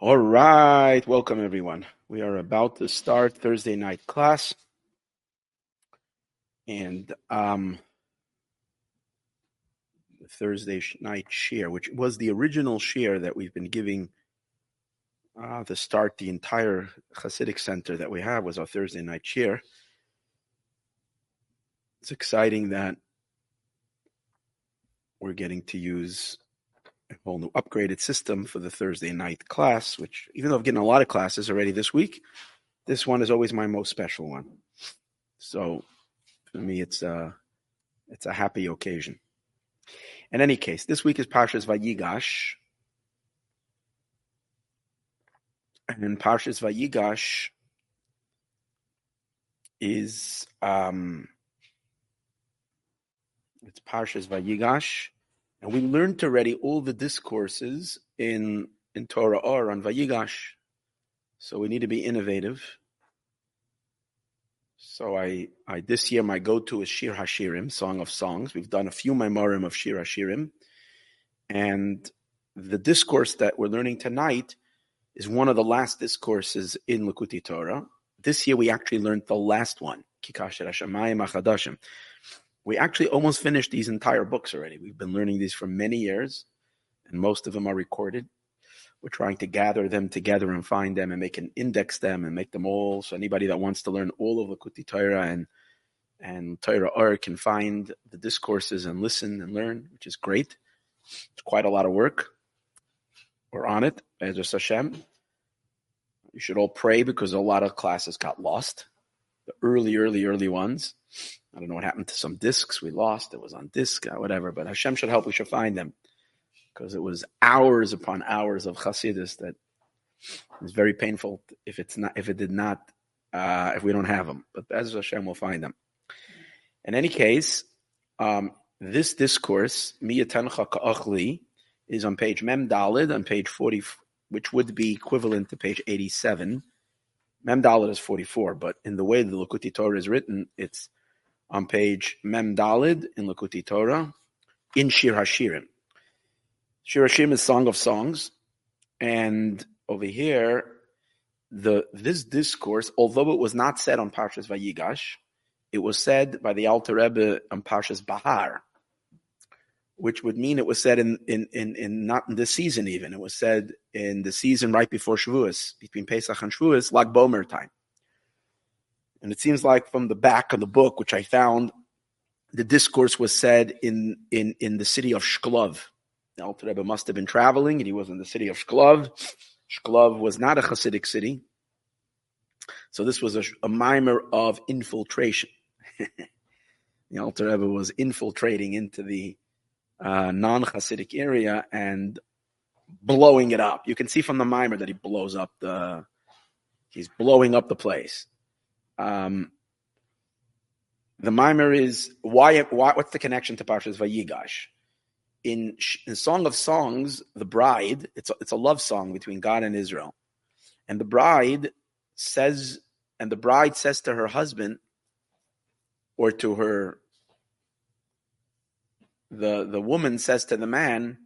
All right, welcome everyone. We are about to start Thursday night class, and um, Thursday night share, which was the original share that we've been giving uh, start the entire Hasidic center that we have, was our Thursday night share. It's exciting that we're getting to use a whole new upgraded system for the Thursday night class, which even though I've getting a lot of classes already this week, this one is always my most special one. So for me, it's a, it's a happy occasion. In any case, this week is Parshas Vayigash. And Parshas Vayigash is um it's Parshas Vayigash and we learned already all the discourses in, in Torah or on Vayigash. So we need to be innovative. So I, I this year my go-to is Shir Hashirim, Song of Songs. We've done a few memorim of Shir Hashirim. And the discourse that we're learning tonight is one of the last discourses in Likkutei Torah. This year we actually learned the last one, Kikasher Hashemayim Achadashim. We actually almost finished these entire books already. We've been learning these for many years, and most of them are recorded. We're trying to gather them together and find them and make an index them and make them all. So anybody that wants to learn all of Likkutei Torah and and Torah Or can find the discourses and listen and learn, which is great. It's quite a lot of work. We're on it, Ezra Hashem. You should all pray because a lot of classes got lost. The early, early, early ones. I don't know what happened to some discs we lost. It was on disc, uh, whatever. But Hashem should help. We should find them because it was hours upon hours of Chassidus that is very painful if it's not if it did not uh, if we don't have them. But as Hashem will find them. In any case, um, this discourse Miyatancha Ka'achli is on page Mem Dalid on page forty, which would be equivalent to page eighty-seven. Mem Dalid is forty-four, but in the way the Likkutei Torah is written, it's on page Mem Dalid in Likkutei Torah in Shir Hashirim. Shir Hashirim is Song of Songs, and over here, the this discourse, although it was not said on Parshas Vayigash, it was said by the Alter Rebbe on Parshas Bahar, which would mean it was said in, in, in, in not in this season even. It was said in the season right before Shavuos, between Pesach and Shavuos, Lag Bomer time. And it seems like from the back of the book, which I found, the discourse was said in in in the city of Shklov. The Alter Rebbe must have been traveling, and he was in the city of Shklov. Shklov was not a Hasidic city, so this was a, a mimer of infiltration. the Alter Rebbe was infiltrating into the uh, non-Hasidic area and blowing it up. You can see from the mimer that he blows up the. He's blowing up the place. Um, the mimer is why, why? What's the connection to Parshas Vayigash? In, in Song of Songs, the bride it's a, it's a love song between God and Israel, and the bride says, and the bride says to her husband, or to her, the the woman says to the man,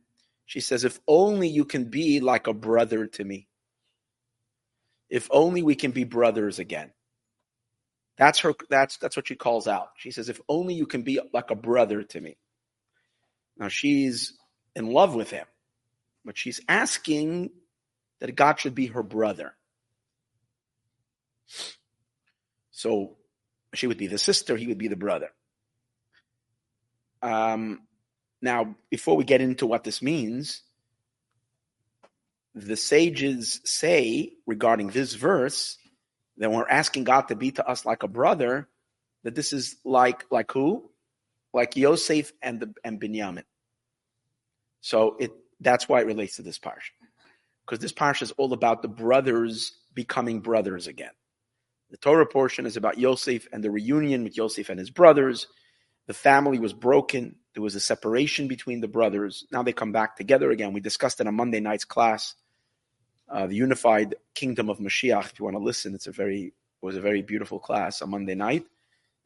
she says, "If only you can be like a brother to me. If only we can be brothers again." That's her. That's that's what she calls out. She says, "If only you can be like a brother to me." Now she's in love with him, but she's asking that God should be her brother. So she would be the sister; he would be the brother. Um, now, before we get into what this means, the sages say regarding this verse then we're asking God to be to us like a brother, that this is like like who? Like Yosef and the and Binyamin. So it that's why it relates to this parsha. Because this parsha is all about the brothers becoming brothers again. The Torah portion is about Yosef and the reunion with Yosef and his brothers. The family was broken. There was a separation between the brothers. Now they come back together again. We discussed in a Monday night's class uh, the unified kingdom of Mashiach. If you want to listen, it's a very it was a very beautiful class on Monday night,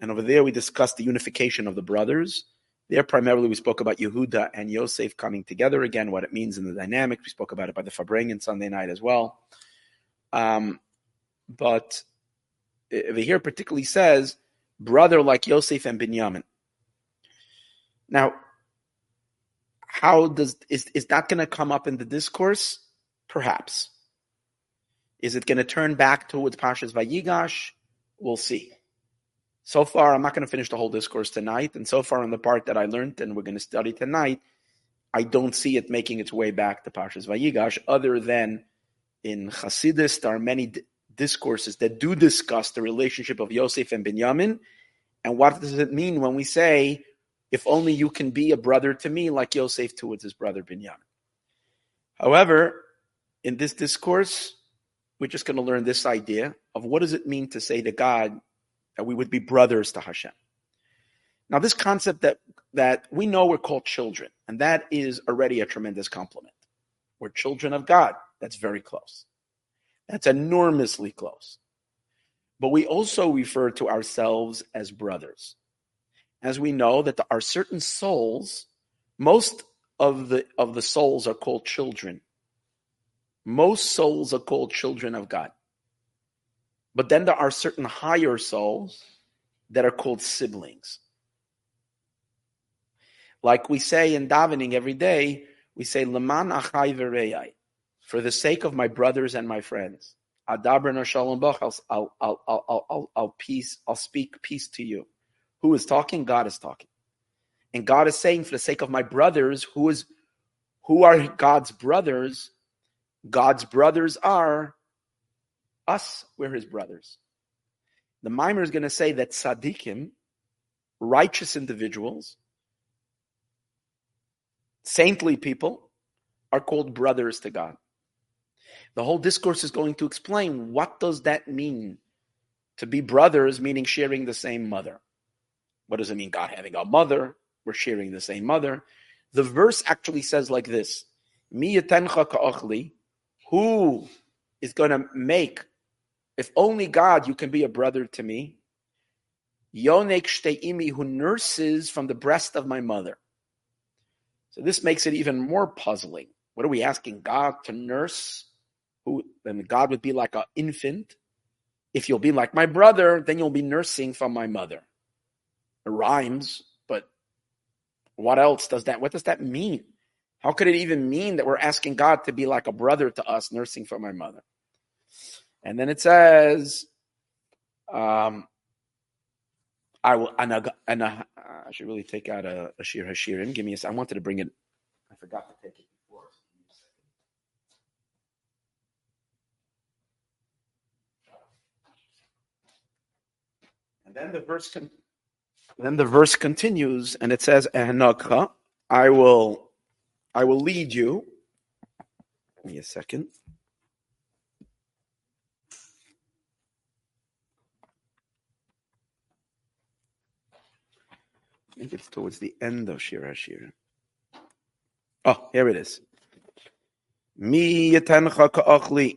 and over there we discussed the unification of the brothers There, primarily, we spoke about Yehuda and Yosef coming together again, what it means in the dynamic. We spoke about it by the Farbrengen Sunday night as well. Um, but the here particularly says, brother like Yosef and Binyamin. Now, how does is is that going to come up in the discourse? Perhaps. Is it going to turn back towards Pashas Vayigash? We'll see. So far, I'm not going to finish the whole discourse tonight, and so far on the part that I learned and we're going to study tonight, I don't see it making its way back to Pashas Vayigash, other than in Hasidus, there are many d- discourses that do discuss the relationship of Yosef and Binyamin, and what does it mean when we say, if only you can be a brother to me like Yosef towards his brother Binyamin. However, in this discourse, we're just going to learn this idea of what does it mean to say to God that we would be brothers to Hashem. Now, this concept that that we know we're called children, and that is already a tremendous compliment. We're children of God. That's very close. That's enormously close. But we also refer to ourselves as brothers. As we know that there are certain souls, most of the of the souls are called children. Most souls are called children of God. But then there are certain higher souls that are called siblings. Like we say in davening every day, we say, Leman achai v'reyai, for the sake of my brothers and my friends. Adabra no shalom I'll, I'll, I'll, I'll, I'll, I'll, peace, I'll speak peace to you. Who is talking? God is talking. And God is saying, for the sake of my brothers, who is who are God's brothers? God's brothers are us, we're his brothers. The mimer is going to say that tzaddikim, righteous individuals, saintly people, are called brothers to God. The whole discourse is going to explain what does that mean to be brothers, meaning sharing the same mother. What does it mean, God having a mother? We're sharing the same mother. The verse actually says like this: "Mi who is going to make if only God, you can be a brother to me. Yonek shteimi, who nurses from the breast of my mother. So this makes it even more puzzling. What are we asking God to nurse? Who then God would be like an infant. If you'll be like my brother, then you'll be nursing from my mother. It rhymes, but what else does that? What does that mean? How could it even mean that we're asking God to be like a brother to us, nursing for my mother? And then it says, um, I will, and, I, and I, I should really take out a, a Shir Hashirim. Give me a I wanted to bring it. I forgot to take it before. And then the verse con- then the verse continues and it says, I will I will lead you. Give me a second. I think it's towards the end of Shir Hashir. Oh, here it is. Mi yatancha ka'achli.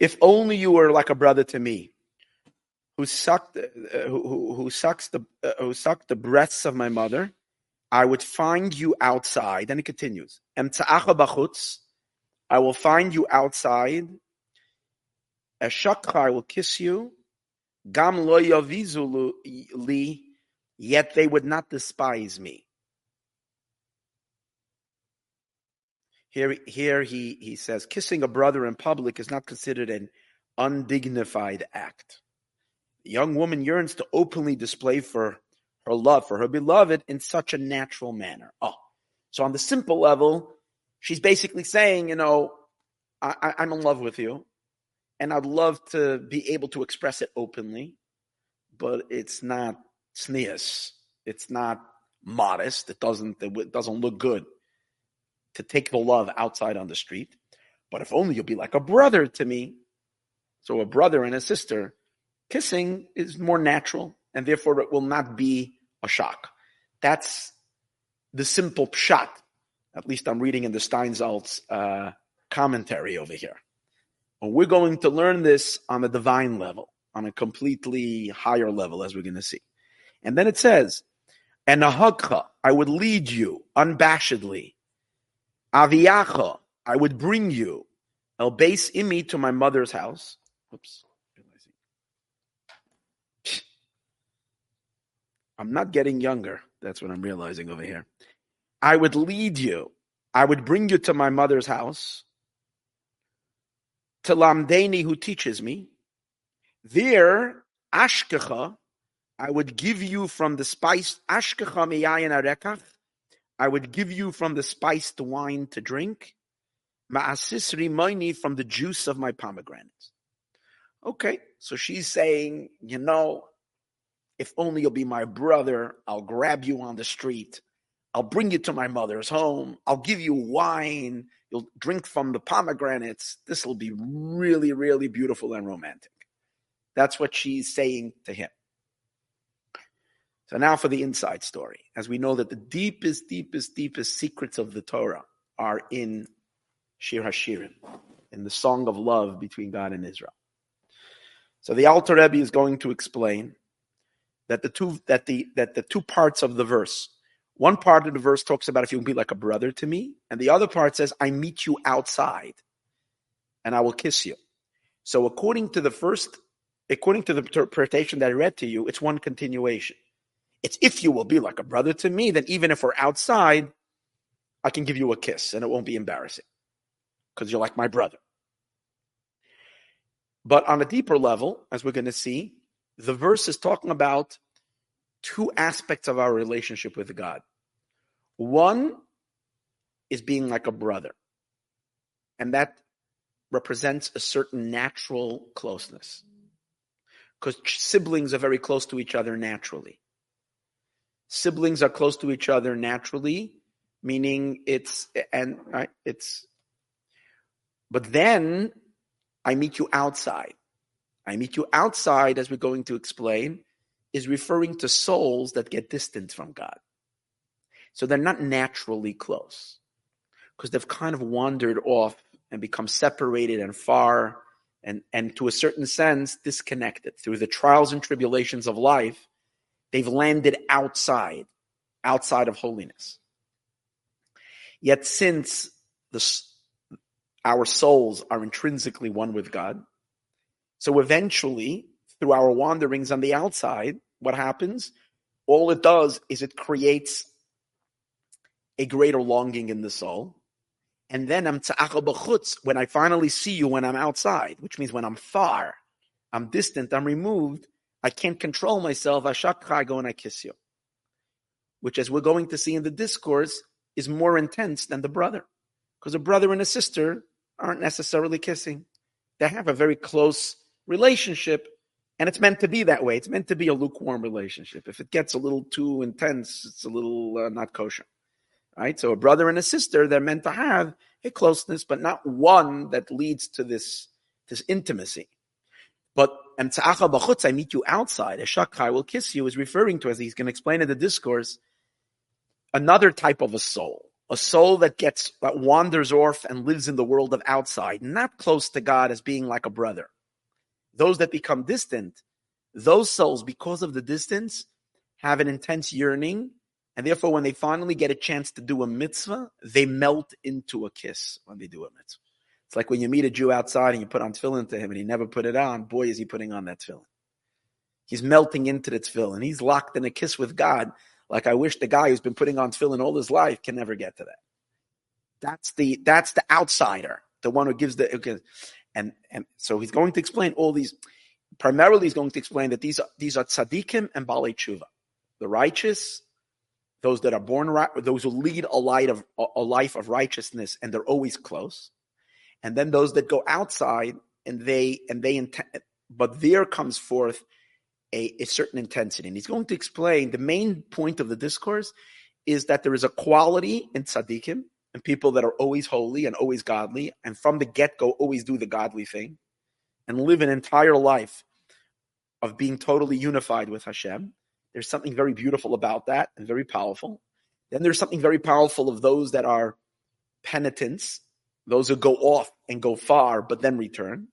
If only you were like a brother to me, who sucked, uh, who, who, sucks the, uh, who sucked the breasts of my mother, I would find you outside. And it continues. I will find you outside. Eshakha, I will kiss you. Gam lo yavizu li, yet they would not despise me. Here, here he, he says, kissing a brother in public is not considered an undignified act. The young woman yearns to openly display for her love for her beloved in such a natural manner. Oh, so on the simple level, she's basically saying, you know, I, am in love with you and I'd love to be able to express it openly, but it's not tznius. It's not modest. It doesn't it doesn't look good to take the love outside on the street. But if only you'll be like a brother to me. So a brother and a sister kissing is more natural, and therefore it will not be a shock. That's the simple pshat. At least I'm reading in the Steinsaltz uh, commentary over here. We're going to learn this on a divine level, on a completely higher level, as we're going to see. And then it says, and nahagcha, I would lead you unabashedly. Aviacha, I would bring you. El base imi to my mother's house. Oops. I'm not getting younger. That's what I'm realizing over here. I would lead you. I would bring you to my mother's house. To Lamdeni, who teaches me. There, Ashkecha, I would give you from the spice, Ashkecha miyayin arekach. I would give you from the spiced wine to drink. Ma'asis rimoini from the juice of my pomegranates. Okay, so she's saying, you know, if only you'll be my brother, I'll grab you on the street. I'll bring you to my mother's home. I'll give you wine. You'll drink from the pomegranates. This will be really, really beautiful and romantic. That's what she's saying to him. So now for the inside story. As we know that the deepest, deepest, deepest secrets of the Torah are in Shir Hashirim, in the song of love between God and Israel. So the Alter Rebbe is going to explain that the two that the that the two parts of the verse, one part of the verse talks about if you will be like a brother to me, and the other part says, I meet you outside and I will kiss you. So according to the first, according to the interpretation that I read to you, it's one continuation. It's if you will be like a brother to me, then even if we're outside, I can give you a kiss and it won't be embarrassing because you're like my brother. But on a deeper level, as we're going to see, the verse is talking about two aspects of our relationship with God. One is being like a brother, and that represents a certain natural closeness because siblings are very close to each other naturally. Siblings are close to each other naturally, meaning it's and right, it's. But then I meet you outside. I meet you outside, as we're going to explain, is referring to souls that get distant from God. So they're not naturally close because they've kind of wandered off and become separated and far and, and to a certain sense disconnected through the trials and tribulations of life. They've landed outside, outside of holiness. Yet since the, our souls are intrinsically one with God, so eventually, through our wanderings on the outside, what happens? All it does is it creates a greater longing in the soul. And then I'm when I finally see you when I'm outside, which means when I'm far, I'm distant, I'm removed, I can't control myself. I go and I kiss you. Which, as we're going to see in the discourse, is more intense than the brother. Because a brother and a sister aren't necessarily kissing. They have a very close relationship, and it's meant to be that way. It's meant to be a lukewarm relationship. If it gets a little too intense, it's a little uh, not kosher. Right? So a brother and a sister, they're meant to have a closeness, but not one that leads to this, this intimacy. But and Tzacha Bachutz, I meet you outside. A shakai will kiss you is referring to, as he's going to explain in the discourse, another type of a soul. A soul that gets that wanders off and lives in the world of outside, not close to God as being like a brother those that become distant, those souls, because of the distance, have an intense yearning. And therefore, when they finally get a chance to do a mitzvah, they melt into a kiss when they do a mitzvah. It's like when you meet a Jew outside and you put on tefillin to him and he never put it on. Boy, is he putting on that tefillin. He's melting into the tefillin. He's locked in a kiss with God. Like I wish the guy who's been putting on tefillin all his life can never get to that. That's the that's the outsider, the one who gives the. And, and so he's going to explain all these. Primarily, he's going to explain that these are, these are tzaddikim and balei tshuva, the righteous, those that are born right, those who lead a light of a life of righteousness, and they're always close, and then those that go outside and they and they intend, but there comes forth a, a certain intensity. And he's going to explain the main point of the discourse is that there is a quality in tzaddikim and people that are always holy and always godly, and from the get go, always do the godly thing and live an entire life of being totally unified with Hashem. There's something very beautiful about that and very powerful. Then there's something very powerful of those that are penitents, those who go off and go far, but then return.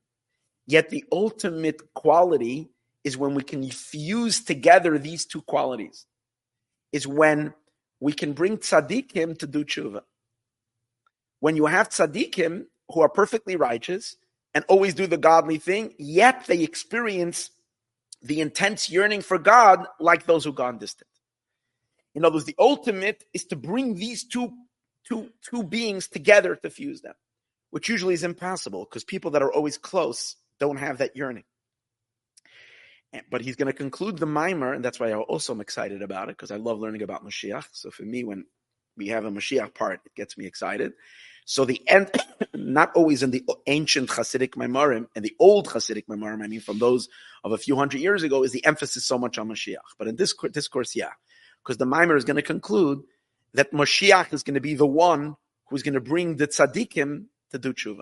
Yet the ultimate quality is when we can fuse together these two qualities. Is when we can bring tzaddikim to do tshuva. When you have tzaddikim who are perfectly righteous and always do the godly thing, yet they experience the intense yearning for God like those who gone distant. In other words, the ultimate is to bring these two, two, two beings together to fuse them, which usually is impossible because people that are always close don't have that yearning. But he's going to conclude the mimer, and that's why I also am excited about it because I love learning about Mashiach. So for me, when we have a Mashiach part, it gets me excited. So the end, not always in the ancient Hasidic Maimarim and the old Hasidic Maimarim, I mean from those of a few hundred years ago, is the emphasis so much on Mashiach. But in this discourse, yeah, because the Maimer is going to conclude that Mashiach is going to be the one who's going to bring the tzaddikim to do tshuva.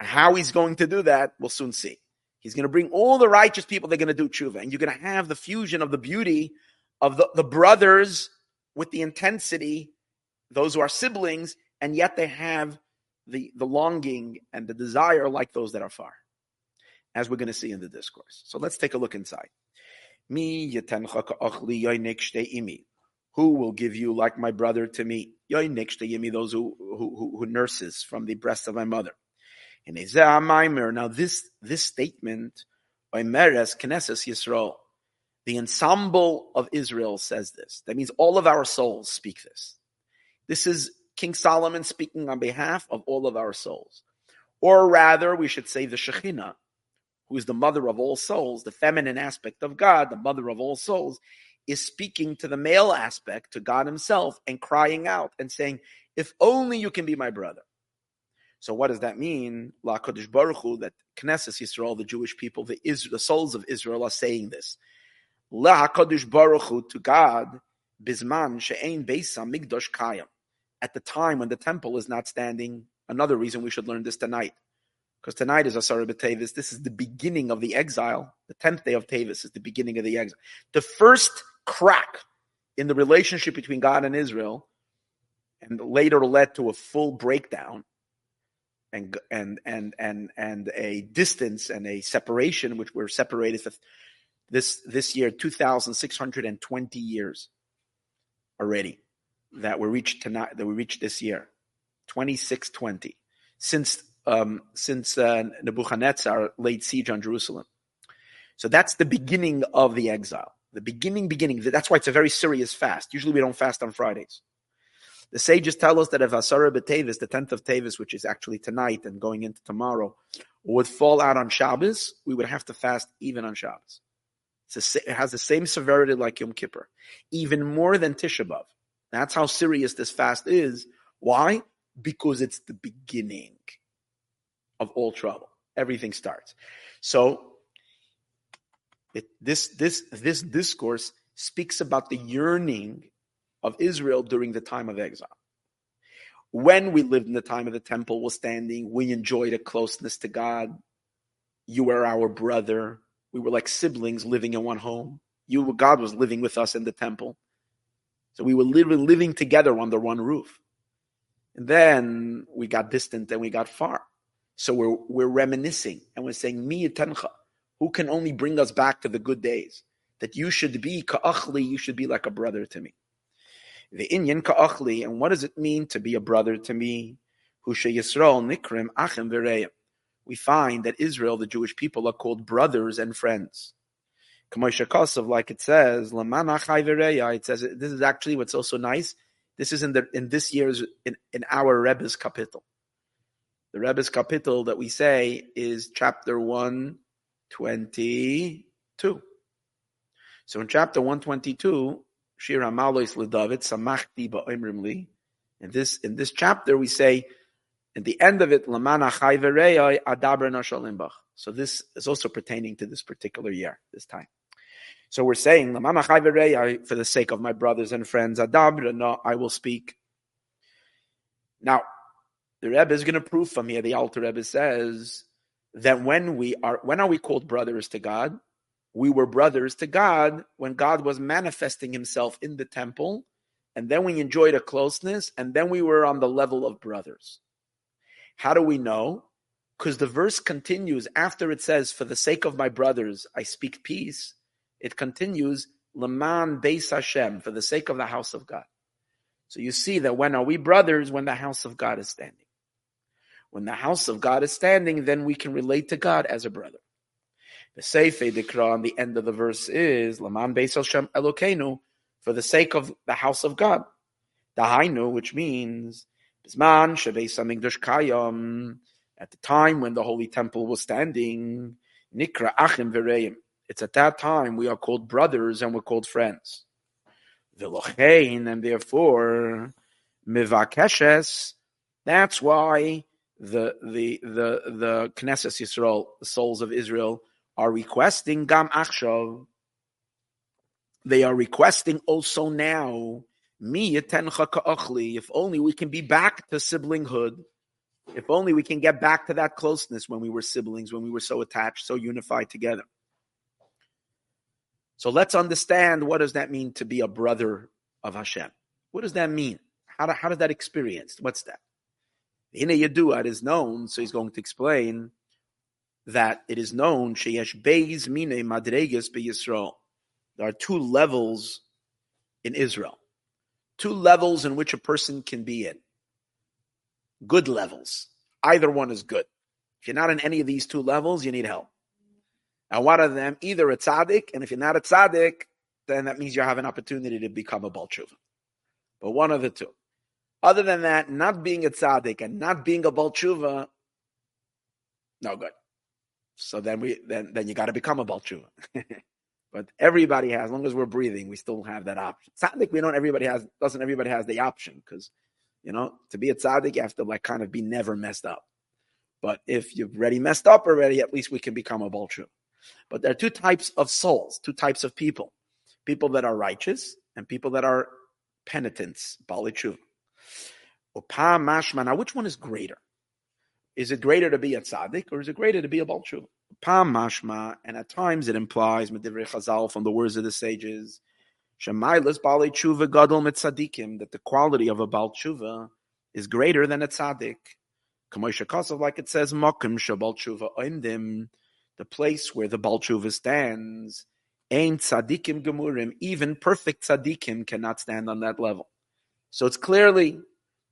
How he's going to do that, we'll soon see. He's going to bring all the righteous people, they're going to do tshuva. And you're going to have the fusion of the beauty of the, the brothers with the intensity, those who are siblings, and yet they have the, the longing and the desire like those that are far, as we're going to see in the discourse. So let's take a look inside. me Who will give you like my brother to me? Those who, who, who nurses from the breast of my mother. And ah, now this, this statement, Oimeres Knesses Yisrael, the ensemble of Israel says this. That means all of our souls speak this. This is King Solomon speaking on behalf of all of our souls. Or rather, we should say the Shekhinah, who is the mother of all souls, the feminine aspect of God, the mother of all souls, is speaking to the male aspect, to God Himself, and crying out and saying, If only you can be my brother. So what does that mean? La Kodesh Baruch Hu, that Knesset Yisrael, the Jewish people, the, the souls of Israel are saying this. La Kodesh Baruch Hu to God, Bisman She'ein Beis Hamikdosh Kayam. At the time when the temple is not standing, another reason we should learn this tonight. Because tonight is Asara B'Tevis. This is the beginning of the exile. The 10th day of Tevis is the beginning of the exile. The first crack in the relationship between God and Israel, and later led to a full breakdown, and and and and and a distance and a separation, which we're separated for this this year, two thousand six hundred and twenty years already that we reached tonight that we reached this year, twenty six twenty since um, since uh, Nebuchadnezzar laid siege on Jerusalem. So that's the beginning of the exile. The beginning, beginning. That's why it's a very serious fast. Usually we don't fast on Fridays. The sages tell us that if Asara B'Tevis, the 10th of Tevis, which is actually tonight and going into tomorrow, would fall out on Shabbos, we would have to fast even on Shabbos. A, it has the same severity like Yom Kippur, even more than Tisha B'Av. That's how serious this fast is. Why? Because it's the beginning of all trouble. Everything starts. So it, this this this discourse speaks about the yearning of Israel during the time of exile. When we lived in the time of the temple was standing, we enjoyed a closeness to God. You were our brother. We were like siblings living in one home. You, God was living with us in the temple. So we were literally living together under one roof. And then we got distant and we got far. So we're, we're reminiscing and we're saying, Mi tencha, who can only bring us back to the good days? That you should be ka'achli, you should be like a brother to me the inyan ka'achli, and what does it mean to be a brother to me? Husha Yisrael nikrim achim v'reyim. We find that Israel, the Jewish people, are called brothers and friends. Kamosha Kosov, like it says, It says this is actually what's also nice. This is in the in this year's in, in our Rebbe's kapitel. The Rebbe's kapitel that we say is chapter one twenty two. So in chapter one twenty two, Shir Amalois LeDavid, Samachti Ba'imrim. In this, in this chapter, we say, at the end of it, Lamana Chayverei Adabra Nashalimbach. So this is also pertaining to this particular year, this time. So we're saying, for the sake of my brothers and friends, I will speak. Now, the Rebbe is going to prove from here, the Alter Rebbe says, that when we are, when are we called brothers to God? we were brothers to God when God was manifesting himself in the temple. And then we enjoyed a closeness, and then we were on the level of brothers. How do we know? because the verse continues after it says, "For the sake of my brothers, I speak peace." It continues, "Leman Beis Hashem," for the sake of the house of God. So you see that when are we brothers? When the house of God is standing. When the house of God is standing, then we can relate to God as a brother. The Seife Dikra on the end of the verse is Leman Beis Hashem Elokeinu, for the sake of the house of God. Dahainu, which means Bisman Shebeis Hamikdash Kayam, at the time when the Holy Temple was standing, Nikra Achim Vereim. It's at that time we are called brothers and we're called friends. Vilochein, and therefore, Mivakeshes, that's why the the the the Knesset Yisrael, the souls of Israel, are requesting Gam Achshav. They are requesting also now, Mi if only we can be back to siblinghood. If only we can get back to that closeness when we were siblings, when we were so attached, so unified together. So let's understand what does that mean to be a brother of Hashem? What does that mean? How, do, how does that experience? What's that? In a Yedua, it is known, so he's going to explain that it is known sheyesh beis mine madreges Yisrael. There are two levels in Israel, two levels in which a person can be in. Good levels. Either one is good. If you're not in any of these two levels, you need help. And one of them, either a tzaddik, and if you're not a tzaddik, then that means you have an opportunity to become a balchuva. But one of the two. Other than that, not being a tzaddik and not being a balchuva, no good. So then we then then you got to become a balchuva. but everybody has, as long as we're breathing, we still have that option. Tzaddik, we don't. Everybody has doesn't. Everybody has the option because you know to be a tzaddik, you have to like kind of be never messed up. But if you've already messed up already, at least we can become a balchuva. But there are two types of souls, two types of people: people that are righteous and people that are penitents, balichuva. Upam mashma. Now, which one is greater? Is it greater to be a tzaddik or is it greater to be a balchuva? Pam mashma, and at times it implies medivrei chazal from the words of the sages, shemailas bali tshuva gadol mitzadikim, that the quality of a balchuva is greater than a tzaddik. Kamoisha like it says, mokim shabal tshuva oimdim, the place where the balchuva stands. Ain tzadikim gemurim, even perfect tzadikim cannot stand on that level. So it's clearly,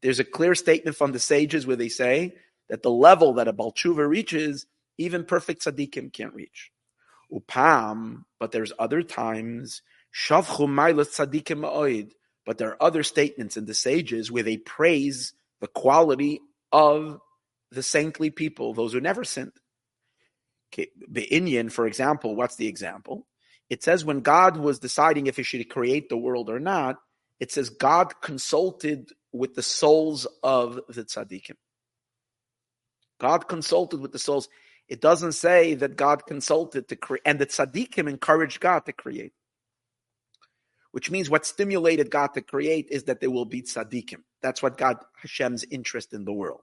there's a clear statement from the sages where they say that the level that a Balchuva reaches, even perfect tzaddikim can't reach. Upam, but there's other times, shavchu mailas tzaddikim oid, but there are other statements in the sages where they praise the quality of the saintly people, those who never sinned. Okay, Be'inyan, for example, what's the example? It says when God was deciding if he should create the world or not, it says God consulted with the souls of the tzaddikim. God consulted with the souls. It doesn't say that God consulted to create, and that tzaddikim encouraged God to create. Which means what stimulated God to create is that there will be tzaddikim. That's what God, Hashem's interest in the world.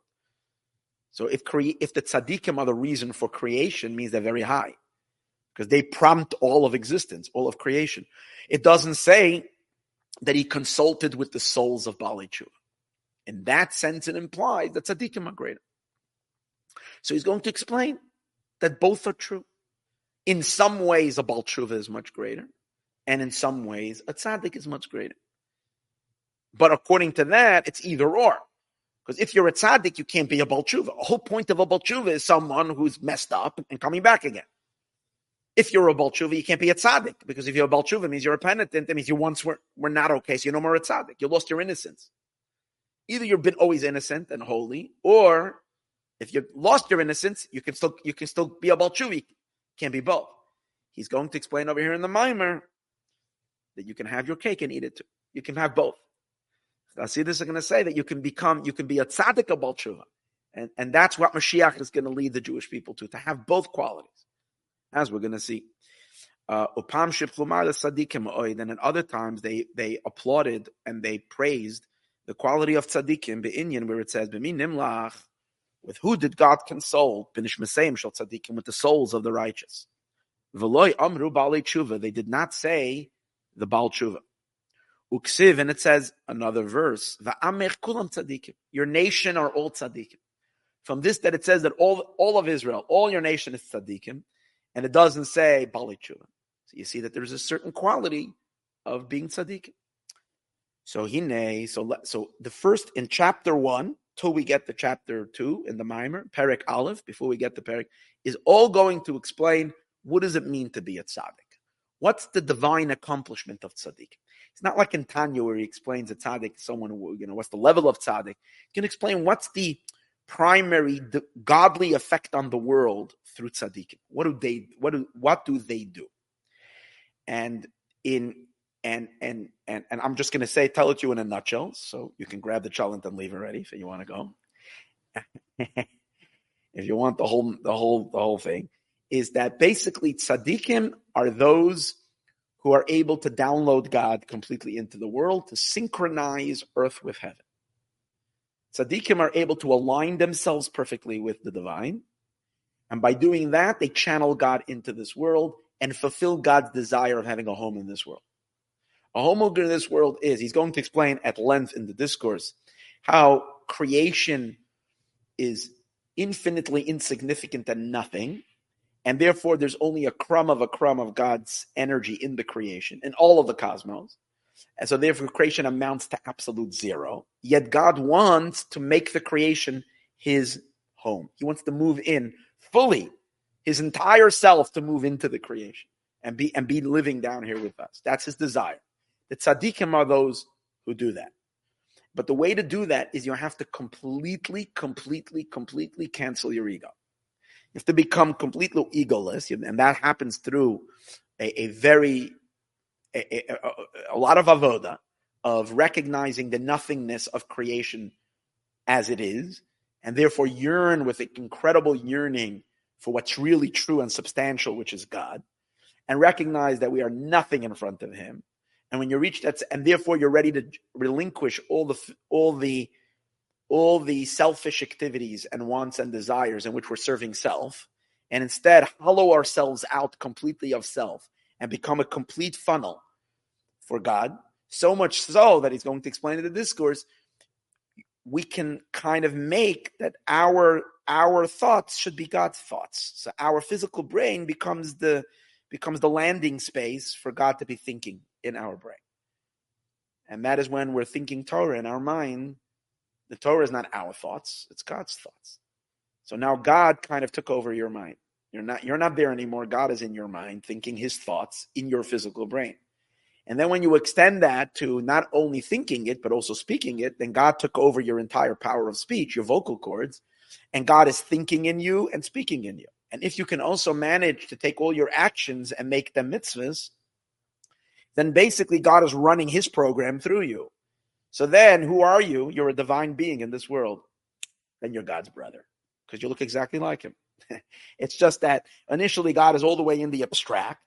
So if cre- if the tzaddikim are the reason for creation, means they're very high, because they prompt all of existence, all of creation. It doesn't say that he consulted with the souls of Bali Tshuva. In that sense, it implies that tzaddikim are greater. So he's going to explain that both are true. In some ways, a Balchuva is much greater, and in some ways, a tzaddik is much greater. But according to that, it's either or. Because if you're a tzaddik, you can't be a Balchuva. The whole point of a Balchuva is someone who's messed up and coming back again. If you're a Balchuva, you can't be a tzaddik. Because if you're a Balchuva, it means you're a penitent. It means you once were, were not okay, so you're no more a tzaddik. You lost your innocence. Either you've been always innocent and holy, or if you lost your innocence, you can still you can still be a balchuvi. Can't be both. He's going to explain over here in the mimer that you can have your cake and eat it too. You can have both. See this is going to say that you can become you can be a tzaddik of balchuva, and and that's what Mashiach is going to lead the Jewish people to to have both qualities, as we're going to see. Upam Uh, upam tzaddikim and in other times they they applauded and they praised the quality of tzaddikim be'inyan where it says b'min nimlach with who did God console? Binish Meseim Shal Tzadikim, with the souls of the righteous. V'loy Amru Baalei Tshuva. They did not say the bal Tshuva. Uksiv, and it says another verse, V'amech Kulam Tzadikim. Your nation are all Tzadikim. from this that it says that all, all of Israel, all your nation is tzaddikim, and it doesn't say bali So you see that there's a certain quality of being tzaddikim. So hine, so so the first in chapter one till we get to chapter two in the Mimer, Perik Aleph, before we get to Perik, is all going to explain what does it mean to be a tzaddik. What's the divine accomplishment of tzaddik? It's not like in Tanya where he explains a tzaddik, someone who, you know, what's the level of tzaddik. He can explain what's the primary the godly effect on the world through tzaddikim. What do they what do what do they do? And in and and and and I'm just going to say tell it to you in a nutshell, so you can grab the cholent and leave already if you want to go. if you want the whole the whole the whole thing, is that basically tzaddikim are those who are able to download God completely into the world to synchronize earth with heaven. Tzaddikim are able to align themselves perfectly with the divine. And by doing that, they channel God into this world and fulfill God's desire of having a home in this world. A home in this world is, he's going to explain at length in the discourse, how creation is infinitely insignificant and nothing. And therefore, there's only a crumb of a crumb of God's energy in the creation, in all of the cosmos. And so therefore creation amounts to absolute zero. Yet God wants to make the creation his home. He wants to move in fully, his entire self to move into the creation and be and be living down here with us. That's his desire. The tzaddikim are those who do that. But the way to do that is you have to completely, completely, completely cancel your ego. Have to become completely egoless, and that happens through a, a very a, a, a lot of avoda of recognizing the nothingness of creation as it is, and therefore yearn with an incredible yearning for what's really true and substantial, which is God, and recognize that we are nothing in front of Him. And when you reach that, and therefore you're ready to relinquish all the all the all the selfish activities and wants and desires in which we're serving self, and instead hollow ourselves out completely of self and become a complete funnel for God, so much so that he's going to explain in the discourse, we can kind of make that our our thoughts should be God's thoughts. So our physical brain becomes the becomes the landing space for God to be thinking in our brain. And that is when we're thinking Torah in our mind. The Torah is not our thoughts, it's God's thoughts. So now God kind of took over your mind. You're not you're not there anymore. God is in your mind thinking his thoughts in your physical brain. And then when you extend that to not only thinking it, but also speaking it, then God took over your entire power of speech, your vocal cords, and God is thinking in you and speaking in you. And if you can also manage to take all your actions and make them mitzvahs, then basically God is running his program through you. So then who are you? You're a divine being in this world. Then you're God's brother because you look exactly like him. it's just that initially God is all the way in the abstract.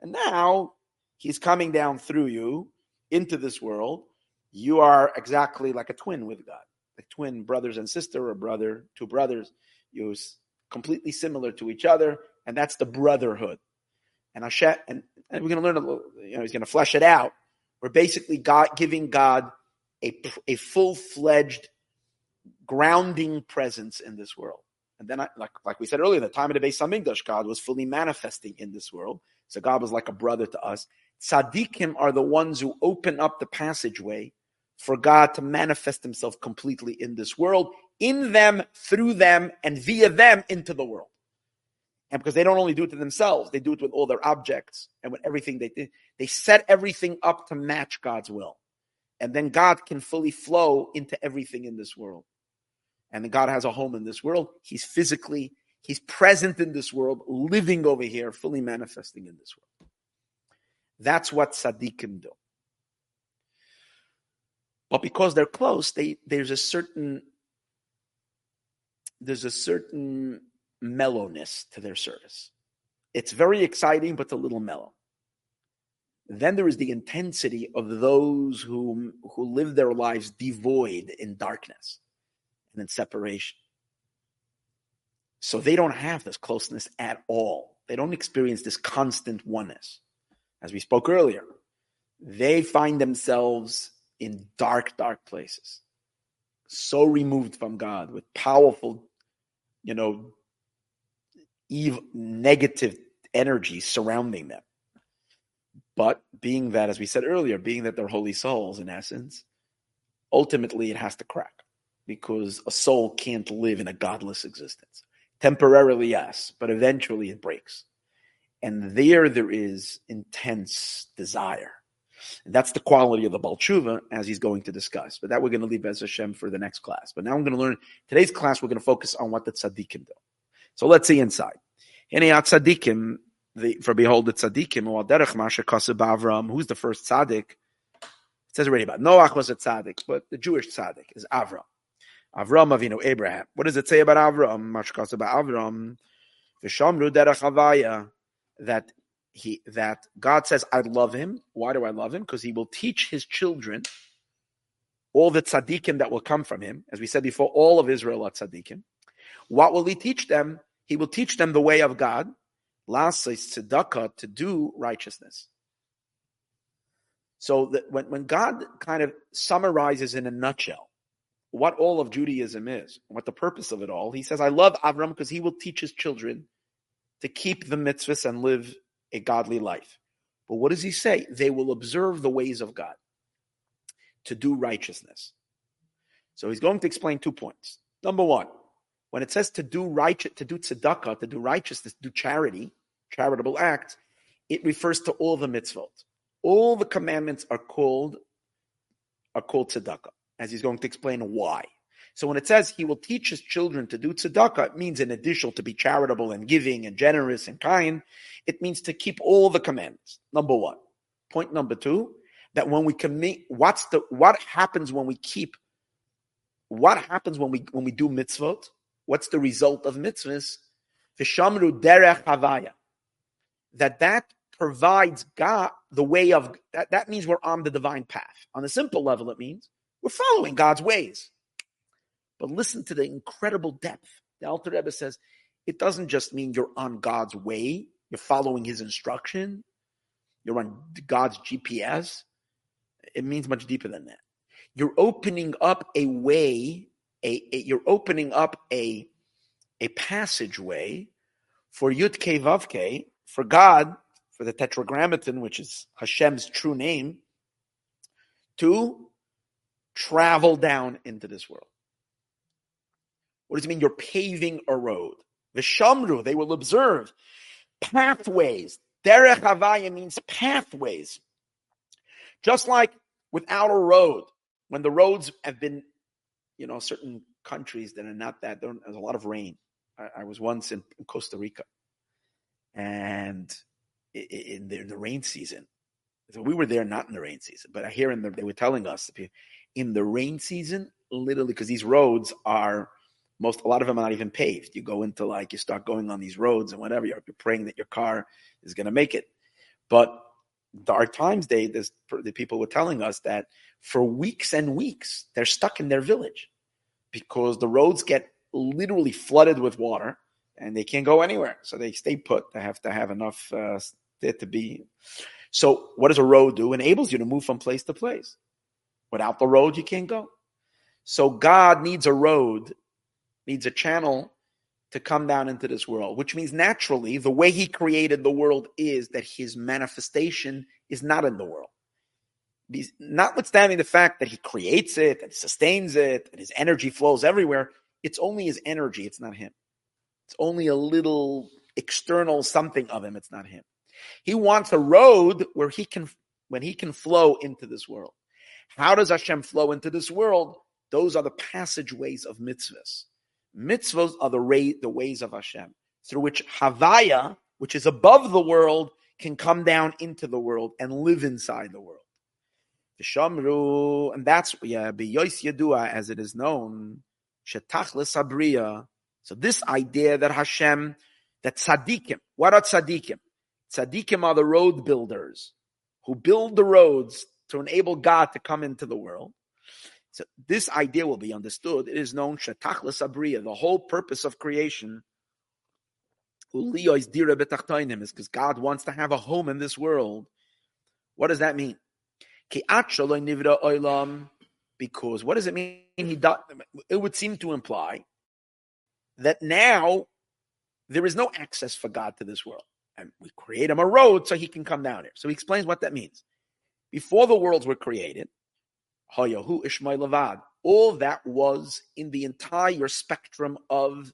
And now He's coming down through you into this world. You are exactly like a twin with God, like twin brothers and sister, or brother, two brothers. You're completely similar to each other, and that's the brotherhood. And Hashem, and, and we're going to learn a little, you know, he's going to flesh it out. We're basically God giving God a, a full fledged grounding presence in this world. And then, I, like, like we said earlier, the time of the Beis Hamikdash, God was fully manifesting in this world. So God was like a brother to us. Tzaddikim are the ones who open up the passageway for God to manifest himself completely in this world, in them, through them, and via them into the world. And because they don't only do it to themselves, they do it with all their objects and with everything they. They set everything up to match God's will. And then God can fully flow into everything in this world. And God has a home in this world. He's physically, he's present in this world, living over here, fully manifesting in this world. That's what tzaddikim do. But because they're close, they, there's a certain there's a certain mellowness to their service. It's very exciting, but it's a little mellow. Then there is the intensity of those who, who live their lives devoid in darkness and in separation. So they don't have this closeness at all. They don't experience this constant oneness as we spoke earlier, they find themselves in dark, dark places, so removed from God with powerful you know, evil, negative energy surrounding them. But being that, as we said earlier, being that they're holy souls in essence, ultimately it has to crack because a soul can't live in a godless existence. Temporarily, yes, but eventually it breaks. And there, there is intense desire. And that's the quality of the Balchuva, as he's going to discuss. But that we're going to leave as Hashem for the next class. But now I'm going to learn, today's class, we're going to focus on what the tzaddikim do. So let's see inside. Any tzaddikim, the, for behold the tzaddikim, derech who's the first tzaddik? It says already about Noach was a tzaddik, but the Jewish tzaddik is Avram. Avram Avinu, Abraham. What does it say about Avram? Mashkas about Avram. Vishamru derech Havaya, that he that God says, I love him. Why do I love him? Because he will teach his children all the tzaddikim that will come from him. As we said before, all of Israel are tzaddikim. What will he teach them? He will teach them the way of God. Lastly, tzedakah, to do righteousness. So that when, when God kind of summarizes in a nutshell what all of Judaism is, what the purpose of it all, he says, I love Avram because he will teach his children to keep the mitzvahs and live a godly life. But what does he say? They will observe the ways of God to do righteousness. So he's going to explain two points. Number one, when it says to do righteous, to do tzedakah, to do righteousness, do charity, charitable act, it refers to all the mitzvot. All the commandments are called are called tzedakah, as he's going to explain why. So when it says he will teach his children to do tzedakah, it means in addition to be charitable and giving and generous and kind, it means to keep all the commandments. Number one. Point number two, that when we commit, what's the what happens when we keep what happens when we when we do mitzvot? What's the result of mitzvahs? Vishamru derech havaya. That that provides God the way of that, that means we're on the divine path. On a simple level, it means we're following God's ways. But listen to the incredible depth. The Alter Rebbe says it doesn't just mean you're on God's way, you're following His instruction, you're on God's GPS. It means much deeper than that. You're opening up a way, a, a you're opening up a a passageway for Yudke Vavke, for God, for the Tetragrammaton, which is Hashem's true name, to travel down into this world. What does it mean? You're paving a road. Vishamru, they will observe pathways. Derech Havaya means pathways. Just like without a road, when the roads have been, you know, certain countries that are not that, there's a lot of rain. I, I was once in, in, Costa Rica and in the, in the, rain season, so we were there not in the rain season, but I hear in the, they were telling us in the rain season, literally, because these roads are most a lot of them are not even paved. You go into like you start going on these roads and whatever. You're, you're praying that your car is going to make it. But are times they this, the people were telling us that for weeks and weeks they're stuck in their village because the roads get literally flooded with water and they can't go anywhere. So they stay put. They have to have enough uh, there to be. So what does a road do? Enables you to move from place to place. Without the road, you can't go. So God needs a road needs a channel to come down into this world, which means naturally the way he created the world is that his manifestation is not in the world. He's, notwithstanding the fact that he creates it and sustains it and his energy flows everywhere, it's only his energy, it's not him. It's only a little external something of him, it's not him. He wants a road where he can when he can flow into this world. How does Hashem flow into this world? Those are the passageways of mitzvahs. Mitzvahs are the, way, the ways of Hashem, through which Havaya, which is above the world, can come down into the world and live inside the world. and that's yeah, Yois Yadua, as it is known, Shetachlis Abriya. So this idea that Hashem, that tzaddikim, what are tzaddikim? Tzaddikim are the road builders who build the roads to enable God to come into the world. So this idea will be understood. It is known shetachlas abriya. The whole purpose of creation is because God wants to have a home in this world. What does that mean? Because what does it mean? He it would seem to imply that now there is no access for God to this world. And we create him a road so he can come down here. So he explains what that means. Before the worlds were created, Hayahu Ishmael all that was in the entire spectrum of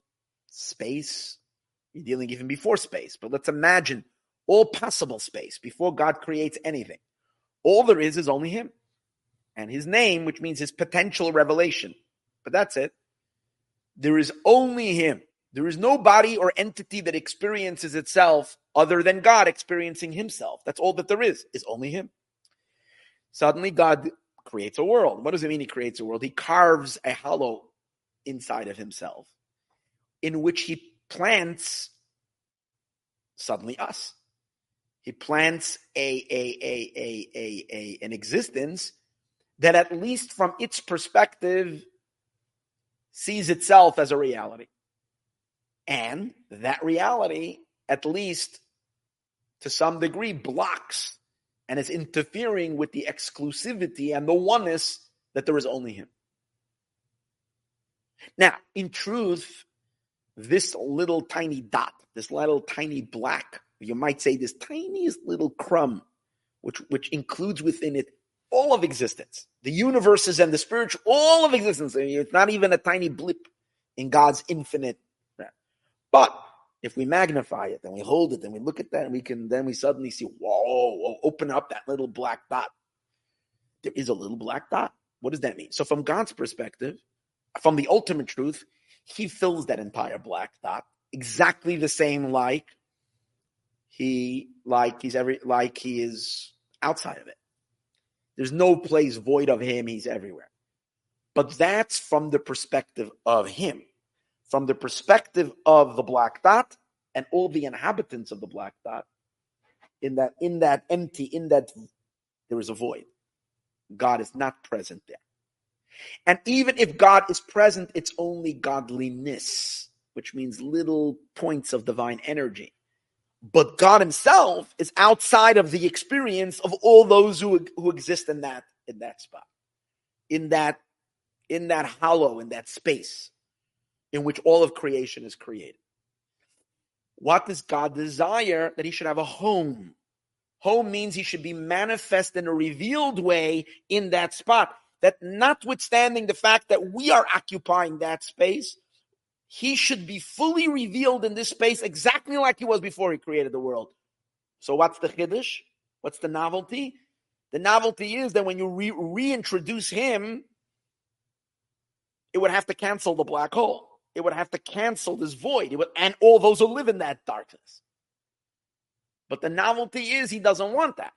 space. You're dealing even before space, but let's imagine all possible space before God creates anything. All there is is only Him and His name, which means His potential revelation. But that's it. There is only Him. There is no body or entity that experiences itself other than God experiencing Himself. That's all that there is, is only Him. Suddenly, God creates a world. What does it mean He creates a world? He carves a hollow inside of Himself in which He plants suddenly us. He plants a, a, a, a, a, a, an existence that, at least from its perspective, sees itself as a reality. And that reality, at least to some degree, blocks and is interfering with the exclusivity and the oneness that there is only Him. Now, in truth, this little tiny dot, this little tiny black you might say this tiniest little crumb, which, which includes within it all of existence, the universes and the spiritual, all of existence. It's not even a tiny blip in God's infinite. But if we magnify it, then we hold it, then we look at that, and we can then we suddenly see, whoa, open up that little black dot. There is a little black dot. What does that mean? So, from God's perspective, from the ultimate truth, He fills that entire black dot exactly the same like he like he's every like he is outside of it. There's no place void of him, he's everywhere. But that's from the perspective of him. From the perspective of the black dot and all the inhabitants of the black dot, in that in that empty, in that there is a void. God is not present there. And even if God is present, it's only godliness, which means little points of divine energy. But God Himself is outside of the experience of all those who, who exist in that in that spot, in that in that hollow, in that space, in which all of creation is created. What does God desire? That He should have a home. Home means He should be manifest in a revealed way in that spot. That notwithstanding the fact that we are occupying that space, he should be fully revealed in this space exactly like he was before he created the world. So what's the chiddush? What's the novelty? The novelty is that when you re- reintroduce him, it would have to cancel the black hole. It would have to cancel this void. It Would, and all those who live in that darkness. But the novelty is he doesn't want that.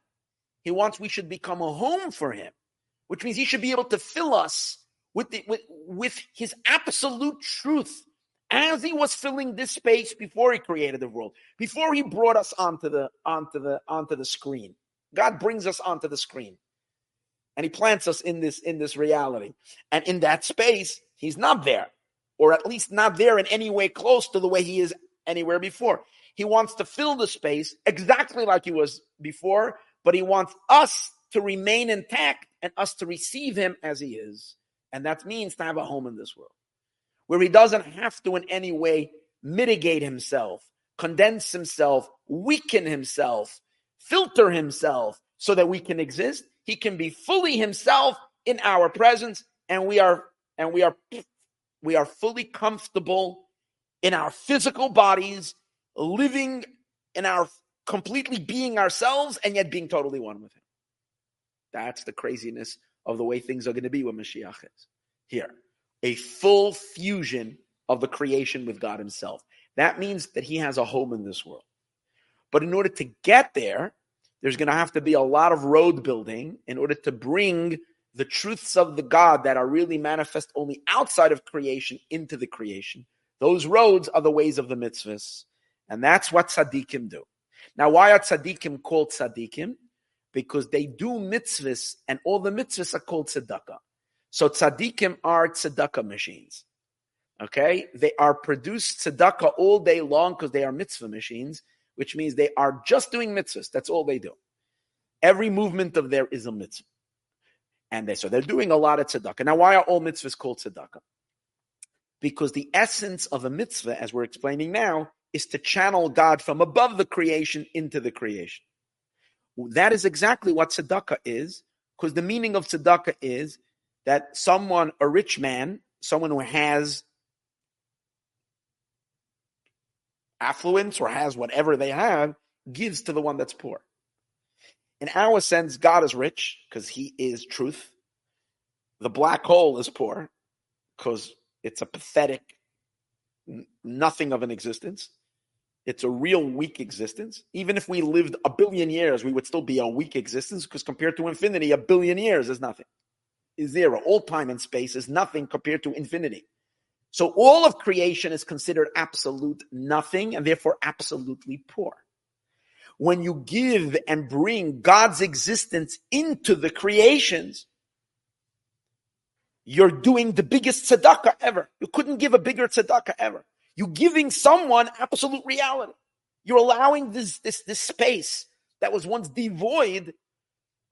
He wants we should become a home for him, which means he should be able to fill us with, the, with, with his absolute truth as he was filling this space before he created the world, before he brought us onto the onto the onto the screen. God brings us onto the screen. And he plants us in this in this reality. And in that space, he's not there, or at least not there in any way close to the way he is anywhere before. He wants to fill the space exactly like he was before, but he wants us to remain intact and us to receive him as he is. And that means to have a home in this world where he doesn't have to in any way mitigate himself, condense himself, weaken himself, filter himself so that we can exist. He can be fully himself in our presence and we are and we are we are fully comfortable in our physical bodies living in our completely being ourselves and yet being totally one with him. That's the craziness of the way things are going to be when Mashiach is here a full fusion of the creation with God Himself. That means that He has a home in this world. But in order to get there, there's going to have to be a lot of road building in order to bring the truths of the God that are really manifest only outside of creation into the creation. Those roads are the ways of the mitzvahs. And that's what tzaddikim do. Now, why are tzaddikim called tzaddikim? Because they do mitzvahs, and all the mitzvahs are called tzedakah. So tzaddikim are tzedakah machines. Okay, they are produced tzedakah all day long because they are mitzvah machines, which means they are just doing mitzvahs. That's all they do. Every movement of there is a mitzvah, and they so they're doing a lot of tzedakah. Now, why are all mitzvahs called tzedakah? because the essence of a mitzvah, as we're explaining now, is to channel God from above the creation into the creation. That is exactly what tzedakah is, because the meaning of tzedakah is that someone, a rich man, someone who has affluence or has whatever they have, gives to the one that's poor. In our sense, God is rich because he is truth. The black hole is poor because it's a pathetic, nothing of an existence. It's a real weak existence. Even if we lived a billion years, we would still be a weak existence because compared to infinity, a billion years is nothing. Is zero. All time and space is nothing compared to infinity. So all of creation is considered absolute nothing and therefore absolutely poor. When you give and bring God's existence into the creations, you're doing the biggest tzedakah ever. You couldn't give a bigger tzedakah ever. You're giving someone absolute reality. You're allowing this, this, this space that was once devoid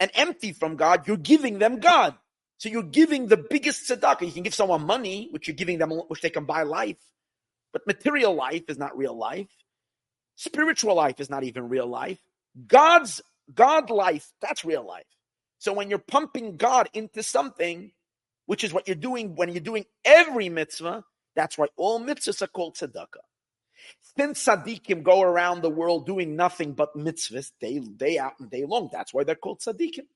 and empty from God, you're giving them God. So you're giving the biggest tzedakah. You can give someone money, which you're giving them, which they can buy life. But material life is not real life. Spiritual life is not even real life. God's God life, that's real life. So when you're pumping God into something, which is what you're doing when you're doing every mitzvah. That's why all mitzvahs are called tzedakah. Since tzaddikim go around the world doing nothing but mitzvahs day, day out and day long, that's why they're called tzaddikim.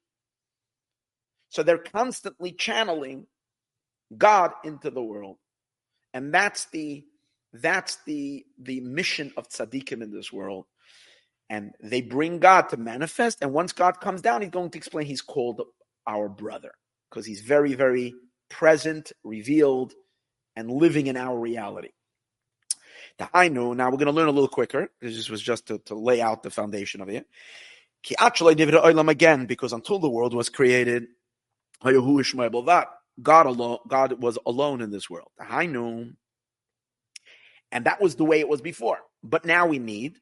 So they're constantly channeling God into the world. And that's the that's the the mission of tzaddikim in this world. And they bring God to manifest. And once God comes down, he's going to explain he's called our brother because he's very, very present, revealed, and living in our reality. The I know now we're going to learn a little quicker. This was just to, to lay out the foundation of it. Again, because until the world was created, that God alone, God was alone in this world. I know, and that was the way it was before. But now we need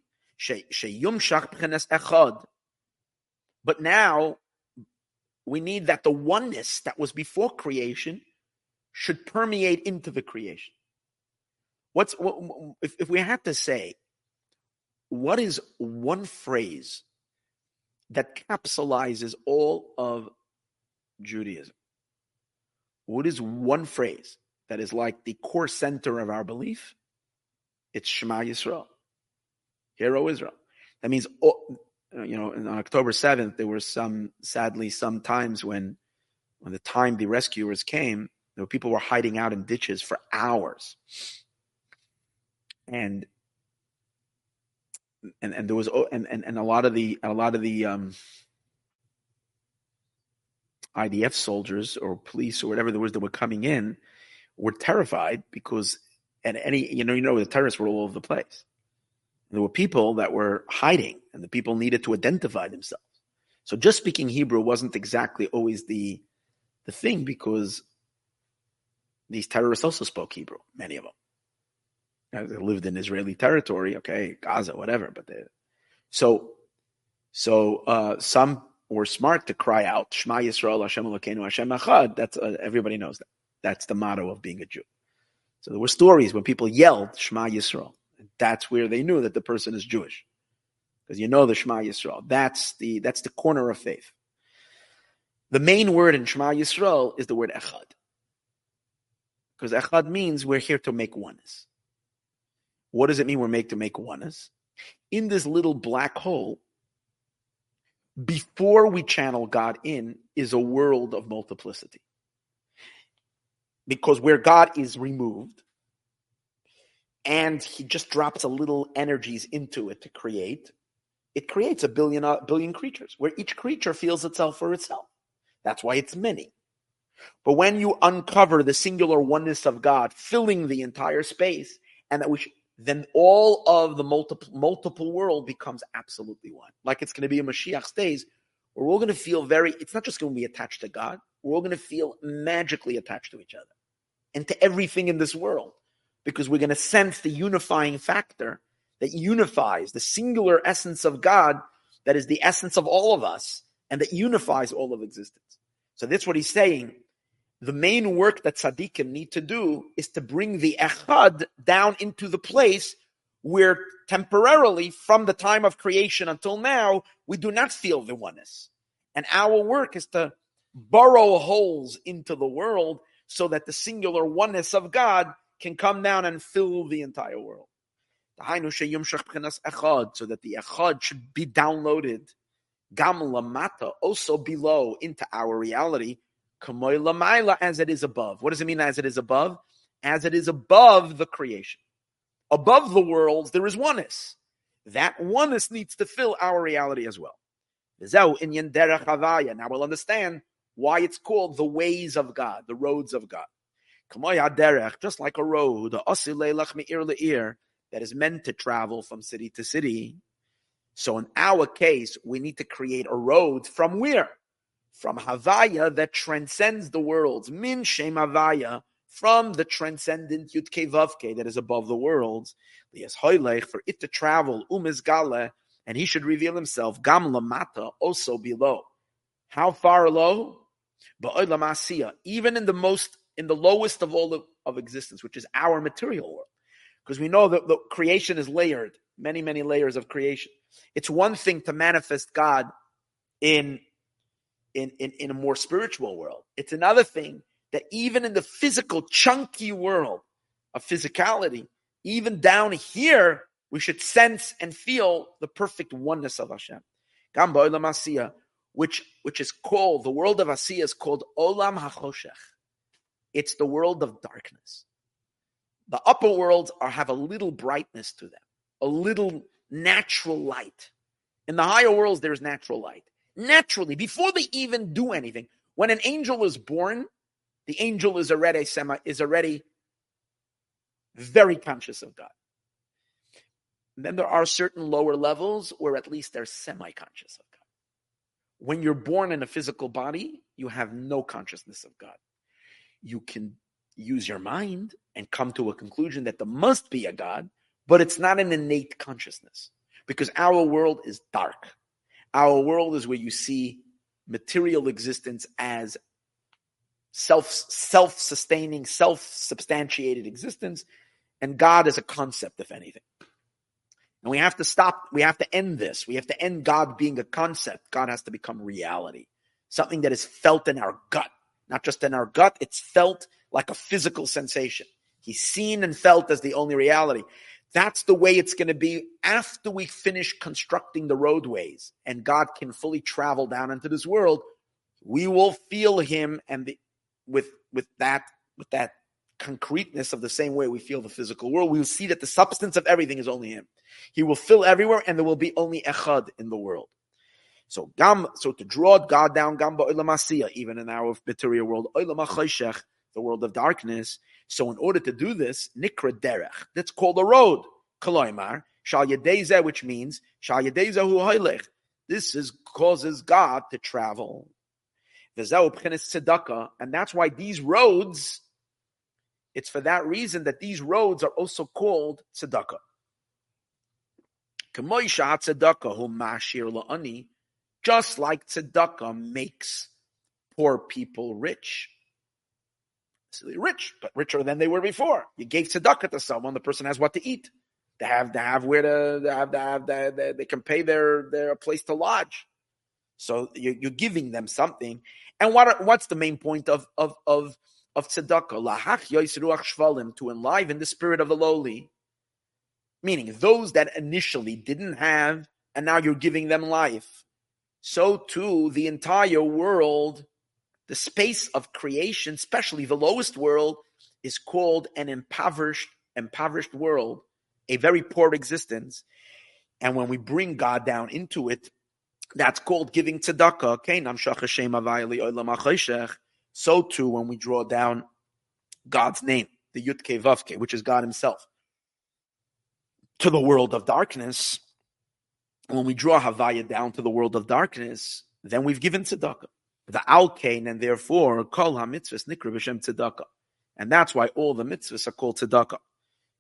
but now we need that the oneness that was before creation should permeate into the creation. What's what, if, if we had to say, what is one phrase that capsulizes all of Judaism? What is one phrase that is like the core center of our belief? It's Shema Yisrael. Hear, O Israel. That means uh, you know, on October 7th, there were some, sadly, some times when, when the time the rescuers came, there were people were hiding out in ditches for hours. And, and, and there was, and, and, and a lot of the, a lot of the, um, IDF soldiers or police or whatever there was that were coming in were terrified because at any, you know, you know, the terrorists were all over the place. There were people that were hiding, and the people needed to identify themselves. So just speaking Hebrew wasn't exactly always the the thing because these terrorists also spoke Hebrew, many of them. They lived in Israeli territory, okay, Gaza, whatever. But they, so, so uh, some were smart to cry out Shema Yisrael, Hashem Elokeinu, Hashem Echad. That's uh, everybody knows that. That's the motto of being a Jew. So there were stories when people yelled Shema Yisrael. That's where they knew that the person is Jewish, because you know the Shema Yisrael. That's the that's the corner of faith. The main word in Shema Yisrael is the word Echad, because Echad means we're here to make oneness. What does it mean we're made to make oneness? In this little black hole, before we channel God in, is a world of multiplicity. Because where God is removed, and he just drops a little energies into it to create, it creates a billion a uh, billion creatures where each creature feels itself for itself. That's why it's many. But when you uncover the singular oneness of God filling the entire space, and that which then all of the multiple multiple world becomes absolutely one. Like it's going to be a Mashiach's days, where we're all going to feel very. It's not just going to be attached to God. We're all going to feel magically attached to each other and to everything in this world because we're going to sense the unifying factor that unifies the singular essence of God that is the essence of all of us and that unifies all of existence. So that's what he's saying. The main work that tzaddikim need to do is to bring the echad down into the place where temporarily, from the time of creation until now, we do not feel the oneness. And our work is to burrow holes into the world so that the singular oneness of God can come down and fill the entire world. So that the echad should be downloaded, gam lamata, also below into our reality, as it is above. What does it mean as it is above? As it is above the creation. Above the worlds, there is oneness. That oneness needs to fill our reality as well. Now we'll understand why it's called the ways of God, the roads of God. Just like a road, that is meant to travel from city to city. So in our case, we need to create a road from where? From Havaya that transcends the worlds. Min Shem Havaya, from the transcendent Yudke Vavke that is above the worlds. For it to travel, Umizgale, and he should reveal himself, Gam Lamata, also below. How far low? Even in the most in the lowest of all of, of existence, which is our material world. Because we know that the creation is layered, many, many layers of creation. It's one thing to manifest God in, in, in, in a more spiritual world. It's another thing that even in the physical, chunky world of physicality, even down here, we should sense and feel the perfect oneness of Hashem. Which, which is called, the world of Asiya is called Olam HaChoshech. It's the world of darkness. The upper worlds are, have a little brightness to them, a little natural light. In the higher worlds, there's natural light. Naturally, before they even do anything, when an angel is born, the angel is already semi, is already very conscious of God. And then there are certain lower levels where at least they're semi-conscious of God. When you're born in a physical body, you have no consciousness of God you can use your mind and come to a conclusion that there must be a God, but it's not an innate consciousness because our world is dark. Our world is where you see material existence as self self sustaining, self substantiated existence, and God is a concept, if anything. And we have to stop. We have to end this. We have to end God being a concept. God has to become reality, something that is felt in our gut not just in our gut, it's felt like a physical sensation. He's seen and felt as the only reality. That's the way it's going to be after we finish constructing the roadways and God can fully travel down into this world. We will feel him and the, with, with that, with that concreteness of the same way we feel the physical world. We will see that the substance of everything is only him. He will fill everywhere and there will be only echad in the world. So gam, so to draw God down, gam ba'olam even in our material world, the world of darkness. So in order to do this, nikra derech, that's called a road. Kaloimar, shal yedeza, which means shal yedeza hu hoylech. This is causes God to travel. And that's why these roads, it's for that reason that these roads are also called tzedakah. Mashir la'ani just like tzedakah makes poor people rich. Rich, but richer than they were before. You gave tzedakah to someone, the person has what to eat. They have to have where to they have to have they, they can pay their their place to lodge. So you're, you're giving them something. And what what's the main point of of of of tzedakah? Lahach to enliven the spirit of the lowly, meaning those that initially didn't have, and now you're giving them life so too the entire world, the space of creation, especially the lowest world, is called an impoverished, impoverished world, a very poor existence. And when we bring God down into it, that's called giving tzedakah. So too, when we draw down God's name, the Yudke Vavke, which is God Himself, to the world of darkness, when we draw Havaya down to the world of darkness, then we've given tzedakah. The alkane, and therefore, kol hamitzvahs nikra b'shem tzedakah. And that's why all the mitzvahs are called tzedakah.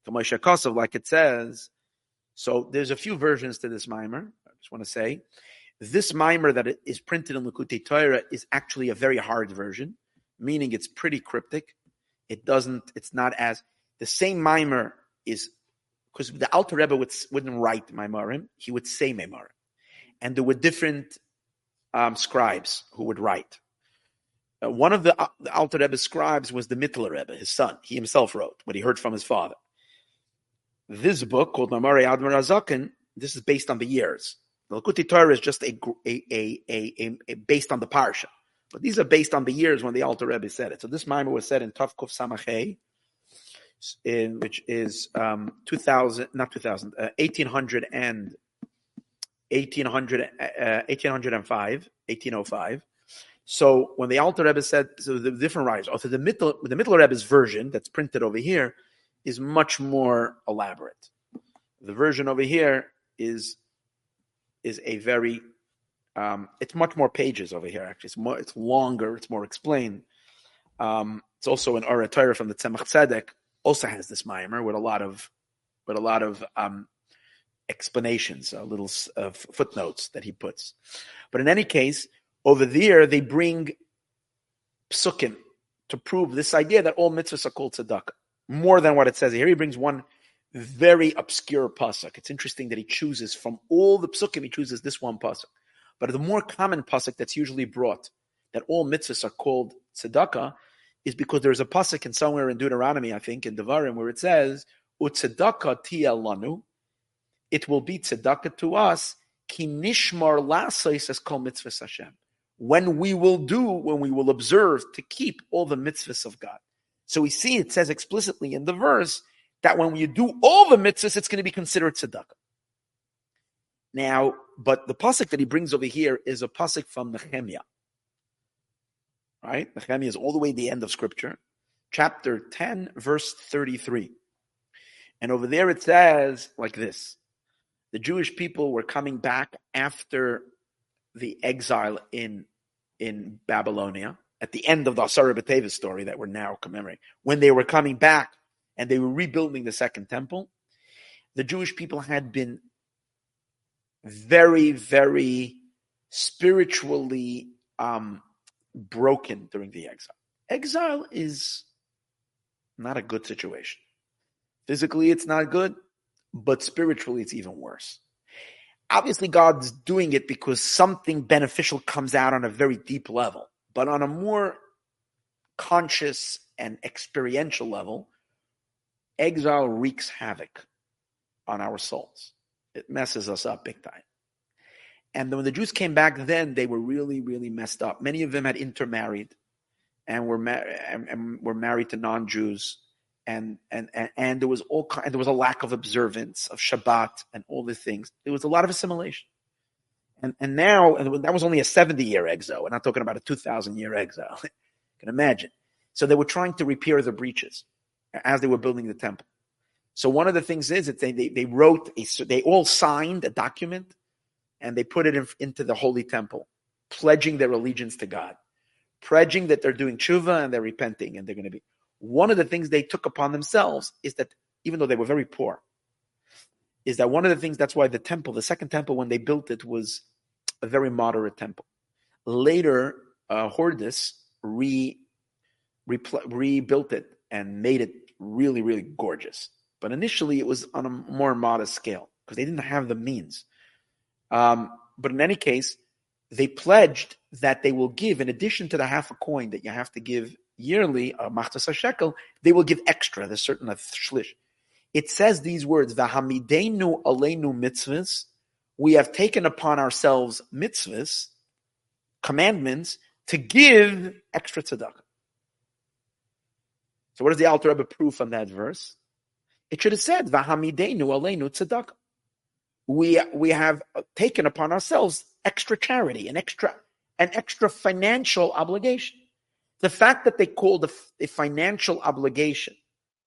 Kamosha like it says, so there's a few versions to this mimer. I just want to say, this mimer that is printed in Likutei Torah is actually a very hard version meaning it's pretty cryptic. It doesn't. It's not as the same mimer is because the Alter Rebbe would, wouldn't write Maimarim, he would say Maimarim. And there were different um, scribes who would write. Uh, one of the, uh, the Alter Rebbe's scribes was the Mittler Rebbe, his son. He himself wrote what he heard from his father. This book called Maamarei Admur Hazaken, this is based on the years. The Likutei Torah is just a, a, a, a, a, based on the parsha. But these are based on the years when the Alter Rebbe said it. So this mimer was said in Tavkuf Samachay, in which is um, 2000, not 2000, uh, 1800 and 1800, uh, 1805, 1805. So when the Alter Rebbe said, so the different writers, also the Mittler, the Mittler Rebbe's version that's printed over here is much more elaborate. The version over here is is a very um, it's much more pages over here. Actually, it's more it's longer. It's more explained. Um, it's also an Or HaTorah from the Tzemach Tzedek also has this mimer with a lot of with a lot of um, explanations, uh, little uh, footnotes that he puts. But in any case, over there they bring psukim to prove this idea that all mitzvahs are called tzedakah. More than what it says here, he brings one very obscure pasuk. It's interesting that he chooses from all the psukim, he chooses this one pasuk. But the more common pasuk that's usually brought, that all mitzvahs are called tzedakah, is because there's a pasuk in somewhere in Deuteronomy, I think, in Devarim, where it says, "Utzedakah tiel lanu," it will be tzedakah to us. Ki nishmar as kol mitzvahs Hashem. When we will do, when we will observe to keep all the mitzvahs of God. So we see it says explicitly in the verse that when you do all the mitzvahs, it's going to be considered tzedakah. Now, but the pasuk that he brings over here is a pasuk from Nehemiah. Right? Nehemiah is all the way the end of scripture, chapter 10, verse 33. And over there it says like this The Jewish people were coming back after the exile in, in Babylonia, at the end of the Asara B'Teva story that we're now commemorating. When they were coming back and they were rebuilding the second temple, the Jewish people had been very, very spiritually um, broken during the exile. Exile is not a good situation. Physically, it's not good, but spiritually, it's even worse. Obviously, God's doing it because something beneficial comes out on a very deep level, but on a more conscious and experiential level, exile wreaks havoc on our souls. It messes us up big time. And when the Jews came back then, they were really, really messed up. Many of them had intermarried and were, mar- and, and were married to non-Jews. And, and, and, and there was all kind, there was a lack of observance of Shabbat and all the things. There was a lot of assimilation. And, and now, and that was only a 70 year exile. We're not talking about a 2000 year exile. you can imagine. So they were trying to repair the breaches as they were building the temple. So one of the things is that they, they, they wrote, a, they all signed a document and they put it in, into the holy temple, pledging their allegiance to God, pledging that they're doing tshuva and they're repenting and they're going to be. One of the things they took upon themselves is that even though they were very poor, is that one of the things that's why the temple, the second temple, when they built it, was a very moderate temple. Later, uh, re, rebuilt it and made it really, really gorgeous. But initially, it was on a more modest scale because they didn't have the means. Um, but in any case, they pledged that they will give, in addition to the half a coin that you have to give yearly, uh, a machtas shekel, they will give extra. There's certain a shlish. It says these words: "V'hamidenu aleinu mitzvahs." We have taken upon ourselves mitzvahs, commandments, to give extra tzedakah. So, what does the Alter Rebbe proof on that verse? It should have said, "V'hamidenu aleinu tzedakah." we we have uh, taken upon ourselves extra charity, an extra an extra financial obligation. The fact that they called a, a financial obligation,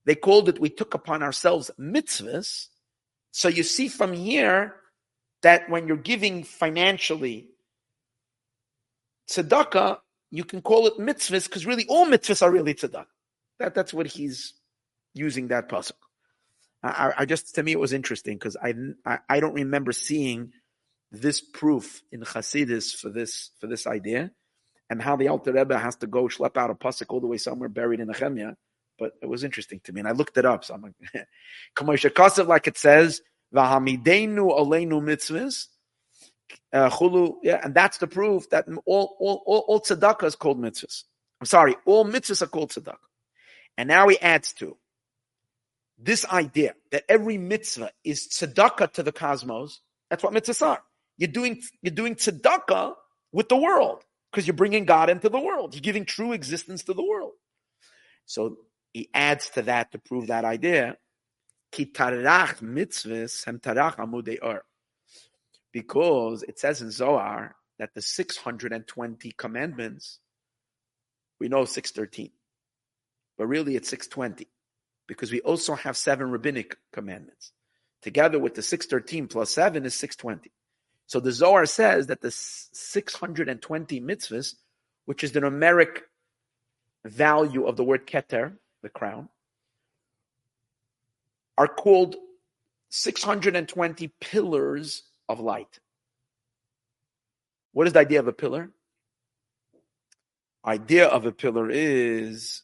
they called it we took upon ourselves mitzvahs. So you see from here that when you're giving financially tzedakah, you can call it mitzvahs because really all mitzvahs are really tzedakah. That, that's what he's using that pasuk. I, I just to me it was interesting because I, I, I don't remember seeing this proof in Hasidus for this for this idea, and how the Alter Rebbe has to go schlep out a pasuk all the way somewhere buried in Nehemiah. But it was interesting to me, and I looked it up. So I'm like, like it says, "V'hamidenu aleinu mitzvahs." Uh, chulu, yeah, and that's the proof that all all all, all tzedakah is called mitzvahs. I'm sorry, all mitzvahs are called tzedakah. And now he adds to this idea that every mitzvah is tzedakah to the cosmos. That's what mitzvahs are. You're doing you're doing tzedakah with the world because you're bringing God into the world. You're giving true existence to the world. So he adds to that to prove that idea. Because it says in Zohar that the 620 commandments, we know 613, but really it's 620 because we also have seven rabbinic commandments. Together with the 613 plus seven is 620. So the Zohar says that the 620 mitzvahs, which is the numeric value of the word keter, the crown, are called 620 pillars of light. What is the idea of a pillar? Idea of a pillar is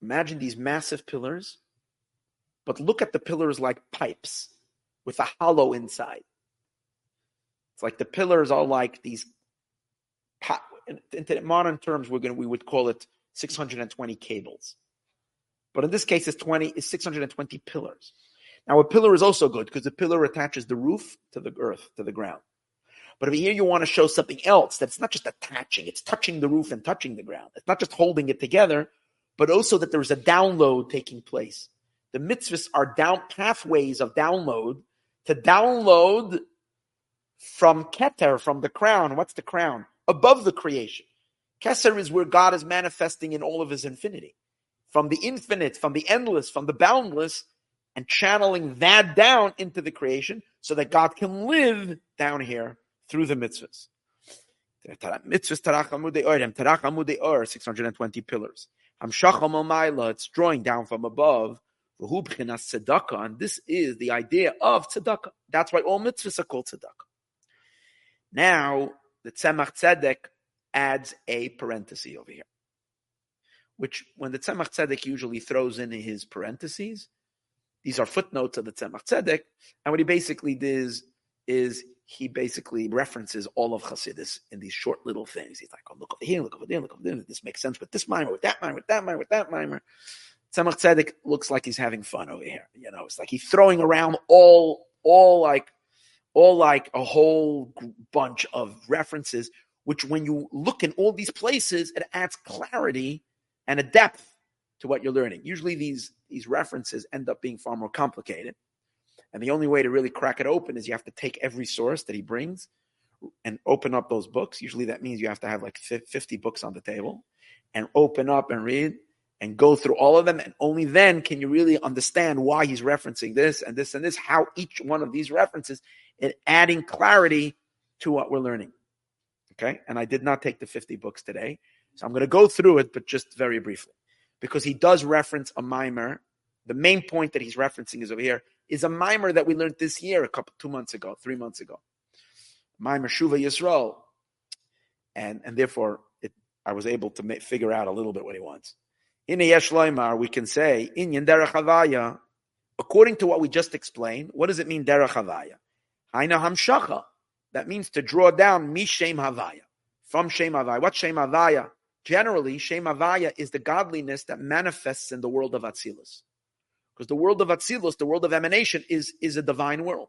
imagine these massive pillars, but look at the pillars like pipes with a hollow inside. It's like the pillars are like these. In modern terms, we're going we would call it 620 cables, but in this case, it's 20 is 620 pillars. Now, a pillar is also good because the pillar attaches the roof to the earth to the ground. But if here you want to show something else that's not just attaching, it's touching the roof and touching the ground. It's not just holding it together, but also that there's a download taking place. The mitzvahs are down pathways of download to download from Keter, from the crown. What's the crown? Above the creation. Keser is where God is manifesting in all of his infinity. From the infinite, from the endless, from the boundless, and channeling that down into the creation so that God can live down here through the mitzvahs. Mitzvahs Tarach Amudei Or, Tarach Amudei Or, 620 pillars. Hamshacham it's drawing down from above and this is the idea of tzedakah. That's why all mitzvahs are called tzedakah. Now, the Tzemach Tzedek adds a parenthesis over here, which when the Tzemach Tzedek usually throws in his parentheses, these are footnotes of the Tzemach Tzedek, and what he basically does is he basically references all of Chassidus in these short little things. He's like, oh, look over here, look over there, look over there. This makes sense with this mimer, with that mimer, with that mimer, with that mimer. Tzemach Tzedek looks like he's having fun over here. You know, it's like he's throwing around all, all like, all like a whole bunch of references, which when you look in all these places, it adds clarity and a depth to what you're learning. Usually these, these references end up being far more complicated. And the only way to really crack it open is you have to take every source that he brings and open up those books. Usually that means you have to have like 50 books on the table and open up and read and go through all of them. And only then can you really understand why he's referencing this and this and this, how each one of these references is adding clarity to what we're learning. Okay. And I did not take the 50 books today. So I'm going to go through it, but just very briefly, because he does reference a mimer. The main point that he's referencing is over here is a mimer that we learned this year, a couple, two months ago, three months ago. Mimer Shuva Yisrael. And, and therefore, it, I was able to make, figure out a little bit what he wants. In Loimar, we can say, Inyan Derech according to what we just explained, what does it mean, Derech Havaya? Haina Hamshacha. That means to draw down Mishem Havaya. From Shem Havaya. What Shem Havaya? Generally, Shem Havaya is the godliness that manifests in the world of Atzilus. Because the world of Atzilus, the world of emanation, is, is a divine world.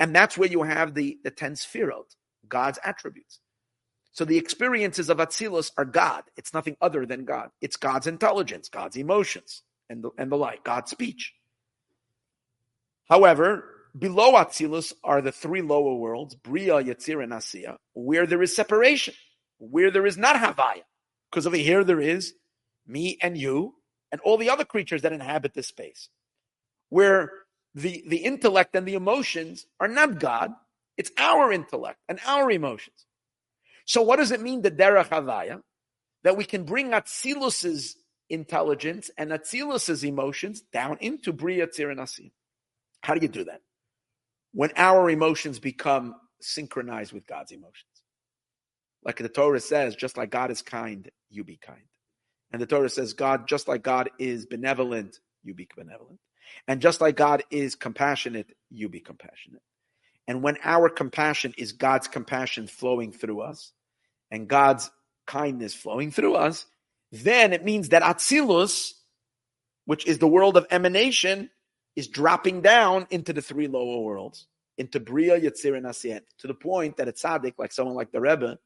And that's where you have the, the ten sphirot, God's attributes. So the experiences of Atzilus are God. It's nothing other than God. It's God's intelligence, God's emotions, and the, and the like, God's speech. However, below Atzilus are the three lower worlds, Bria, Yetzir, and Asiya, where there is separation, where there is not Havaya. Because over here there is me and you, and all the other creatures that inhabit this space, where the, the intellect and the emotions are not God, it's our intellect and our emotions. So what does it mean, the derech havaya? That we can bring Atzilus's intelligence and Atzilus's emotions down into Bria Tzir How do you do that? When our emotions become synchronized with God's emotions. Like the Torah says, just like God is kind, you be kind. And the Torah says, God, just like God is benevolent, you be benevolent. And just like God is compassionate, you be compassionate. And when our compassion is God's compassion flowing through us and God's kindness flowing through us, then it means that Atzilus, which is the world of emanation, is dropping down into the three lower worlds, into Bria, Yetzir, and Asiyat, to the point that it's tzaddik, like someone like the Rebbe,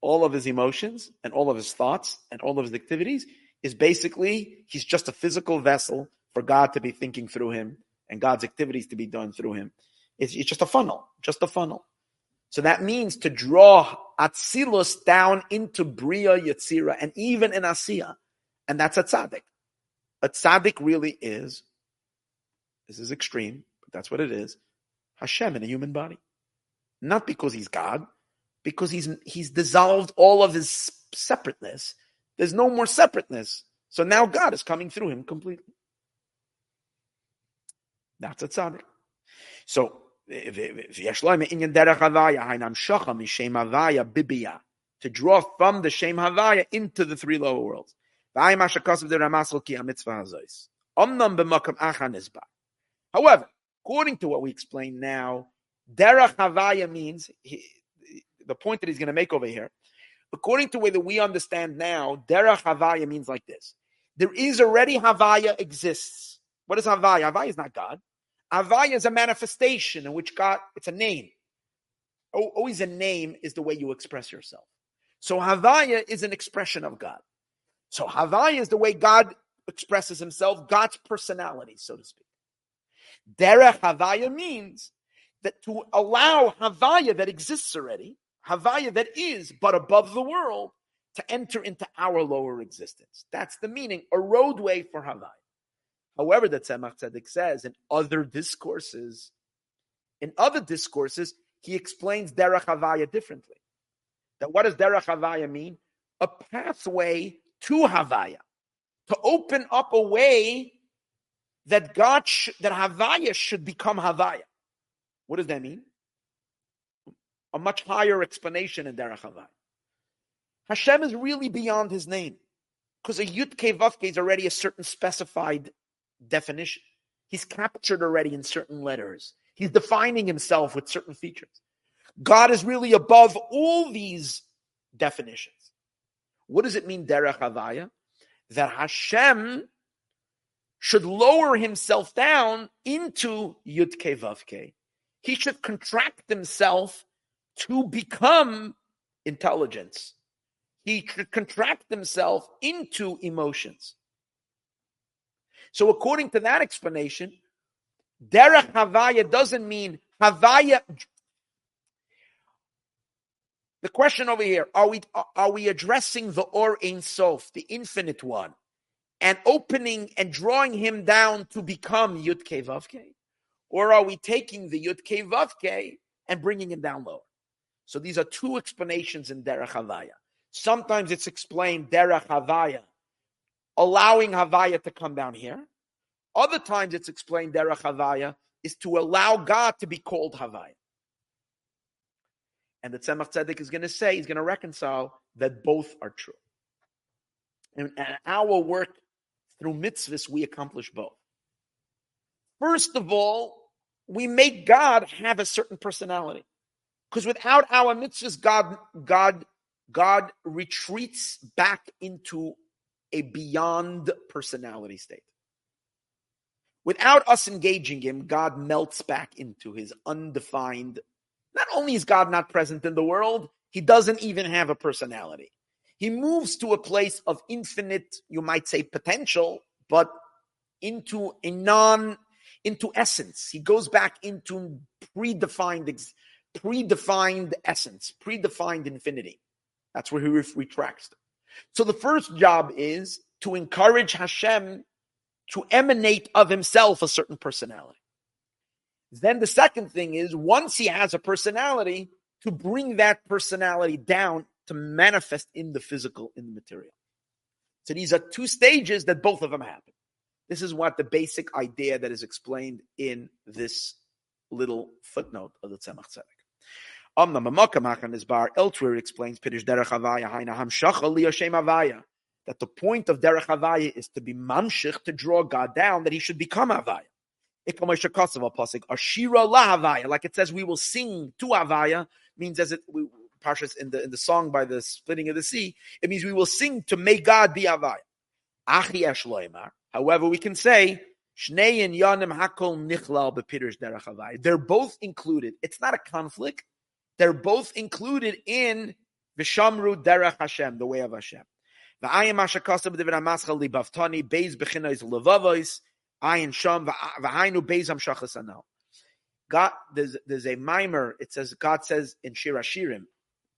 all of his emotions and all of his thoughts and all of his activities is basically he's just a physical vessel for God to be thinking through him and God's activities to be done through him. It's, it's just a funnel, just a funnel. So that means to draw Atzilus down into Bria Yetzira and even in Asiya. And that's a tzaddik. A tzaddik really is, this is extreme, but that's what it is, Hashem in a human body. Not because he's God, because he's he's dissolved all of his separateness. There's no more separateness. So now God is coming through him completely. That's a tzaddik. So to draw from the Shem Havaya into the three lower worlds. However, according to what we explained now, Derech Havaya means the point that he's going to make over here, according to the way that we understand now, Derech Havaya means like this. There is already Havaya exists. What is Havaya? Havaya is not God. Havaya is a manifestation in which God, it's a name. Always a name is the way you express yourself. So Havaya is an expression of God. So Havaya is the way God expresses himself, God's personality, so to speak. Derech Havaya means that to allow Havaya that exists already Havaya that is but above the world to enter into our lower existence. That's the meaning, a roadway for Havaya. However, the Tzemach Tzedek says in other discourses, in other discourses, he explains Derech Havaya differently. That what does Derech Havaya mean? A pathway to Havaya, to open up a way that God, sh- that Havaya should become Havaya. What does that mean? a much higher explanation in Derech Havaya. Hashem is really beyond his name because a Yud Ke Vav is already a certain specified definition. He's captured already in certain letters. He's defining himself with certain features. God is really above all these definitions. What does it mean, Derech Havaya? That Hashem should lower himself down into Yud Ke Vav Ke. He should contract himself to become intelligence. He should contract himself into emotions. So, according to that explanation, Derech Havaya doesn't mean Havaya. The question over here: Are we are we addressing the Or Ein Sof, the infinite one, and opening and drawing him down to become Yud Ke Vav or are we taking the Yud Ke Vav and bringing him down lower? So these are two explanations in Derech Havaya. Sometimes it's explained Derech Havaya, allowing Havaya to come down here. Other times it's explained Derech Havaya is to allow God to be called Havaya. And the Tzemach Tzedek is going to say, he's going to reconcile that both are true. And our work through mitzvahs, we accomplish both. First of all, we make God have a certain personality. Because without our mitzvahs, God, God, God retreats back into a beyond personality state. Without us engaging him, God melts back into his undefined. Not only is God not present in the world, he doesn't even have a personality. He moves to a place of infinite, you might say, potential, but into a non, into essence. He goes back into predefined predefined essence, predefined infinity. That's where he retracts. So the first job is to encourage Hashem to emanate of himself a certain personality. Then the second thing is once he has a personality, to bring that personality down to manifest in the physical, in the material. So these are two stages that both of them happen. This is what the basic idea that is explained in this little footnote of the Tzemach Tzedek. Bar, elsewhere explains Havaya, Havaya. That the point of Derech Havaya is to be mamshich, to draw God down, that he should become Havaya. Havaya, like it says, we will sing to Havaya, means as it, we, Parshas in the in the song by the splitting of the sea, it means we will sing to make God be Avaya. Achi Eshloimar. However, we can say They're both included. It's not a conflict. They're both included in Vishamru Derech Hashem, the way of Hashem. V'ayim Hashakasav David Amaschal Libaftani Beis Bechinois Levavois Ayin Sham V'ayinu Beis Hamshachas Anal. God, there's, there's a mimer. It says God says in Shir Hashirim,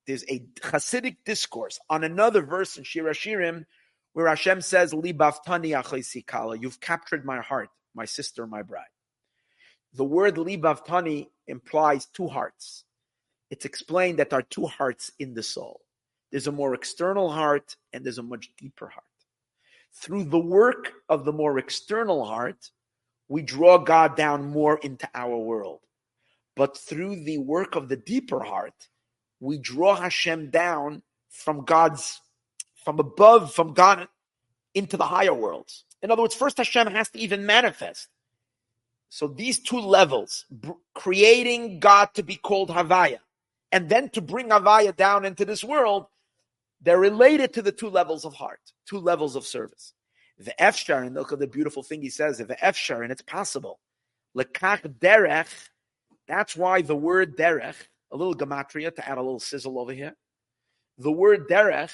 there's a Hasidic discourse on another verse in Shir Hashirim where Hashem says, Libaftani kala, you've captured my heart, my sister, my bride. The word Libaftani implies two hearts. It's explained that there are two hearts in the soul. There's a more external heart and there's a much deeper heart. Through the work of the more external heart, we draw God down more into our world. But through the work of the deeper heart, we draw Hashem down from God's, from above, from God into the higher worlds. In other words, first Hashem has to even manifest. So these two levels, creating God to be called Havaya, and then to bring Avaya down into this world, they're related to the two levels of heart, two levels of service. The Efshar, and look at the beautiful thing he says, the Efshar, and it's possible. Lekach derech, that's why the word derech, a little gematria to add a little sizzle over here. The word derech,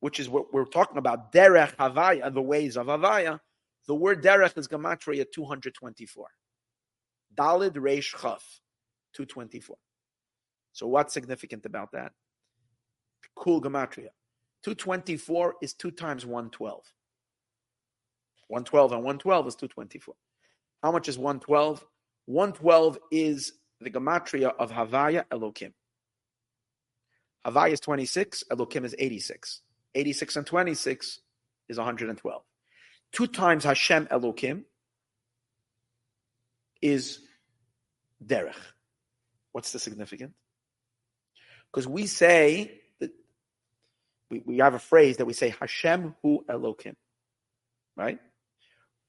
which is what we're talking about, derech havaya, the ways of havaya, the word derech is gematria 224. Dalid reish chaf, 224. So what's significant about that? Cool gematria. 224 is 2 times 112. 112 and 112 is 224. How much is 112? 112 is the gematria of Havaya Elokim. Havaya is 26, Elokim is 86. 86 and 26 is 112. Two times Hashem Elokim is Derech. What's the significance? Because we say that we, we have a phrase that we say Hashem Hu Elokim. Right?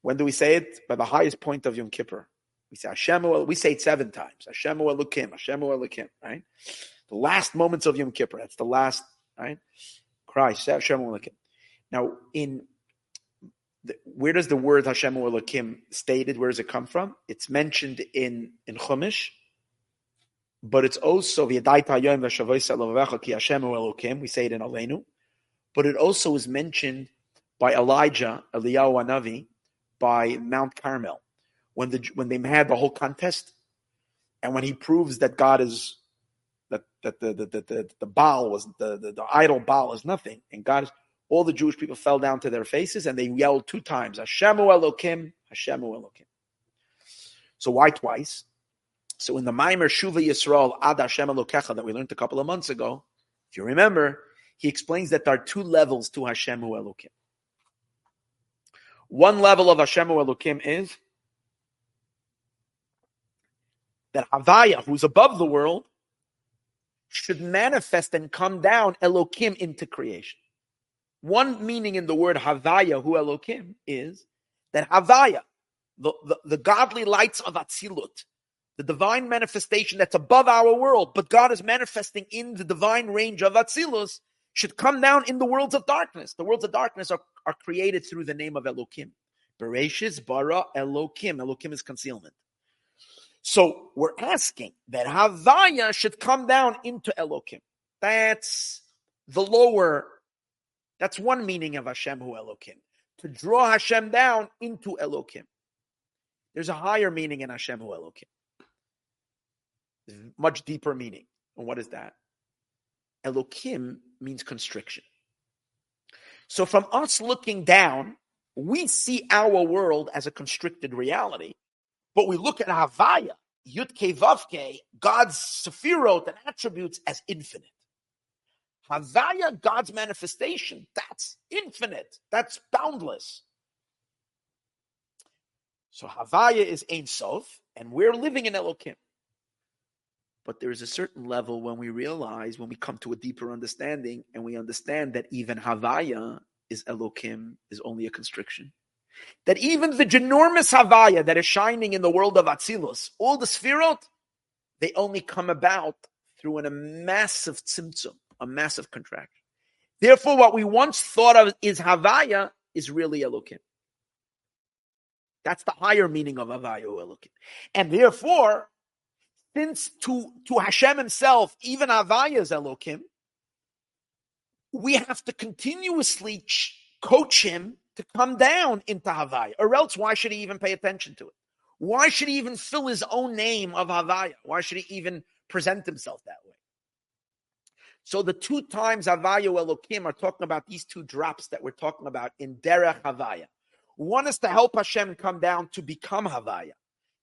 When do we say it? By the highest point of Yom Kippur. We say Hashem, hu, we say it seven times. Hashem hu Elokim, Hashem hu Elokim, right? The last moments of Yom Kippur. That's the last, right? Christ, Hashem hu Elokim. Now, in where does the word Hashem Elokim stated? Where does it come from? It's mentioned in in Chumash, but it's also Hashem. We say it in Aleinu, but it also is mentioned by Elijah, Eliyahu Anavi, by Mount Carmel when the when they had the whole contest, and when he proves that God is that that the the the, the, Baal was the, the the idol Baal is nothing, and God is all the Jewish people fell down to their faces and they yelled two times, Hashemu Elokim, Hashemu Elokim. So why twice? So in the Maimer Shuva Yisrael Ad Hashem Elokecha that we learned a couple of months ago, if you remember, he explains that there are two levels to Hashemu Elokim. One level of Hashemu Elokim is that Havaya, who's above the world, should manifest and come down Elokim into creation. One meaning in the word Havaya, who Elokim, is that Havaya, the, the, the godly lights of Atzilut, the divine manifestation that's above our world, but God is manifesting in the divine range of Atzilus, should come down in the worlds of darkness. The worlds of darkness are, are created through the name of Elokim. Bereshis bara Elokim. Elokim is concealment. So we're asking that Havaya should come down into Elokim. That's the lower, that's one meaning of Hashem who Elokim. To draw Hashem down into Elokim. There's a higher meaning in Hashem who Elokim. Much deeper meaning. And what is that? Elokim means constriction. So from us looking down, we see our world as a constricted reality but we look at Havaya, Yudke Vavke, God's Sephirot and attributes as infinite. Havaya, God's manifestation, that's infinite, that's boundless. So Havaya is Ein Sof, and we're living in Elokim. But there is a certain level when we realize, when we come to a deeper understanding, and we understand that even Havaya is Elokim, is only a constriction. That even the ginormous Havaya that is shining in the world of Atzilus, all the Sfirot, they only come about through a massive tzimtzum, a massive contraction. Therefore, what we once thought of is Havaya is really Elokim. That's the higher meaning of Havaya Elokim. And therefore, since to, to Hashem himself, even Havaya is Elokim, we have to continuously ch- coach him to come down into Havaya. Or else, why should he even pay attention to it? Why should he even fill his own name of Havaya? Why should he even present himself that way? So the two times Havaya Elokim are talking about these two drops that we're talking about in Derech Havaya. One is to help Hashem come down to become Havaya.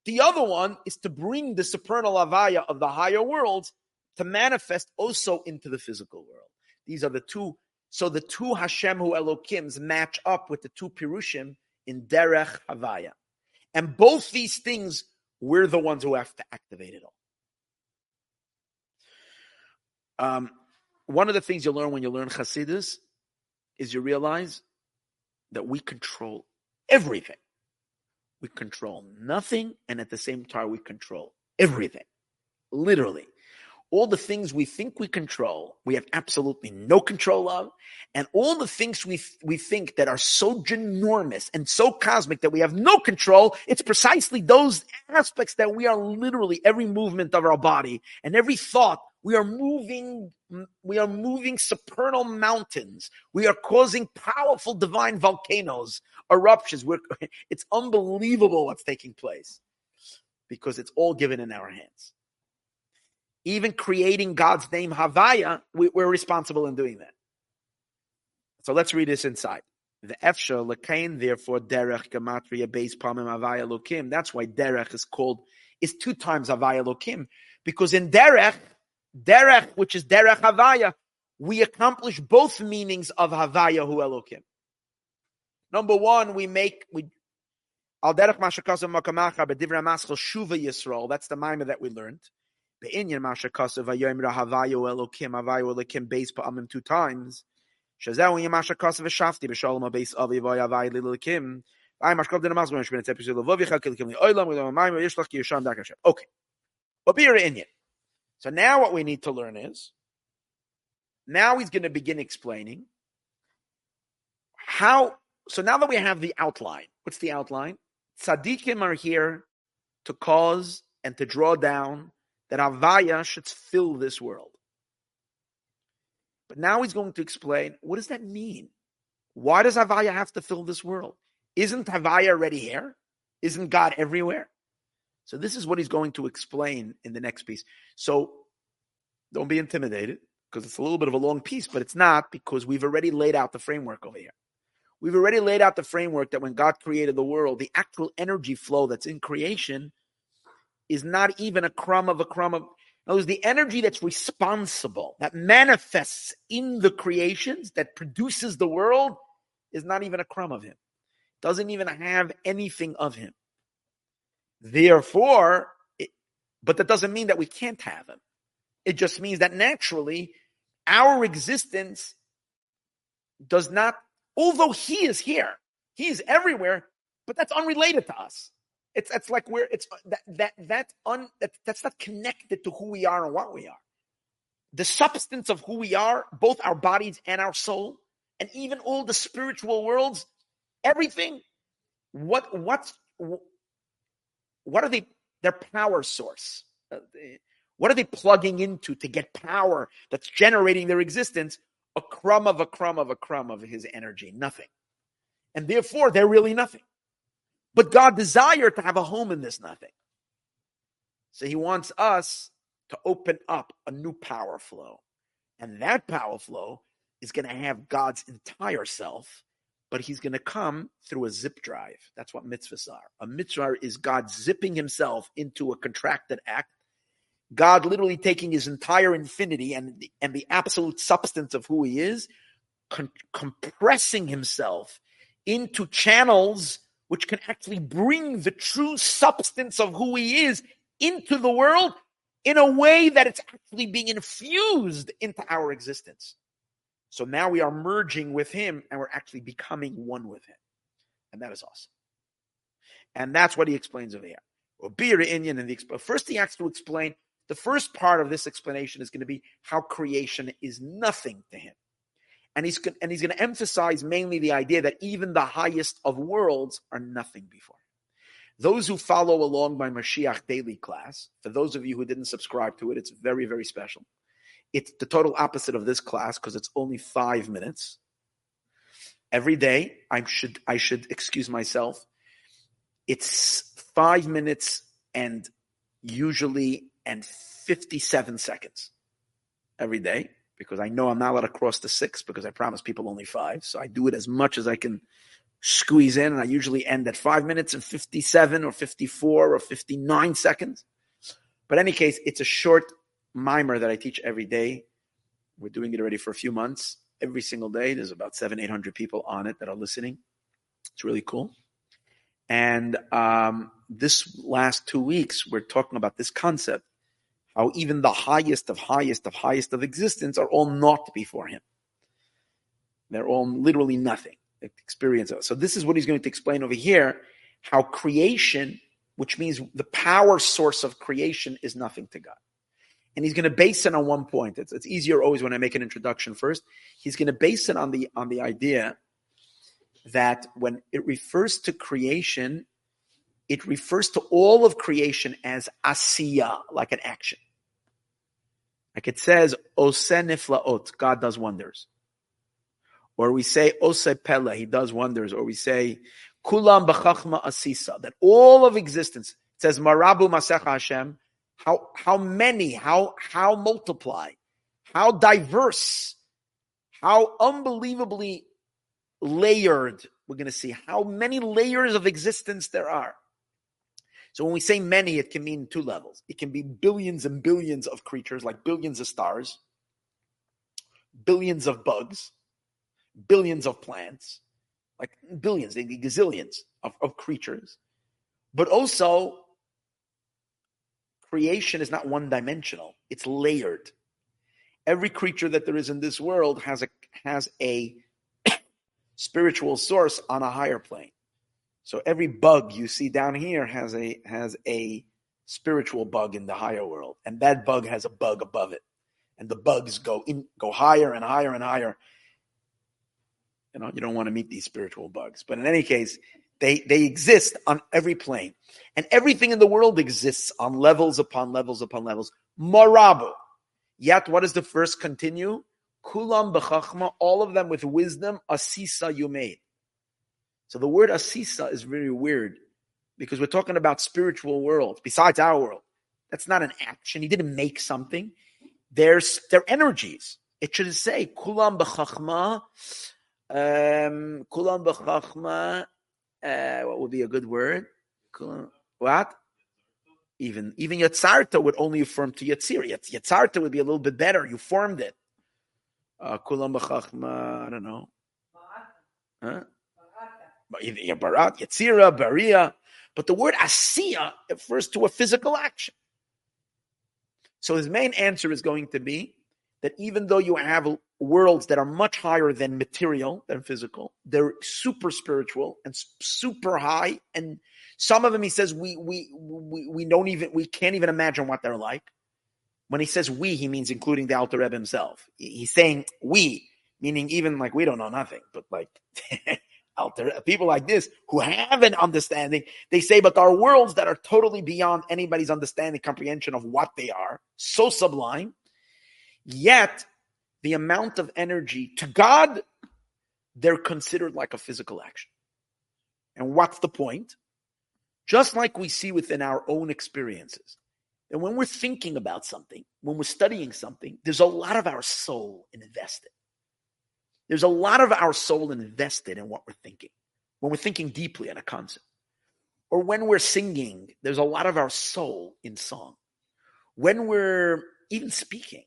The other one is to bring the supernal Havaya of the higher worlds to manifest also into the physical world. These are the two. So the two Hashem Hu Elokims match up with the two Pirushim in Derech Havaya. And both these things, we're the ones who have to activate it all. Um, one of the things you learn when you learn Hasidus is you realize that we control everything. We control nothing, and at the same time, we control everything. Literally all the things we think we control, we have absolutely no control of, and all the things we we think that are so ginormous and so cosmic that we have no control, it's precisely those aspects that we are literally every movement of our body and every thought we are moving we are moving supernal mountains we are causing powerful divine volcanoes eruptions We're, it's unbelievable what's taking place because it's all given in our hands even creating God's name Havaya, we, are responsible in doing that. So let's read this inside. The Efsha Lekain, therefore, Derech Gematria base Pamim Havaya Lokim. That's why Derech is called, is two times Havaya Lokim. Because in Derech, Derech, which is Derech Havaya, we accomplish both meanings of Havaya Hu Elokim. Number one, we make, we, Al Derech Mashakasim Makamacha, Bedivra Maschel Shuva Yisrael. That's the mimer that we learned. Be'inyan Masha Kasav Vayoim Rahavayo Elokim Havayo Elokim base Pa'amim two times. Shazau Inyan Masha Kasav Shafti B'Shalom base Avi Vayavai Lilokim. Okay. But be your Inyan. So now what we need to learn is now he's going to begin explaining how so now that we have the outline, what's the outline? Tzaddikim are here to cause and to draw down that Avaya should fill this world. But now he's going to explain what does that mean? Why does Avaya have to fill this world? Isn't Havaya already here? Isn't God everywhere? So this is what he's going to explain in the next piece. So don't be intimidated because it's a little bit of a long piece, but it's not because we've already laid out the framework over here. We've already laid out the framework that when God created the world, the actual energy flow that's in creation is not even a crumb of a crumb of. In other words, the energy that's responsible, that manifests in the creations, that produces the world, is not even a crumb of him. Doesn't even have anything of him. Therefore, it, but that doesn't mean that we can't have him. It just means that naturally, our existence does not, although he is here, he is everywhere, but that's unrelated to us. It's it's like we're it's that that that un that, that's not connected to who we are and what we are. The substance of who we are, both our bodies and our soul, and even all the spiritual worlds, everything. What what's what are they? Their power source. Uh, what are they plugging into to get power that's generating their existence? A crumb of a crumb of a crumb of his energy, nothing. And therefore, they're really nothing. But God desired to have a home in this nothing. So he wants us to open up a new power flow. And that power flow is going to have God's entire self, but he's going to come through a zip drive. That's what mitzvahs are. A mitzvah is God zipping himself into a contracted act. God literally taking his entire infinity and the, and the absolute substance of who he is, con- compressing himself into channels which can actually bring the true substance of who he is into the world in a way that it's actually being infused into our existence. So now we are merging with him and we're actually becoming one with him. And that is awesome. And that's what he explains over here. Indian in the first he has to explain the first part of this explanation is going to be how creation is nothing to him. And he's and he's going to emphasize mainly the idea that even the highest of worlds are nothing before. Those who follow along my Mashiach daily class, for those of you who didn't subscribe to it, it's very, very special. It's the total opposite of this class because it's only five minutes. Every day, I should I should excuse myself. It's five minutes and usually and 57 seconds every day because I know I'm not allowed to cross the six because I promise people only five. So I do it as much as I can squeeze in, and I usually end at five minutes and 57 or 54 or 59 seconds. But any case, it's a short mimer that I teach every day. We're doing it already for a few months. Every single day, there's about seven, 800 people on it that are listening. It's really cool. And um, this last two weeks, we're talking about this concept how even the highest of highest of highest of existence are all not before him. They're all literally nothing experience of. So this is what he's going to explain over here, how creation, which means the power source of creation is nothing to God. And he's going to base it on one point. It's, it's easier always when I make an introduction first. He's going to base it on the on the idea that when it refers to creation, it refers to all of creation as asiya, like an action. Like it says, oseniflaot, God does wonders or we say Ose Pele, he does wonders, or we say Kulam B'chachma Asisa, that all of existence, it says Marabu Masecha Hashem, how, how many, how, how multiply, how diverse, how unbelievably layered, we're going to see how many layers of existence there are. So when we say many, it can mean two levels. It can be billions and billions of creatures, like billions of stars, billions of bugs, billions of plants, like billions, maybe gazillions of, of creatures. But also, creation is not one dimensional, it's layered. Every creature that there is in this world has a has a spiritual source on a higher plane. So every bug you see down here has a has a spiritual bug in the higher world, and that bug has a bug above it, and the bugs go in go higher and higher and higher, you know, you don't want to meet these spiritual bugs. But in any case, they they exist on every plane. And everything in the world exists on levels upon levels upon levels. Marabu. Yet what does the first continue? Kulam b'chachma, all of them with wisdom, asisa you made. So the word asisa is very weird because we're talking about spiritual world besides our world. That's not an action. He didn't make something. There's they're energies. It should say kulam b'chachma um, kulam b'chachma. Uh, what would be a good word? What? Even even Yatzarta would only affirm to Yatzir. Yatzarta would be a little bit better. You formed it. Uh, kulam b'chachma. I don't know. Huh? Barat, Yatzira, Baria. But the word asiya refers to a physical action. So his main answer is going to be that even though you have worlds that are much higher than material, than physical, they're super spiritual and super high. And some of them, he says, we we we we don't even we can't even imagine what they're like. When he says we, he means including the Alter Rebbe himself. He's saying we, meaning even like we don't know nothing, but like Alter people like this who have an understanding, they say, but there are worlds that are totally beyond anybody's understanding, comprehension of what they are, so sublime Yet, the amount of energy to God, they're considered like a physical action. And what's the point? Just like we see within our own experiences. And when we're thinking about something, when we're studying something, there's a lot of our soul invested. There's a lot of our soul invested in what we're thinking, when we're thinking deeply on a concept. Or when we're singing, there's a lot of our soul in song. When we're even speaking,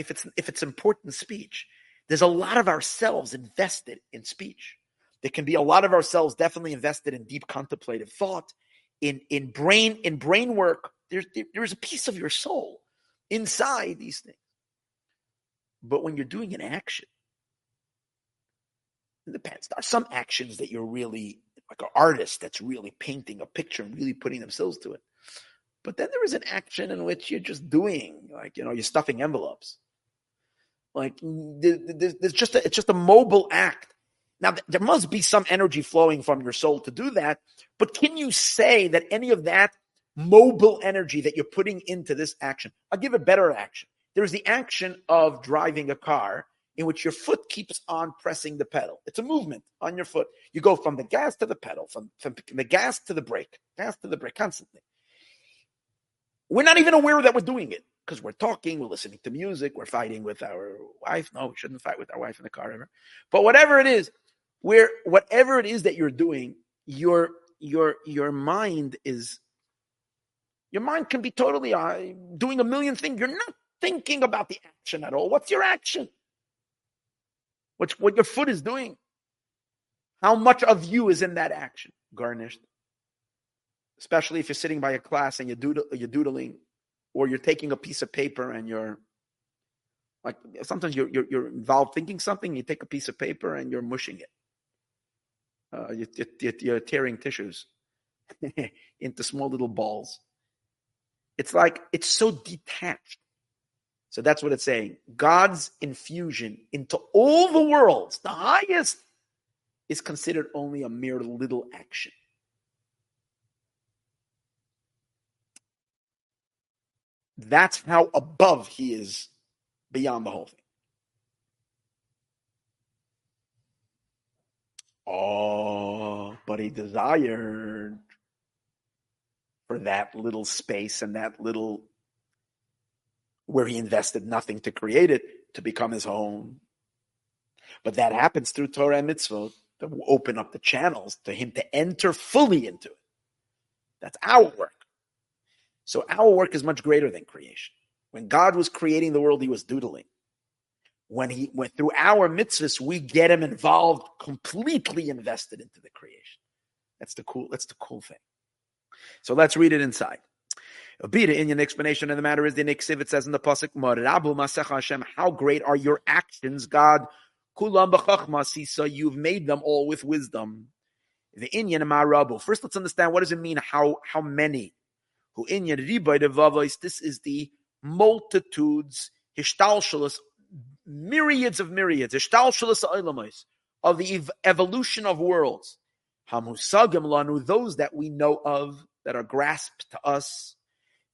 if it's if it's important speech, there's a lot of ourselves invested in speech. There can be a lot of ourselves definitely invested in deep contemplative thought, in in brain in brain work. There's there's a piece of your soul inside these things. But when you're doing an action, it depends. There are some actions that you're really like an artist that's really painting a picture and really putting themselves to it. But then there is an action in which you're just doing, like you know, you're stuffing envelopes. Like there's just a, it's just a mobile act. Now there must be some energy flowing from your soul to do that. But can you say that any of that mobile energy that you're putting into this action? I'll give a better action. There's the action of driving a car in which your foot keeps on pressing the pedal. It's a movement on your foot. You go from the gas to the pedal, from, from the gas to the brake, gas to the brake constantly. We're not even aware that we're doing it because we're talking, we're listening to music, we're fighting with our wife. No, we shouldn't fight with our wife in the car ever. But whatever it is, where whatever it is that you're doing, your your your mind is your mind can be totally uh, doing a million things. You're not thinking about the action at all. What's your action? What's what your foot is doing? How much of you is in that action? Garnished especially if you're sitting by a class and you're, doodle, you're doodling or you're taking a piece of paper and you're like sometimes you're, you're, you're involved thinking something you take a piece of paper and you're mushing it. Uh, you, you, you're tearing tissues into small little balls. It's like it's so detached. So that's what it's saying. God's infusion into all the worlds the highest is considered only a mere little action That's how above he is beyond the whole thing. Oh, but he desired for that little space and that little where he invested nothing to create it to become his home. But that happens through Torah and mitzvot to open up the channels to him to enter fully into it. That's our work. So our work is much greater than creation. When God was creating the world, he was doodling. When he went through our mitzvahs, we get him involved, completely invested into the creation. That's the cool, that's the cool thing. So let's read it inside. Abida in your explanation of the matter is the Nixiv, it says in the Pasuk, Rabu Masech Hashem, how great are your actions, God. Kulam b'chachma you've made them all with wisdom. The Inyan Marabu. First, let's understand what does it mean, how, how many? Who in this is the multitudes, hishtalshalas, myriads of myriads, hishtalshalas of the evolution of worlds. Hamusagim lanu, those that we know of, that are grasped to us.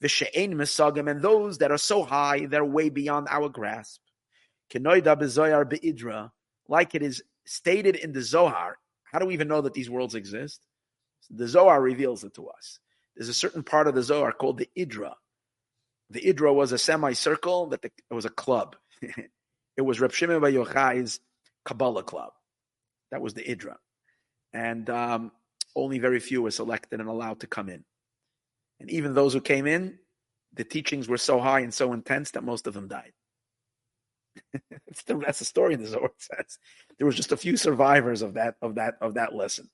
Vishe'en misagim, and those that are so high, they're way beyond our grasp. Kenoida bezoyar beidra, like it is stated in the Zohar. How do we even know that these worlds exist? The Zohar reveals it to us. There's a certain part of the Zohar called the Idra. The Idra was a semicircle that the, it was a club. it was Reb Shimon Bar Yochai's Kabbalah club. That was the Idra, and um, only very few were selected and allowed to come in. And even those who came in, the teachings were so high and so intense that most of them died. that's the story in the Zohar says. There was just a few survivors of that of that of that lesson.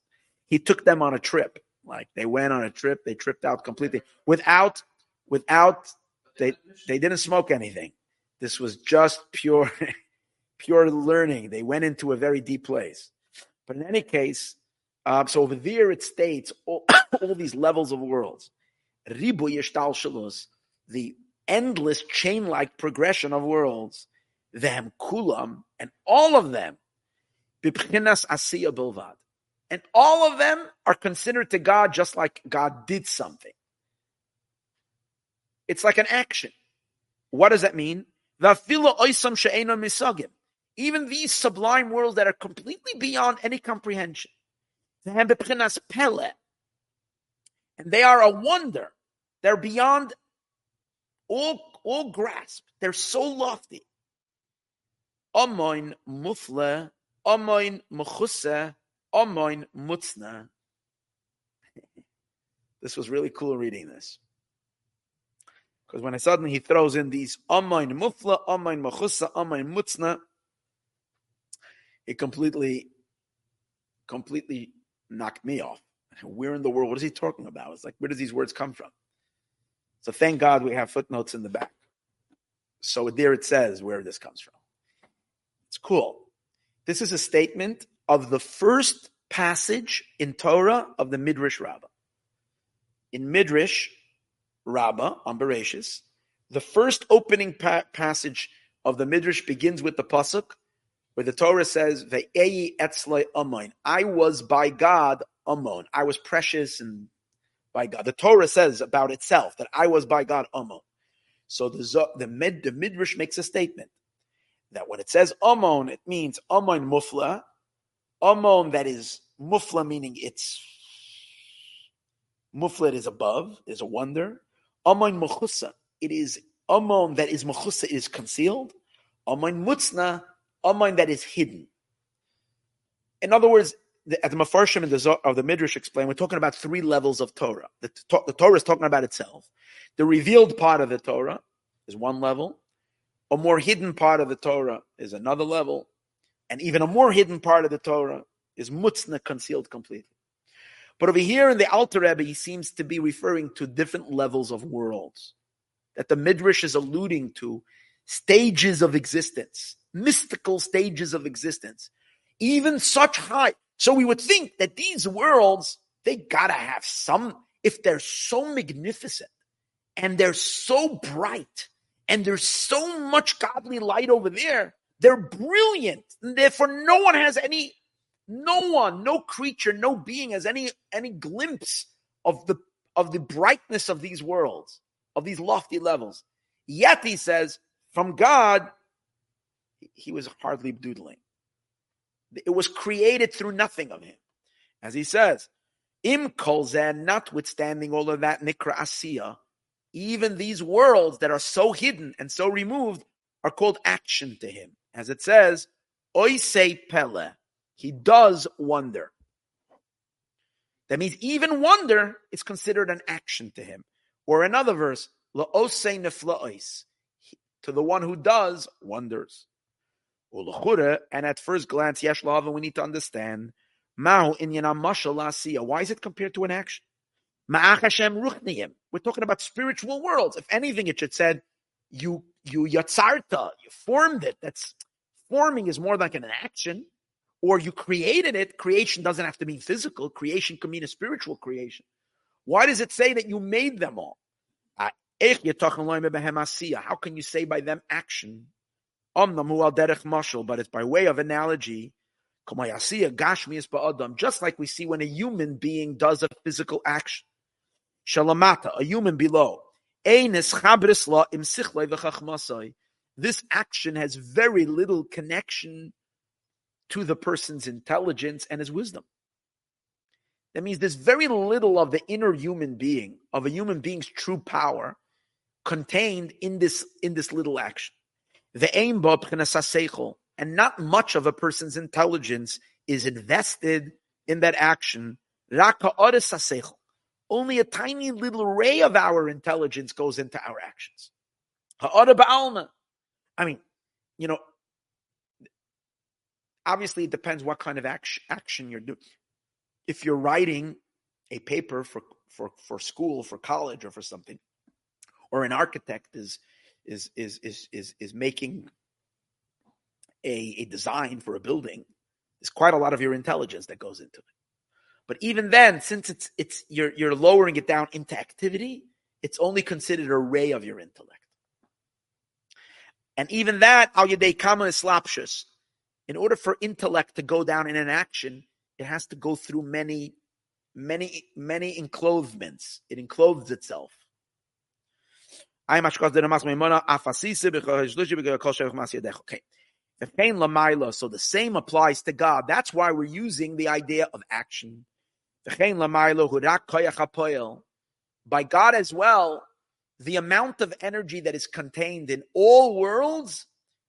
He took them on a trip like they went on a trip, they tripped out completely without without they they didn't smoke anything. This was just pure pure learning. They went into a very deep place. But in any case, um, so over there it states all, all these levels of worlds. Ribu the endless chain-like progression of worlds, them kulam, and all of them, bibchinas asiya bilvad. And all of them are considered to God just like God did something. It's like an action. What does that mean? Even these sublime worlds that are completely beyond any comprehension. And they are a wonder. They're beyond all, all grasp. They're so lofty. Amoin mufle, amoin mechuse, Omoin Mutzna. This was really cool reading this. Because when I suddenly he throws in these Omoin Mufla, Omoin Machusa, Omoin Mutzna, it completely, completely knocked me off. Where in the world? What is he talking about? It's like, where does these words come from? So thank God we have footnotes in the back. So there it says where this comes from. It's cool. This is a statement of the first passage in Torah of the Midrash Rabbah. In Midrash Rabbah on Bereshis, the first opening pa- passage of the Midrash begins with the pasuk where the Torah says, "Ve'ei etzlei amoin." I was by God amon. I was precious and by God. The Torah says about itself that I was by God amon. So the the, Mid, the Midrash makes a statement that when it says amon, it means amon mufla, amon that is mufla meaning it's mufla is above, is a wonder. Amon mechusa, it is amon that is mechusa is concealed. Amon mutzna, amon that is hidden. In other words, the, at the Mefarshim and the of the Midrash explain, we're talking about three levels of Torah. The, the Torah is talking about itself. The revealed part of the Torah is one level. A more hidden part of the Torah is another level. And even a more hidden part of the Torah is mutzna, concealed completely. But over here in the Alter Rebbe, he seems to be referring to different levels of worlds that the Midrash is alluding to stages of existence, mystical stages of existence, even such high. So we would think that these worlds, they gotta have some, if they're so magnificent and they're so bright and there's so much godly light over there, they're brilliant. Therefore, no one has any, no one, no creature, no being has any any glimpse of the of the brightness of these worlds, of these lofty levels. Yet he says, from God, he was hardly doodling. It was created through nothing of him. As he says, Im kolzen, notwithstanding all of that nikra asiya, even these worlds that are so hidden and so removed are called action to him. As it says, oise pele, he does wonder. That means even wonder is considered an action to him. Or another verse, la'ose nefla'ois, to the one who does wonders. And at first glance, yesh we need to understand, La Sia. why is it compared to an action? We're talking about spiritual worlds. If anything, it should said, you you yatzarta, you formed it. That's forming is more like an action, or you created it. Creation doesn't have to mean physical. Creation can mean a spiritual creation. Why does it say that you made them all? Ah, How can you say by them action? But it's by way of analogy. Just like we see when a human being does a physical action. A human below. This action has very little connection to the person's intelligence and his wisdom. That means there's very little of the inner human being, of a human being's true power, contained in this in this little action. The aim and not much of a person's intelligence is invested in that action. Only a tiny little ray of our intelligence goes into our actions. I mean, you know, obviously it depends what kind of action, action you're doing. If you're writing a paper for, for, for school, for college, or for something, or an architect is is is is is, is making a, a design for a building, there's quite a lot of your intelligence that goes into it. But even then, since it's it's you're you're lowering it down into activity, it's only considered a ray of your intellect. And even that, al yadei kama slapshus, in order for intellect to go down in an action, it has to go through many, many, many enclothements. It enclothes itself. Okay. So the same applies to God. That's why we're using the idea of action. By God as well, the amount of energy that is contained in all worlds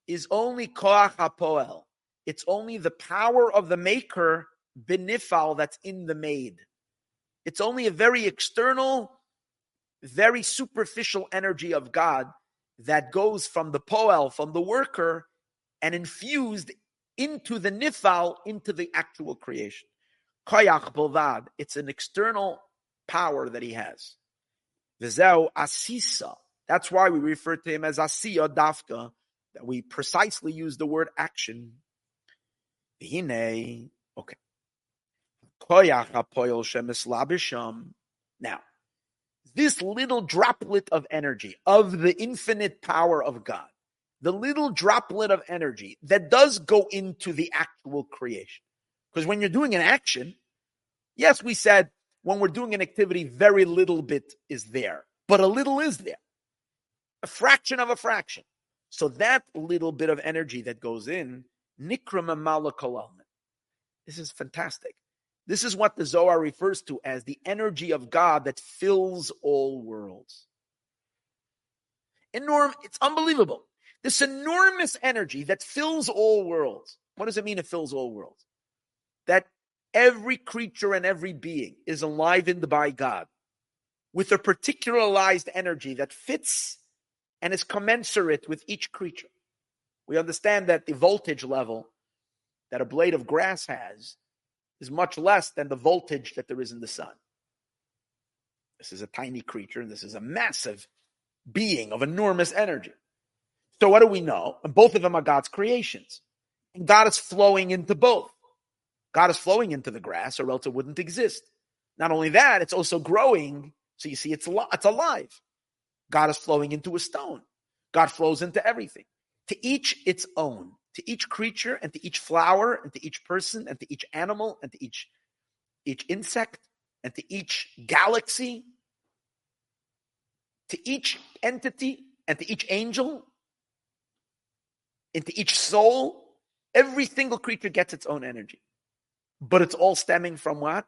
is only koach hapoel. It's only the power of the maker, benifal, that's in the made. It's only a very external, very superficial energy of God that goes from the poel, from the worker, and infused into the nifal, into the actual creation. Koyach Bolvad. It's an external power that he has. Asisa. That's why we refer to him as Asiya Dafka, that we precisely use the word action. Hine. Okay. Now, this little droplet of energy, of the infinite power of God, the little droplet of energy that does go into the actual creation. Because when you're doing an action, yes, we said when we're doing an activity, very little bit is there, but a little is there. A fraction of a fraction. So that little bit of energy that goes in, nikram This is fantastic. This is what the Zohar refers to as the energy of God that fills all worlds. Enorm, it's unbelievable. This enormous energy that fills all worlds. What does it mean it fills all worlds? That every creature and every being is enlivened by God with a particularized energy that fits and is commensurate with each creature. We understand that the voltage level that a blade of grass has is much less than the voltage that there is in the sun. This is a tiny creature, and this is a massive being of enormous energy. So what do we know? And both of them are God's creations. And God is flowing into both. God is flowing into the grass, or else it wouldn't exist. Not only that, it's also growing. So you see, it's it's alive. God is flowing into a stone. God flows into everything. To each its own. To each creature and to each flower and to each person and to each animal and to each each insect and to each galaxy. To each entity and to each angel into each soul, every single creature gets its own energy. But it's all stemming from what?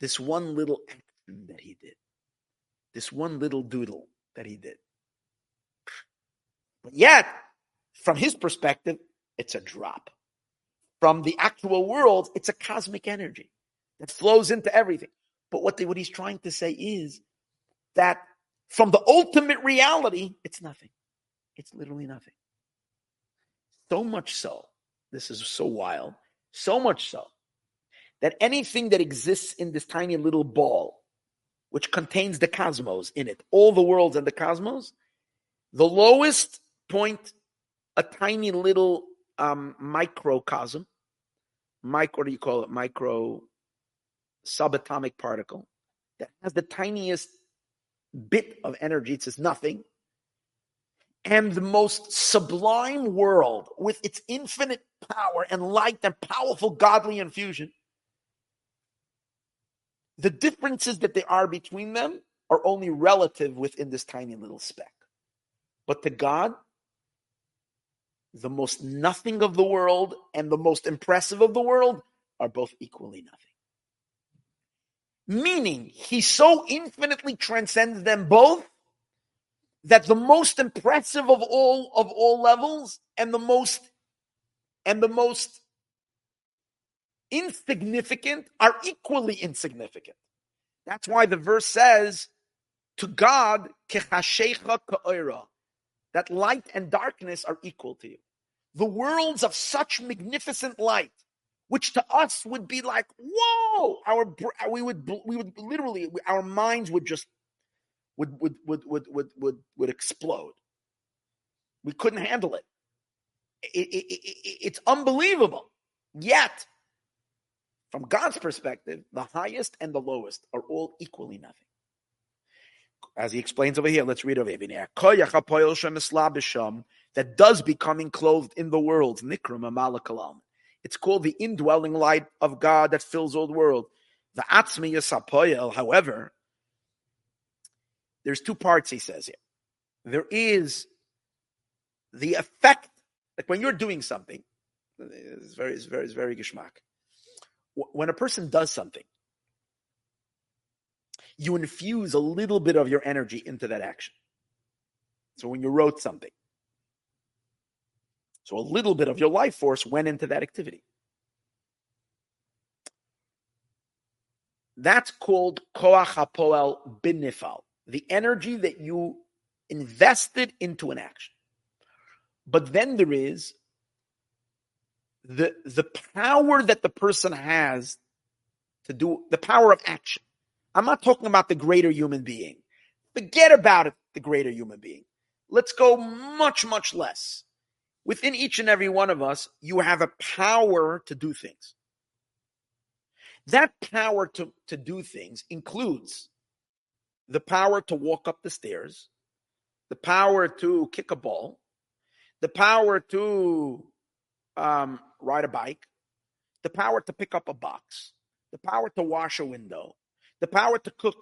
This one little action that he did. This one little doodle that he did. But yet, from his perspective, it's a drop. From the actual world, it's a cosmic energy that flows into everything. But what, what he's trying to say is that from the ultimate reality, it's nothing. It's literally nothing. So much so, this is so wild, so much so, that anything that exists in this tiny little ball, which contains the cosmos in it, all the worlds and the cosmos, the lowest point, a tiny little um, microcosm, micro, what do you call it? Micro subatomic particle that has the tiniest bit of energy. It says nothing and the most sublime world with its infinite power and light and powerful godly infusion, the differences that there are between them are only relative within this tiny little speck. But to God, the most nothing of the world and the most impressive of the world are both equally nothing. Meaning, he so infinitely transcends them both that the most impressive of all of all levels and the most and the most insignificant are equally insignificant. That's why the verse says, to God, that light and darkness are equal to you. The worlds of such magnificent light, which to us would be like, whoa, our we would we would literally our minds would just would would would would would would, would explode. We couldn't handle it. It, it, it. It's unbelievable. Yet, from God's perspective, the highest and the lowest are all equally nothing. As he explains over here, let's read over here. That does becoming clothed in the world. It's called the indwelling light of God that fills all the world. The however, there's two parts he says here. There is the effect, like when you're doing something, it's very, it's very, it's very geschmack. When a person does something, you infuse a little bit of your energy into that action. So when you wrote something, so a little bit of your life force went into that activity. That's called koach hapoel binifal the energy that you invested into an action. But then there is the, the power that the person has to do the power of action. I'm not talking about the greater human being. Forget about it, the greater human being. Let's go much, much less. Within each and every one of us, you have a power to do things. That power to, to do things includes the power to walk up the stairs, the power to kick a ball, the power to um, ride a bike, the power to pick up a box, the power to wash a window, the power to cook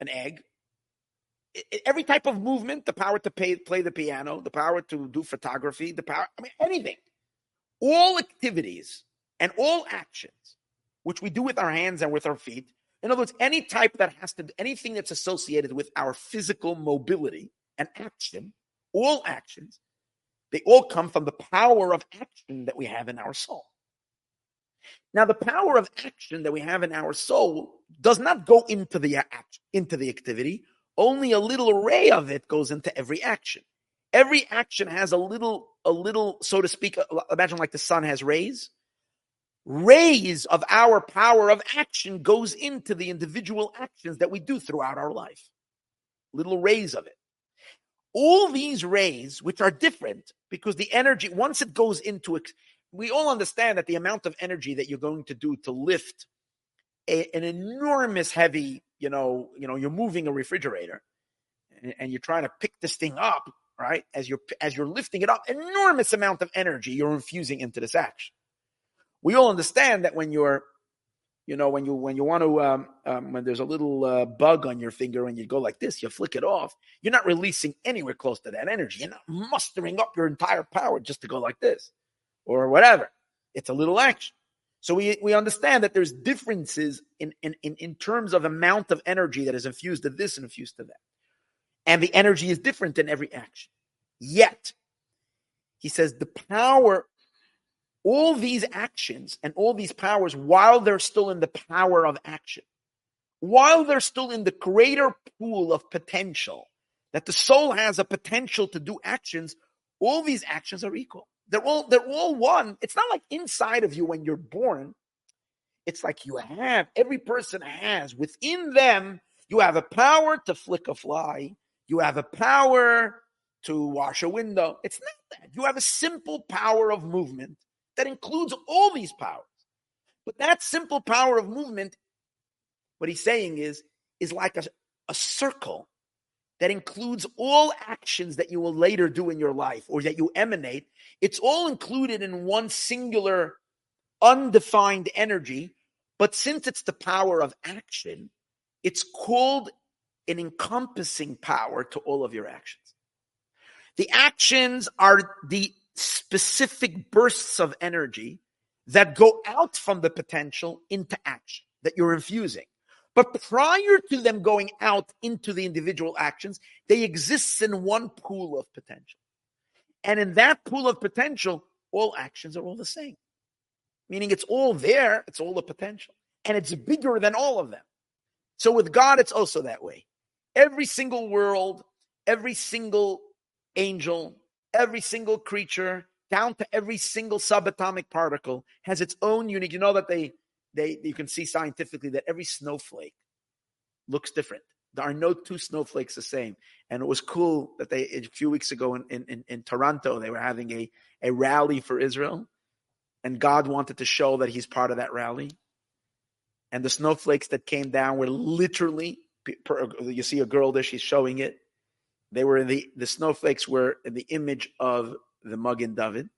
an egg, every type of movement, the power to pay, play the piano, the power to do photography, the power, I mean, anything. All activities and all actions, which we do with our hands and with our feet. In other words, any type that has to, anything that's associated with our physical mobility and action, all actions, they all come from the power of action that we have in our soul. Now, the power of action that we have in our soul does not go into the act, into the activity. Only a little ray of it goes into every action. Every action has a little, a little, so to speak. Uh, imagine like the sun has rays. Rays of our power of action goes into the individual actions that we do throughout our life. Little rays of it. All these rays, which are different because the energy, once it goes into it, we all understand that the amount of energy that you're going to do to lift a, an enormous heavy, you know, you know, you're moving a refrigerator and, and you're trying to pick this thing up, right? As you're as you're lifting it up, enormous amount of energy you're infusing into this action. We all understand that when you're you know when you when you want to um, um, when there's a little uh, bug on your finger and you go like this you flick it off you're not releasing anywhere close to that energy you're not mustering up your entire power just to go like this or whatever it's a little action so we, we understand that there's differences in, in, in, in terms of amount of energy that is infused to this and infused to that. And the energy is different in every action. Yet, he says the power, all these actions and all these powers, while they're still in the power of action, while they're still in the greater pool of potential, that the soul has a potential to do actions, all these actions are equal. They're all they're all one. It's not like inside of you when you're born. It's like you have every person has within them. You have a power to flick a fly. You have a power to wash a window. It's not that. You have a simple power of movement that includes all these powers. But that simple power of movement, what he's saying is, is like a, a circle that includes all actions that you will later do in your life or that you emanate. It's all included in one singular, undefined energy. But since it's the power of action, it's called an encompassing power to all of your actions. The actions are the specific bursts of energy that go out from the potential into action that you're infusing. But prior to them going out into the individual actions, they exist in one pool of potential. And in that pool of potential, all actions are all the same. Meaning it's all there, it's all the potential. And it's bigger than all of them. So with God, it's also that way. Every single world, every single angel, every single creature, down to every single subatomic particle, has its own unique. You know that they they you can see scientifically that every snowflake looks different. There are no two snowflakes the same. And it was cool that they a few weeks ago in, in, in Toronto they were having a, a rally for Israel. And God wanted to show that he's part of that rally. And the snowflakes that came down were literally you see a girl there, she's showing it. They were in the the snowflakes were in the image of the Magen David.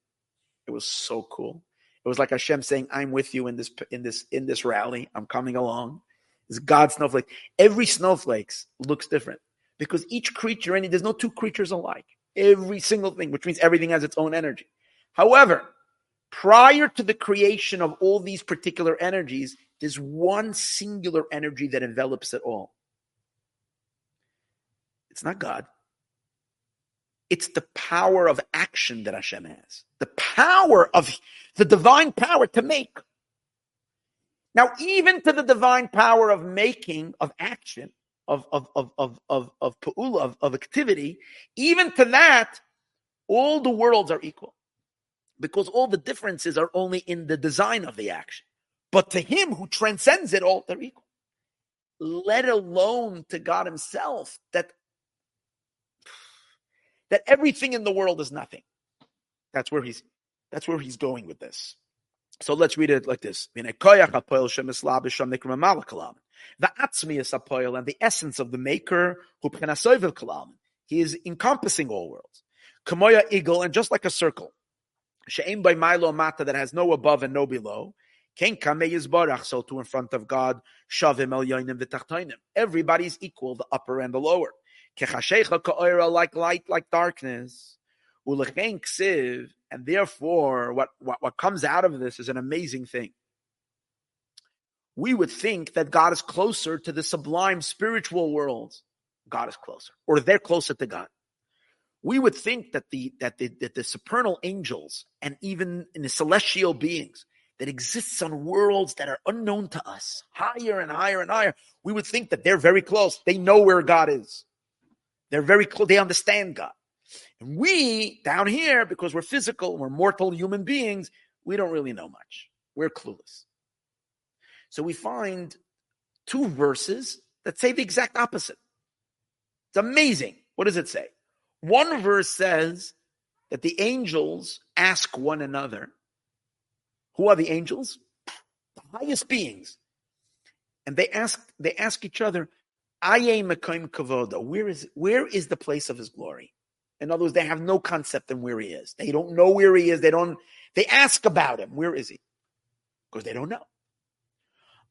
It was so cool. It was like Hashem saying, "I'm with you in this in this in this rally. I'm coming along." It's God's snowflake. Every snowflake looks different because each creature, and there's no two creatures alike. Every single thing, which means everything has its own energy. However, prior to the creation of all these particular energies, there's one singular energy that envelops it all. It's not God. It's the power of action that Hashem has. The power of the divine power to make. Now, even to the divine power of making, of action, of of of of of of of, of activity, even to that, all the worlds are equal. Because all the differences are only in the design of the action. But to him who transcends it all, they're equal. Let alone to God himself that that everything in the world is nothing. That's where he's that's where he's going with this. So let's read it like this. The atzmius apoil and the essence of the maker, who he is encompassing all worlds. Kamoya eagle, and just like a circle, she'em by milo mata that has no above and no below. Ken kamei is barach, so to in front of God, shavim el yoinim. Everybody's equal, the upper and the lower. Like light, like darkness. And therefore, what, what, what comes out of this is an amazing thing. We would think that God is closer to the sublime spiritual world. God is closer, or they're closer to God. We would think that the that the, that the supernal angels and even in the celestial beings that exists on worlds that are unknown to us, higher and higher and higher, we would think that they're very close. They know where God is. They're very close. They understand God. And we down here, because we're physical, we're mortal human beings, we don't really know much. We're clueless. So we find two verses that say the exact opposite. It's amazing. What does it say? One verse says that the angels ask one another, who are the angels? The highest beings. And they ask they ask each other, where is where is the place of his glory? In other words, they have no concept of where he is. They don't know where he is. They don't, they ask about him. Where is he? Because they don't know.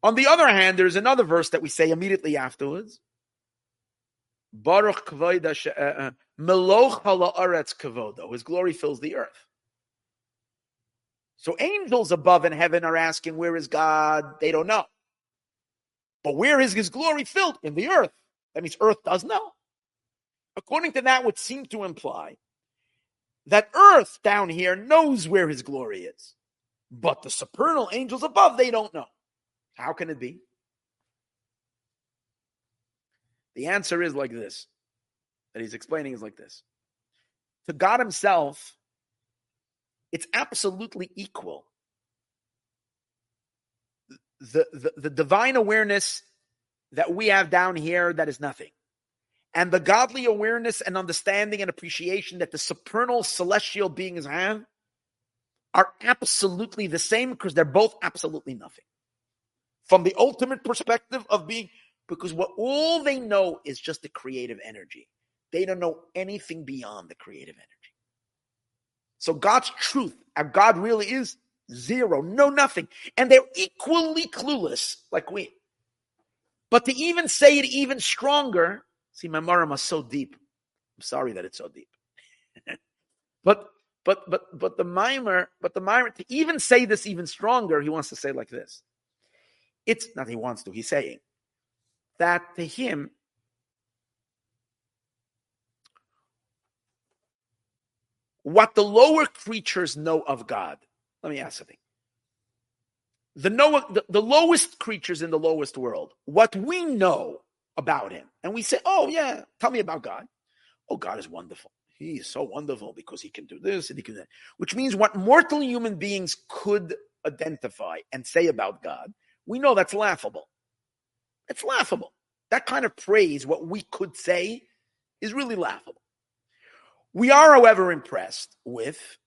On the other hand, there's another verse that we say immediately afterwards. Baruch kavoda uh, uh, meloch ha'la'aretz kavodo. His glory fills the earth. So angels above in heaven are asking, where is God? They don't know. But where is his glory filled? In the earth. That means earth does know according to that, would seem to imply that earth down here knows where his glory is, but the supernal angels above, they don't know. How can it be? The answer is like this that he's explaining is like this. To God himself, it's absolutely equal. The, the, the divine awareness that we have down here that is nothing and the godly awareness and understanding and appreciation that the supernal celestial beings have are absolutely the same because they're both absolutely nothing. From the ultimate perspective of being, because what all they know is just the creative energy. They don't know anything beyond the creative energy. So God's truth, and God really is zero, no nothing. And they're equally clueless like we. But to even say it even stronger, See, my maamar is so deep. I'm sorry that it's so deep. but but but but the maamar, but the maamar to even say this even stronger, he wants to say like this. It's not he wants to, he's saying that to him what the lower creatures know of God. Let me ask something. The, Noah, the, the lowest creatures in the lowest world, what we know about him. And we say, oh, yeah, tell me about God. Oh, God is wonderful. He is so wonderful because he can do this and he can do that. Which means what mortal human beings could identify and say about God, we know that's laughable. It's laughable. That kind of praise, what we could say, is really laughable. We are, however, impressed with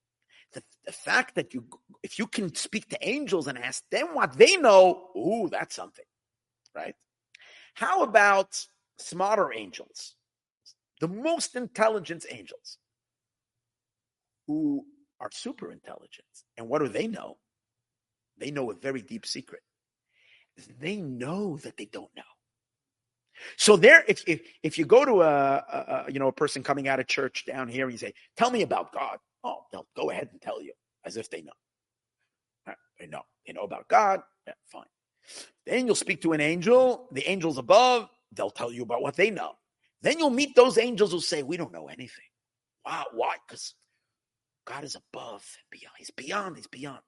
the, fact that you, if you can speak to angels and ask them what they know, ooh, that's something, right? How about smarter angels? The most intelligent angels who are super intelligent. And what do they know? They know a very deep secret. They know that they don't know. So there, if if, if you go to a, a you know a person coming out of church down here, and you say, "Tell me about God," oh, they'll go ahead and tell you as if they know. Right, they know. They know about God. Yeah, fine. Then you'll speak to an angel, the angels above, they'll tell you about what they know. Then you'll meet those angels who say, We don't know anything. Wow, why? Because God is above and beyond. He's beyond, he's beyond.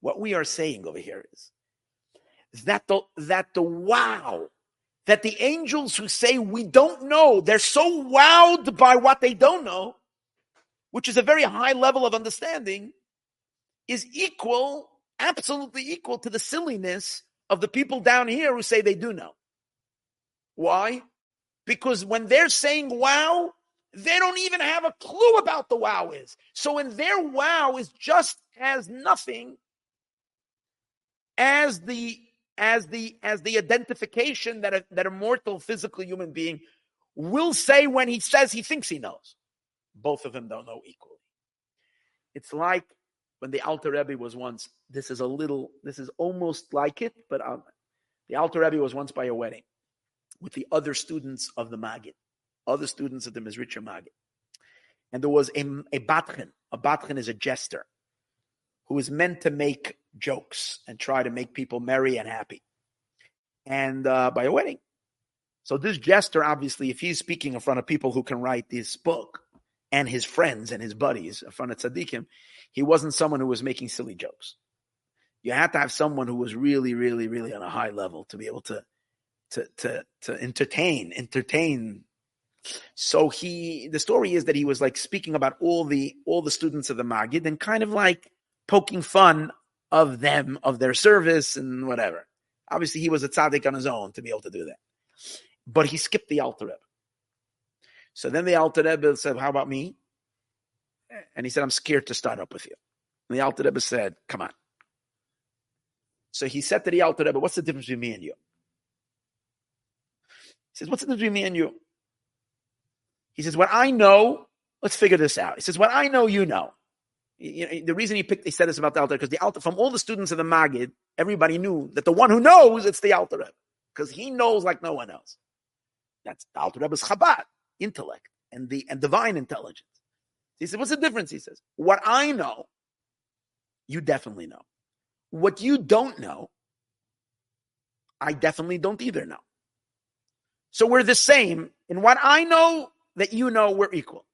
What we are saying over here is, is that the that the wow that the angels who say we don't know, they're so wowed by what they don't know, which is a very high level of understanding, is equal absolutely equal to the silliness of the people down here who say they do know. Why? Because when they're saying wow, they don't even have a clue about the wow is. So in their wow is just as nothing as the as the as the identification that a, that a mortal physical human being will say when he says he thinks he knows. Both of them don't know equally. It's like when the Alter Rebbe was once. This is a little. This is almost like it, but um, the Alter Rebbe was once by a wedding with the other students of the Magid, other students of the Mezritcher Magid, and there was a a badchen. A badchen is a jester who is meant to make jokes and try to make people merry and happy. And uh, by a wedding. So this jester, obviously, if he's speaking in front of people who can write this book and his friends and his buddies in front of tzaddikim, he wasn't someone who was making silly jokes. You had to have someone who was really, really, really on a high level to be able to to to to entertain, entertain. So he the story is that he was like speaking about all the all the students of the Magid and kind of like poking fun of them, of their service and whatever. Obviously, he was a tzaddik on his own to be able to do that. But he skipped the Alter Rebbe. So then the Alter Rebbe said, How about me? And he said, I'm scared to start up with you. And the Alter Rebbe said, Come on. So he said to the Alter Rebbe, What's the difference between me and you? He says, What's the difference between me and you? He says, What I know, let's figure this out. He says, What I know, you know. You know, the reason he picked, he said this about the Alter, because the Alter, from all the students of the Magid, everybody knew that the one who knows, it's the Alter Rebbe, because he knows like no one else. That's the Alter Rebbe's Chabad, intellect, and the and divine intelligence. He said, "What's the difference?" He says, "What I know, you definitely know. What you don't know, I definitely don't either know. So we're the same. In what I know that you know, we're equal.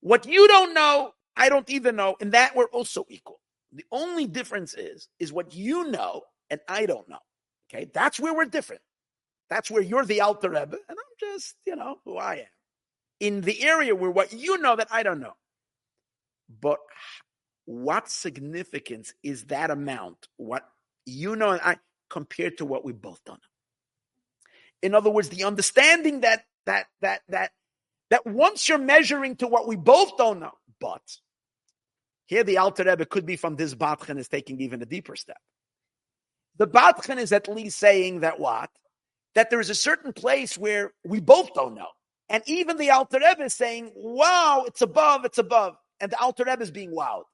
What you don't know, I don't either know. In that, we're also equal. The only difference is, is what you know and I don't know. Okay, that's where we're different. That's where you're the Alter Rebbe, and I'm just, you know, who I am. In the area where what you know that I don't know. But what significance is that amount, what you know and I, compared to what we both don't know? In other words, the understanding that that that that that once you're measuring to what we both don't know, but here the Alter Rebbe could be from this Badchen is taking even a deeper step. The Badchen is at least saying that what? That there is a certain place where we both don't know. And even the Alter Rebbe is saying, wow, it's above, it's above. And the Alter Rebbe is being wowed.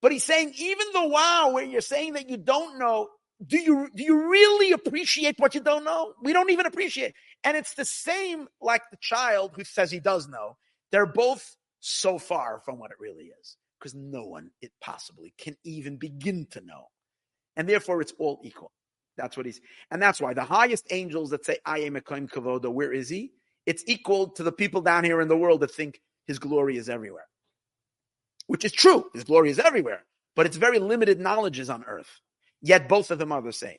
But he's saying, even the wow, where you're saying that you don't know, do you do you really appreciate what you don't know? We don't even appreciate. And it's the same like the child who says he does know. They're both so far from what it really is because no one it possibly can even begin to know. And therefore it's all equal. That's what he's and that's why the highest angels that say I am a Koim Kavoda, where is he? It's equal to the people down here in the world that think his glory is everywhere. Which is true. His glory is everywhere. But it's very limited knowledges on earth. Yet both of them are the same.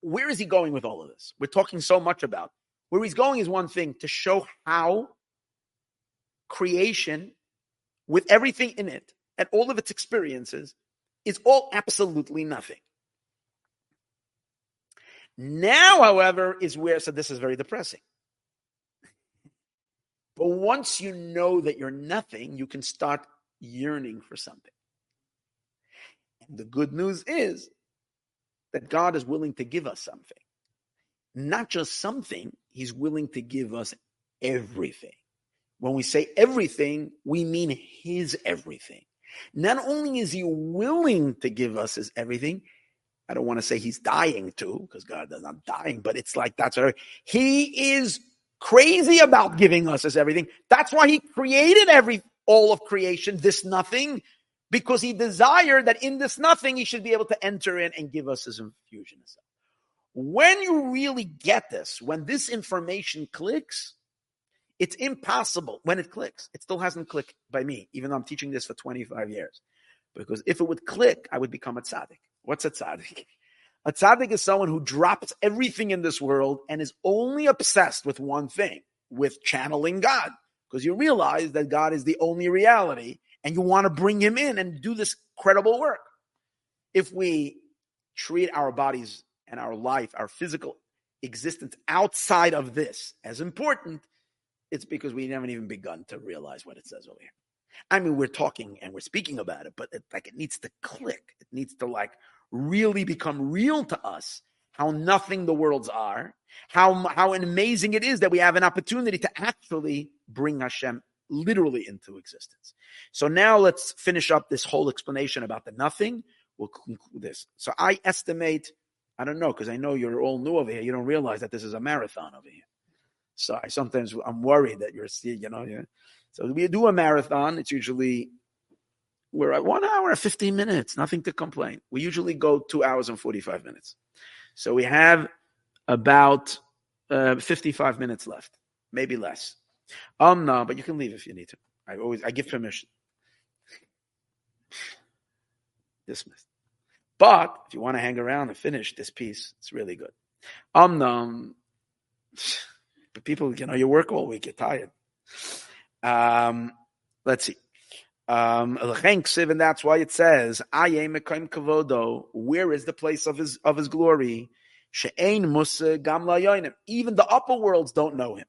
Where is he going with all of this? We're talking so much about. Where he's going is one thing to show how creation, with everything in it and all of its experiences, is all absolutely nothing. Now, however, is where, so this is very depressing. But once you know that you're nothing, you can start yearning for something. And the good news is that God is willing to give us something. Not just something, He's willing to give us everything. When we say everything, we mean His everything. Not only is He willing to give us His everything, I don't want to say He's dying to, because God is not dying, but it's like that's what He is crazy about giving us His everything. That's why He created every all of creation, this nothing, because he desired that in this nothing he should be able to enter in and give us his infusion. When you really get this, when this information clicks, it's impossible. When it clicks, it still hasn't clicked by me, even though I'm teaching this for 25 years. Because if it would click, I would become a tzaddik. What's a tzaddik? A tzaddik is someone who drops everything in this world and is only obsessed with one thing, with channeling God. Because you realize that God is the only reality and you want to bring him in and do this credible work. if we treat our bodies and our life, our physical existence outside of this as important, it's because we haven't even begun to realize what it says over here. I mean, we're talking and we're speaking about it, but it, like it needs to click. It needs to like really become real to us how nothing the worlds are, how how amazing it is that we have an opportunity to actually bring Hashem literally into existence. So now let's finish up this whole explanation about the nothing. We'll conclude this. So I estimate, I don't know, because I know you're all new over here. You don't realize that this is a marathon over here. So I sometimes I'm worried that you're you know, yeah. So we do a marathon. It's usually we're at one hour and 15 minutes, nothing to complain. We usually go two hours and 45 minutes. So we have about uh, 55 minutes left, maybe less. Um, no, but you can leave if you need to. I always I give permission. Dismissed. But if you want to hang around and finish this piece, it's really good. Um, no, but people, you know, you work all week, you're tired. Um, let's see. Um, and that's why it says, "I am kavodo. Where is the place of his of his glory? She'ein musa gam Even the upper worlds don't know him.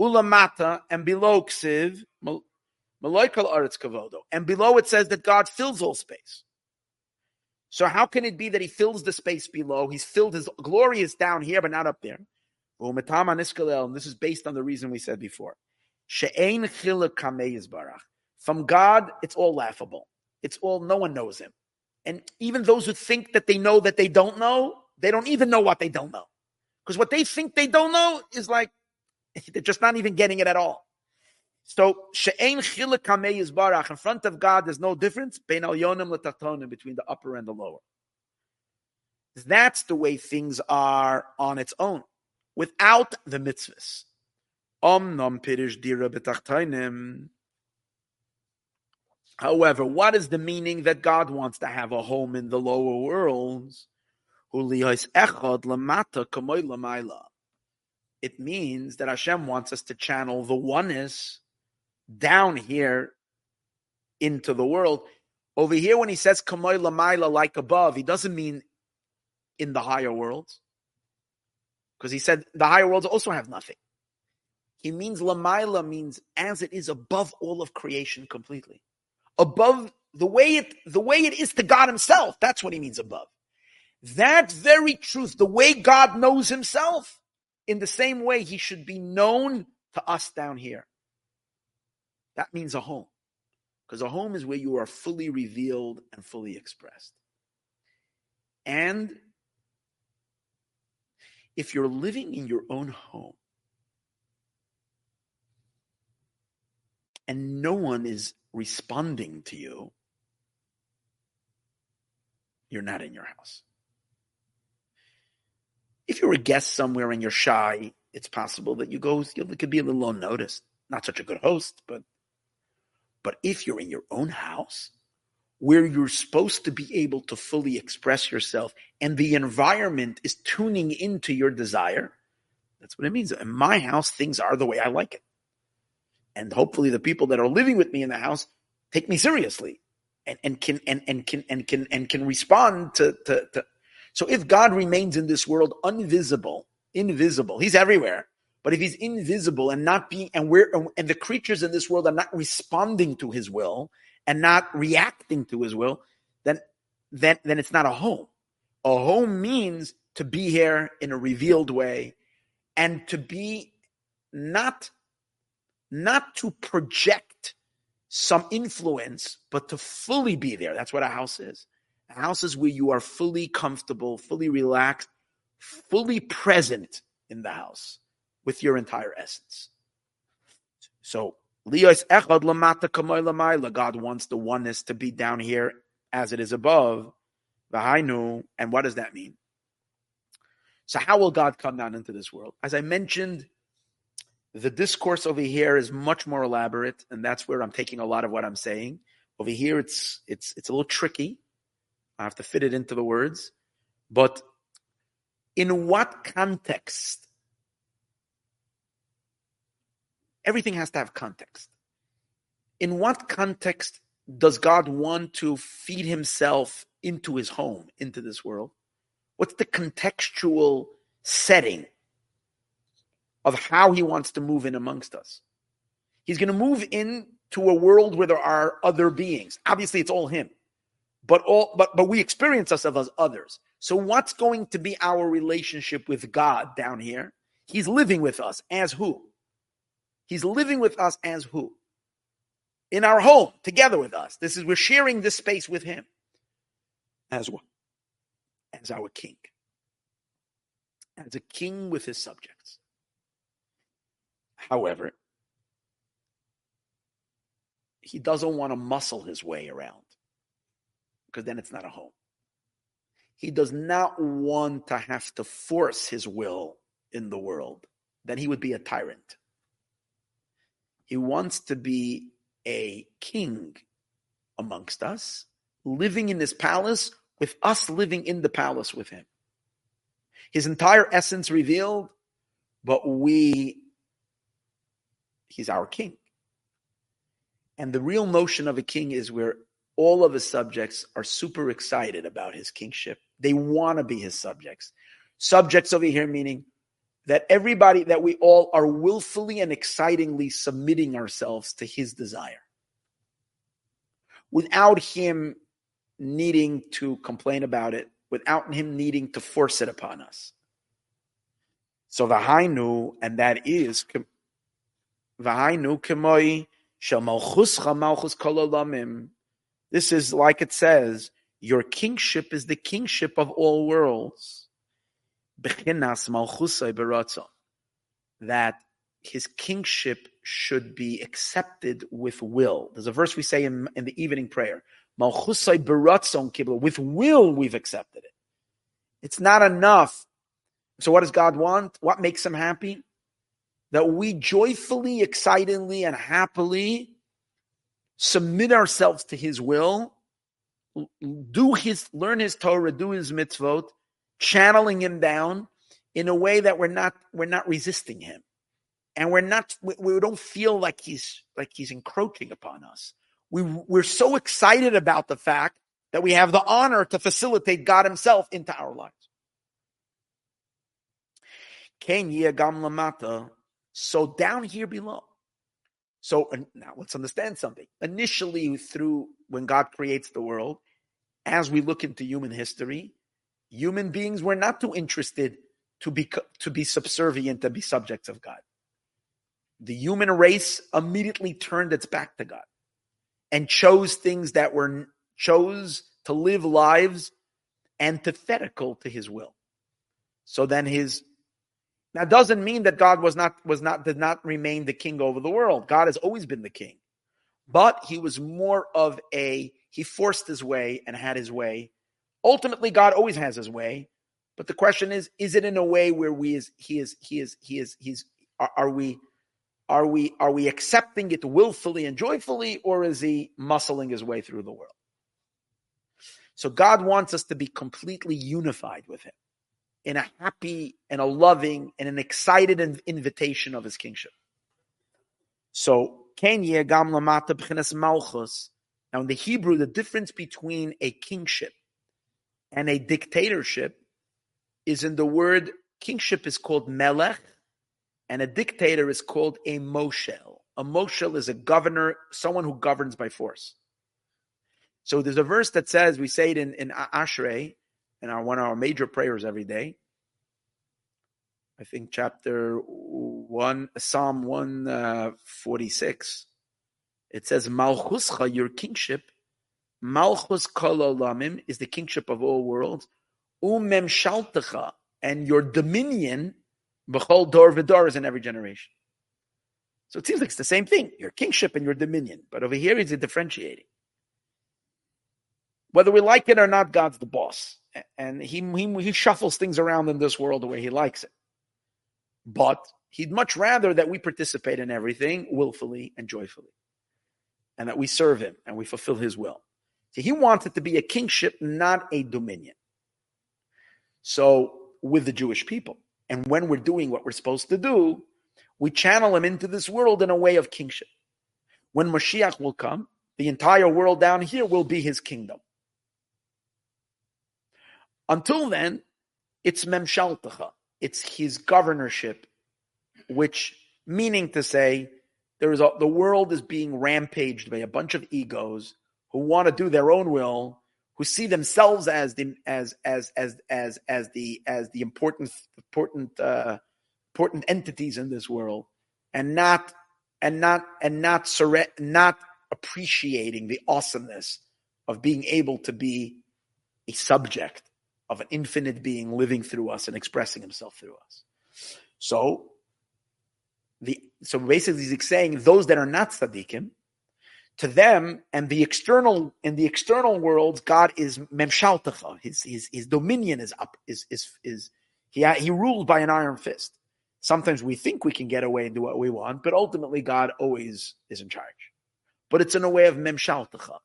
Ulamata and below ksiv maloikal aretz kavodo. And below it says that God fills all space. So how can it be that he fills the space below? He's filled his glory is down here, but not up there. And this is based on the reason we said before. From God, it's all laughable. It's all, no one knows him. And even those who think that they know that they don't know, they don't even know what they don't know. Because what they think they don't know is like, they're just not even getting it at all. So, she'ein chilek kamei barach. In front of God, there's no difference between the upper and the lower. That's the way things are on its own, without the mitzvahs. Om nom pirish dira b'tachtainim. However, what is the meaning that God wants to have a home in the lower worlds? It means that Hashem wants us to channel the oneness down here into the world. Over here, when he says kamoy like above, he doesn't mean in the higher worlds. Because he said the higher worlds also have nothing. He means Lamaila means as it is above all of creation completely. Above the way it the way it is to God Himself. That's what he means above. That very truth, the way God knows himself, in the same way he should be known to us down here. That means a home. Because a home is where you are fully revealed and fully expressed. And if you're living in your own home, and no one is responding to you, you're not in your house. If you're a guest somewhere and you're shy, it's possible that you go, you could be a little unnoticed. Not such a good host, but but if you're in your own house, where you're supposed to be able to fully express yourself and the environment is tuning into your desire, that's what it means. In my house, things are the way I like it and hopefully the people that are living with me in the house take me seriously and, and can and, and can and can and can respond to, to, to so if God remains in this world invisible, invisible, he's everywhere. But if he's invisible and not being and we're and the creatures in this world are not responding to his will and not reacting to his will, then then then it's not a home. A home means to be here in a revealed way and to be not not to project some influence, but to fully be there. That's what a house is. A house is where you are fully comfortable, fully relaxed, fully present in the house with your entire essence. So, God wants the oneness to be down here as it is above. And what does that mean? So, how will God come down into this world? As I mentioned the discourse over here is much more elaborate, and that's where I'm taking a lot of what I'm saying. Over here, it's it's it's a little tricky. I have to fit it into the words, but in what context? Everything has to have context. In what context does God want to feed himself into his home, into this world? What's the contextual setting of how he wants to move in amongst us? He's going to move in to a world where there are other beings. Obviously, it's all him, but all but but we experience ourselves as others. So, what's going to be our relationship with God down here? He's living with us as who? He's living with us as who? In our home, together with us. This is we're sharing this space with him as what? As our king. As a king with his subjects. However, he doesn't want to muscle his way around because then it's not a home. He does not want to have to force his will in the world. Then he would be a tyrant. He wants to be a king amongst us, living in his palace with us living in the palace with him. His entire essence revealed, but we, he's our king. And the real notion of a king is where all of his subjects are super excited about his kingship. They want to be his subjects. Subjects over here meaning that everybody, that we all are willfully and excitingly submitting ourselves to his desire without him needing to complain about it, without him needing to force it upon us. So the Hainu, and that is This is like it says, your kingship is the kingship of all worlds that his kingship should be accepted with will. There's a verse we say in, in the evening prayer. With will, we've accepted it. It's not enough. So, what does God want? What makes him happy? That we joyfully, excitedly, and happily submit ourselves to his will, do his, learn his Torah, do his mitzvot, channeling him down in a way that we're not we're not resisting him. And we're not we, we, don't feel like he's like he's encroaching upon us. We we're so excited about the fact that we have the honor to facilitate god himself into our lives so down here below so now let's understand something initially through when god creates the world as we look into human history Human beings were not too interested to be to be subservient to be subjects of God. The human race immediately turned its back to God and chose things that were chose to live lives antithetical to his will. So then his now doesn't mean that God was not was not did not remain the king over the world. God has always been the king. But he was more of a he forced his way and had his way Ultimately, God always has his way. But the question is, is it in a way where we is he is he is he is he's are, are we are we are we accepting it willfully and joyfully, or is he muscling his way through the world? So God wants us to be completely unified with him in a happy and a loving and an excited invitation of his kingship. So Kenya Gam Malchus. Now in the Hebrew, the difference between a kingship and a dictatorship is in the word kingship is called melech, and a dictator is called a moshel. A moshel is a governor, someone who governs by force. So there's a verse that says, we say it in, in Ashrei, in our, one of our major prayers every day. I think chapter 1, Psalm 146. Uh, it says, Malchuscha, your kingship, Malchus kol olamim is the kingship of all worlds. Umem shaltecha and your dominion b'chol dor v'dor is in every generation. So it seems like it's the same thing, your kingship and your dominion. But over here he's differentiating. Whether we like it or not, God's the boss. And he, he, he shuffles things around in this world the way he likes it. But he'd much rather that we participate in everything willfully and joyfully. And that we serve him and we fulfill his will. So he wants it to be a kingship, not a dominion. So with the Jewish people. And when we're doing what we're supposed to do, we channel him into this world in a way of kingship. When Mashiach will come, the entire world down here will be his kingdom. Until then, it's memshaltacha. It's his governorship, which meaning to say there is a, the world is being rampaged by a bunch of egos who want to do their own will, who see themselves as the as as as as as the as the important important uh, important entities in this world, and not and not and not surre- not appreciating the awesomeness of being able to be a subject of an infinite being living through us and expressing himself through us. So the so basically he's saying those that are not tzaddikim, to them and the external in the external world, God is memshaltacha. His his his dominion is up is is is he he ruled by an iron fist. Sometimes we think we can get away and do what we want, but ultimately God always is in charge. But it's in a way of memshaltacha,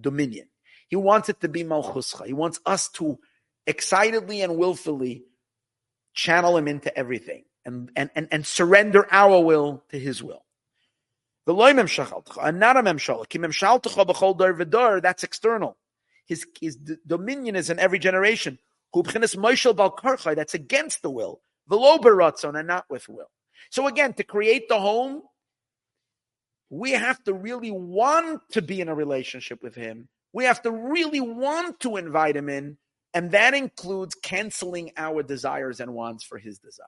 dominion. He wants it to be malchuscha. He wants us to excitedly and willfully channel him into everything and, and, and, and surrender our will to his will. The loy and not a memshal. Ki memshaltecha b'chol that's external. His, his dominion is in every generation. That's against the will. The low baratzon and not with will. So again, to create the home, we have to really want to be in a relationship with him. We have to really want to invite him in and that includes canceling our desires and wants for his desire.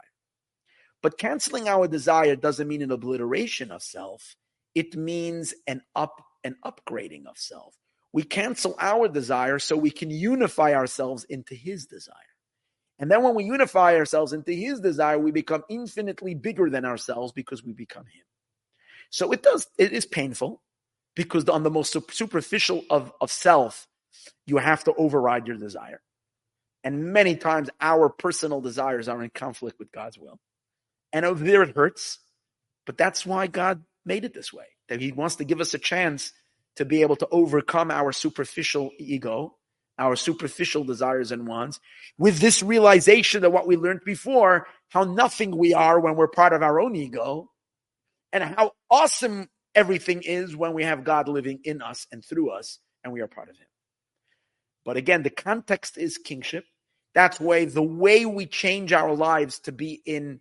But canceling our desire doesn't mean an obliteration of self. It means an up an upgrading of self. We cancel our desire so we can unify ourselves into his desire. And then when we unify ourselves into his desire, we become infinitely bigger than ourselves because we become him. So it does, it is painful because on the most superficial of, of self, you have to override your desire. And many times our personal desires are in conflict with God's will. And over there it hurts, but that's why God made it this way. That He wants to give us a chance to be able to overcome our superficial ego, our superficial desires and wants, with this realization of what we learned before, how nothing we are when we're part of our own ego, and how awesome everything is when we have God living in us and through us, and we are part of Him. But again, the context is kingship. That's why the way we change our lives to be in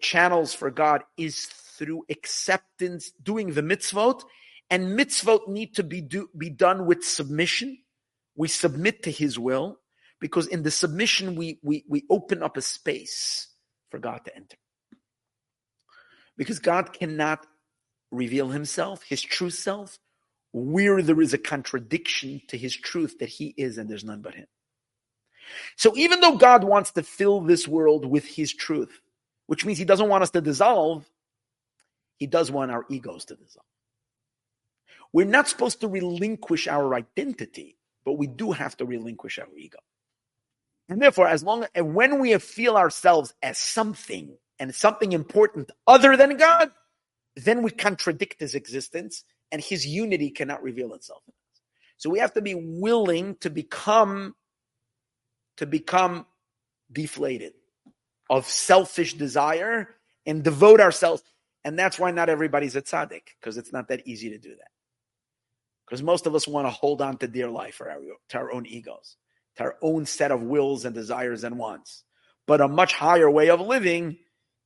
channels for God is through acceptance, doing the mitzvot, and mitzvot need to be do, be done with submission. We submit to His will because in the submission we we we open up a space for God to enter. Because God cannot reveal Himself, His true self, where there is a contradiction to his truth that he is and there's none but him. So even though God wants to fill this world with his truth, which means he doesn't want us to dissolve, he does want our egos to dissolve. We're not supposed to relinquish our identity, but we do have to relinquish our ego. And therefore, as long as when we feel ourselves as something and something important other than God, then we contradict his existence and his unity cannot reveal itself in us. So we have to be willing to become to become deflated of selfish desire and devote ourselves. And that's why not everybody's a tzaddik, because it's not that easy to do that. Because most of us want to hold on to dear life for our, to our own egos, to our own set of wills and desires and wants. But a much higher way of living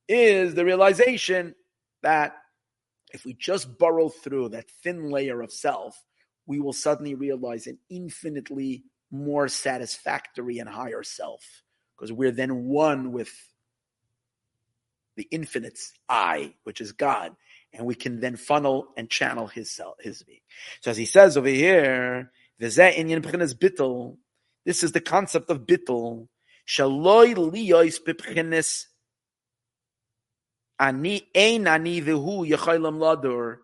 is the realization that if we just burrow through that thin layer of self, we will suddenly realize an infinitely more satisfactory and higher self because we're then one with the infinite's I, which is God, and we can then funnel and channel his self, his being. So as he says over here, this is the concept of bittul. Shaloi b'pchenes Ani ein ani yechaylam.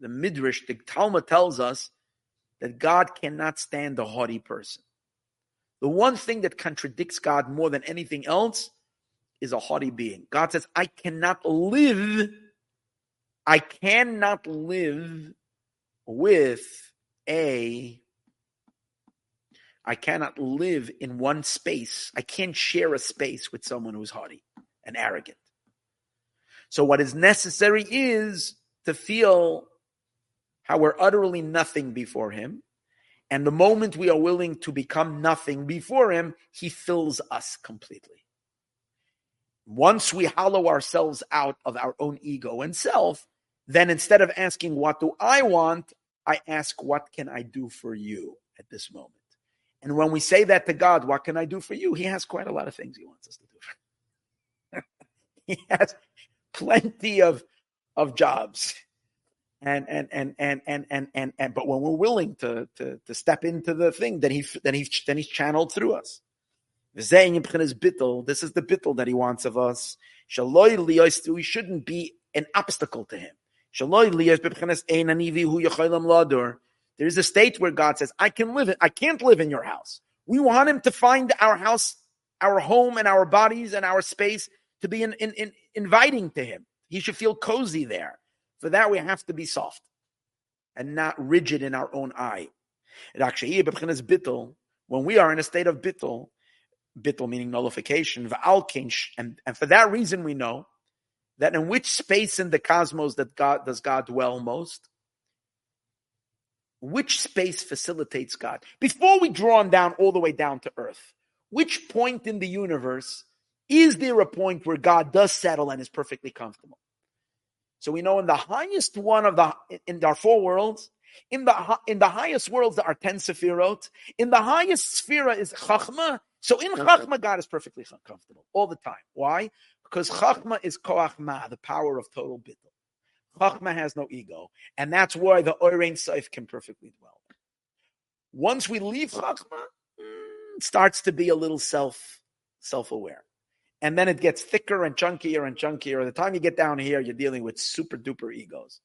The Midrash, the Talmud tells us that God cannot stand a haughty person. The one thing that contradicts God more than anything else is a haughty being. God says, I cannot live, I cannot live with a, I cannot live in one space. I can't share a space with someone who's haughty and arrogant. So what is necessary is to feel how we're utterly nothing before him And the moment we are willing to become nothing before him, he fills us completely. Once we hollow ourselves out of our own ego and self, then instead of asking, What do I want? I ask, What can I do for you at this moment? And when we say that to God, What can I do for you? He has quite a lot of things he wants us to do. he has plenty of, of jobs. And, and and and and and and and but when we're willing to to to step into the thing, then he then he then he's channeled through us. This is the bittel that he wants of us. We shouldn't be an obstacle to him. There is a state where God says, I can live in, I can't live in your house. We want him to find our house, our home and our bodies and our space to be in, in, in inviting to him. He should feel cozy there. For that, we have to be soft and not rigid in our own eye. When we are in a state of bittul, bittul meaning nullification, and, and for that reason we know that in which space in the cosmos that God does God dwell most? Which space facilitates God? Before we draw him down all the way down to earth, which point in the universe is there a point where God does settle and is perfectly comfortable? So we know in the highest one of the in our four worlds, in the in the highest worlds there are ten sefirot. In the highest sefira is chachma. So in chachma, God is perfectly comfortable all the time. Why? Because Chachma is Koach Ma, the power of total bittul. Chachma has no ego. And that's why the Or Ein Sof can perfectly dwell. Once we leave Chachma, mm, it starts to be a little self, self-aware. And then it gets thicker and chunkier and chunkier. By the time you get down here, you're dealing with super duper egos.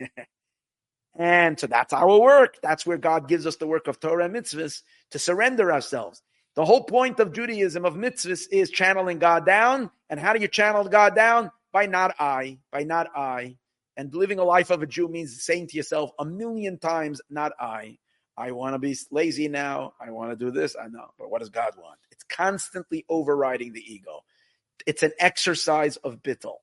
and so that's our work. That's where God gives us the work of Torah and mitzvahs to surrender ourselves. The whole point of Judaism, of mitzvahs, is channeling God down. And how do you channel God down? By not I, by not I. And living a life of a Jew means saying to yourself a million times, not I. I want to be lazy now. I want to do this. I know. But what does God want? It's constantly overriding the ego. It's an exercise of bittul.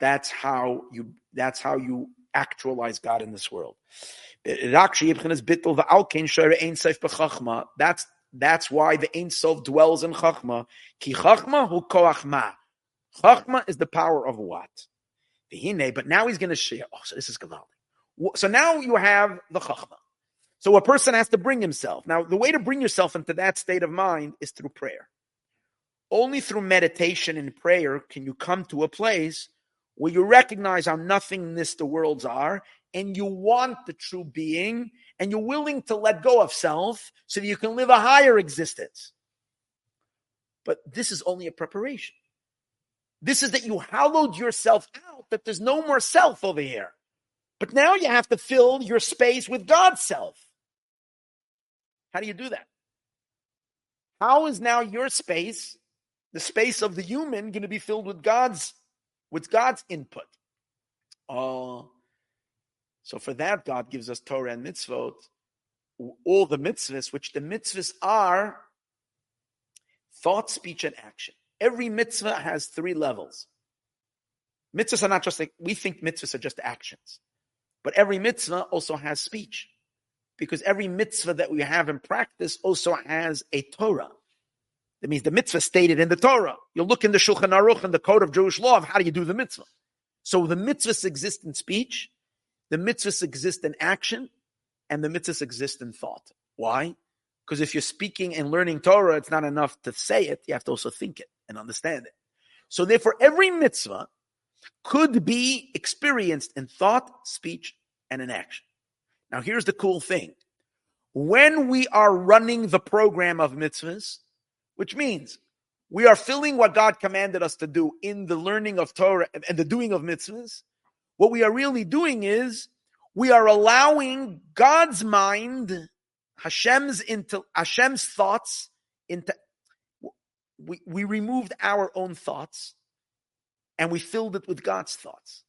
That's how you that's how you actualize God in this world. That's that's why the Ein Sof dwells in Chachma. Ki Chachma hu koach ma. Chachma is the power of what? But now he's going to share. Oh, so this is Gavaldi. So now you have the Chachma. So a person has to bring himself. Now, the way to bring yourself into that state of mind is through prayer. Only through meditation and prayer can you come to a place where you recognize how nothingness the worlds are and you want the true being and you're willing to let go of self so that you can live a higher existence. But this is only a preparation. This is that you hollowed yourself out, that there's no more self over here. But now you have to fill your space with God's self. How do you do that? How is now your space, the space of the human, going to be filled with God's with God's input? Oh, so for that, God gives us Torah and mitzvot, all the mitzvahs, which the mitzvahs are thought, speech, and action. Every mitzvah has three levels. Mitzvahs are not just like, we think mitzvahs are just actions. But every mitzvah also has speech. Because every mitzvah that we have in practice also has a Torah. That means the mitzvah stated in the Torah. You look in the Shulchan Aruch and the code of Jewish law of how do you do the mitzvah. So the mitzvahs exist in speech, the mitzvahs exist in action and the mitzvahs exist in thought. Why? Because if you're speaking and learning Torah, it's not enough to say it. You have to also think it and understand it. So therefore, every mitzvah could be experienced in thought, speech, and in action. Now, here's the cool thing. When we are running the program of mitzvahs, which means we are filling what God commanded us to do in the learning of Torah and the doing of mitzvahs, what we are really doing is we are allowing God's mind, Hashem's into Hashem's thoughts into we, we removed our own thoughts and we filled it with God's thoughts.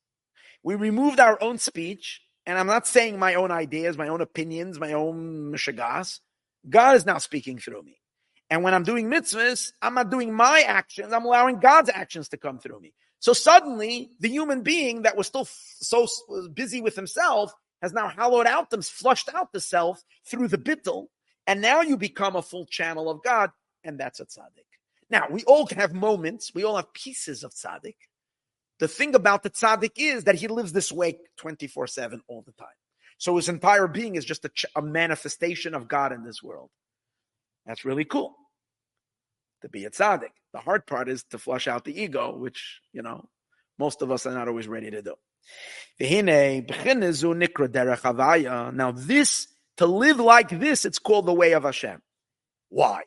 We removed our own speech, and I'm not saying my own ideas, my own opinions, my own mishagas. God is now speaking through me. And when I'm doing mitzvahs, I'm not doing my actions, I'm allowing God's actions to come through me. So suddenly, the human being that was still so busy with himself has now hollowed out them, flushed out the self through the bittel, and now you become a full channel of God, and that's a tzaddik. Now, we all can have moments, we all have pieces of tzaddik. The thing about the tzaddik is that he lives this way 24 7 all the time. So his entire being is just a, a manifestation of God in this world. That's really cool to be a tzaddik. The hard part is to flush out the ego, which, you know, most of us are not always ready to do. Now, this, to live like this, it's called the way of Hashem. Why?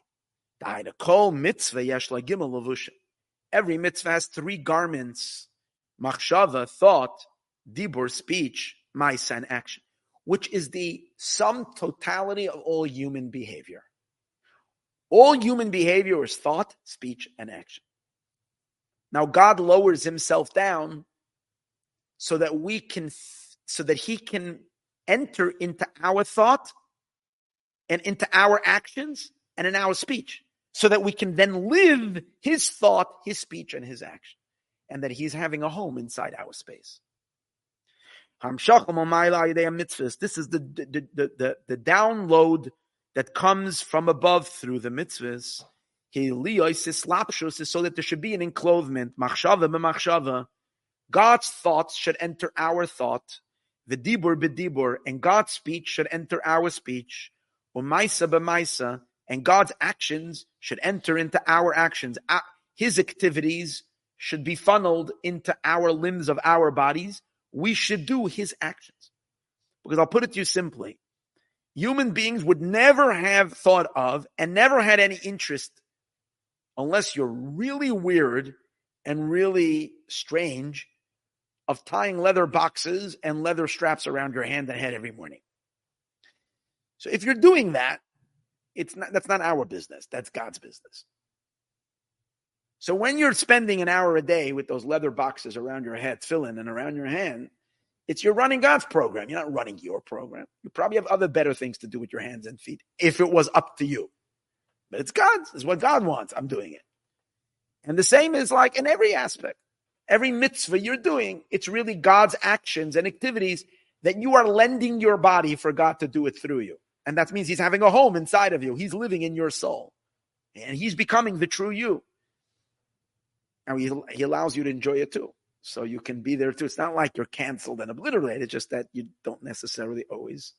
Every mitzvah has three garments machshava, thought, dibur, speech, maisa, and action, which is the sum totality of all human behavior. All human behavior is thought, speech, and action. Now God lowers himself down so that we can, so that he can enter into our thought and into our actions and in our speech so that we can then live his thought, his speech, and his action, and that he's having a home inside our space. This is the, the, the, the, the download that comes from above through the mitzvahs. Is so that there should be an enclothement. God's thoughts should enter our thought. The dibur bedibur, and God's speech should enter our speech. Umaisa b'maisa, and God's actions should enter into our actions. His activities should be funneled into our limbs of our bodies. We should do his actions. Because I'll put it to you simply human beings would never have thought of and never had any interest unless you're really weird and really strange of tying leather boxes and leather straps around your hand and head every morning. So if you're doing that, it's not that's not our business. That's God's business. So when you're spending an hour a day with those leather boxes around your head, filling and around your hand, it's you're running God's program. You're not running your program. You probably have other better things to do with your hands and feet if it was up to you. But it's God's. It's what God wants. I'm doing it. And the same is like in every aspect. Every mitzvah you're doing, it's really God's actions and activities that you are lending your body for God to do it through you. And that means He's having a home inside of you. He's living in your soul. And He's becoming the true you. And He, he allows you to enjoy it too. So you can be there too. It's not like you're canceled and obliterated, just that you don't necessarily always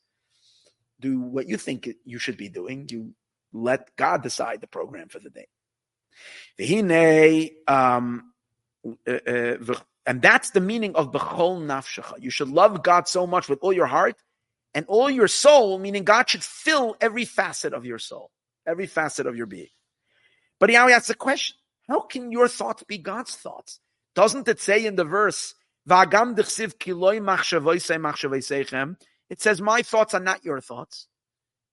do what you think you should be doing. You let God decide the program for the day. Um, uh, uh, and that's the meaning of bechol nafshecha. You should love God so much with all your heart and all your soul, meaning God should fill every facet of your soul, every facet of your being. But he asks the question. How can your thoughts be God's thoughts? Doesn't it say in the verse, Vagam it says, My thoughts are not your thoughts.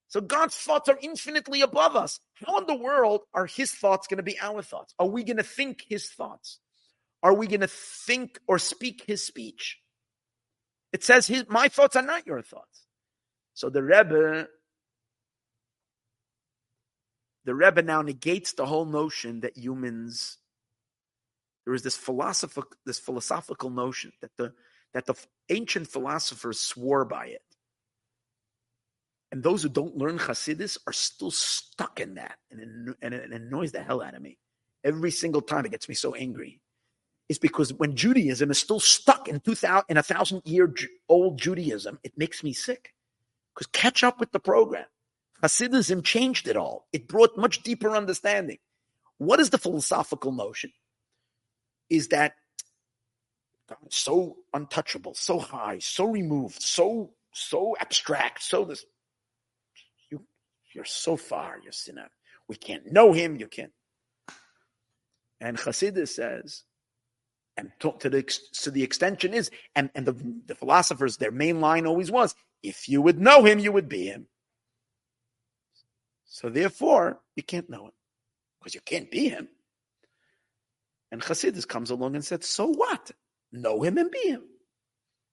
So God's thoughts are infinitely above us. How in the world are his thoughts going to be our thoughts? Are we going to think his thoughts? Are we going to think or speak his speech? It says, his, My thoughts are not your thoughts. So the Rebbe, the Rebbe now negates the whole notion that humans there is this philosophical this philosophical notion that the that the ancient philosophers swore by it. And those who don't learn Hasidus are still stuck in that. And it, and it annoys the hell out of me. Every single time it gets me so angry. It's because when Judaism is still stuck in 2000, in a thousand year old Judaism, it makes me sick. Because catch up with the program. Hasidism changed it all. It brought much deeper understanding. What is the philosophical notion? Is that so untouchable, so high, so removed, so so abstract, so this you you're so far, you're sinner. We can't know him, you can't. And Chassidus says, and to, to, the to the extension is, and, and the, the philosophers, their main line always was, if you would know him, you would be him. So therefore, you can't know him because you can't be him. And Chassidus comes along and said, So what? Know him and be him.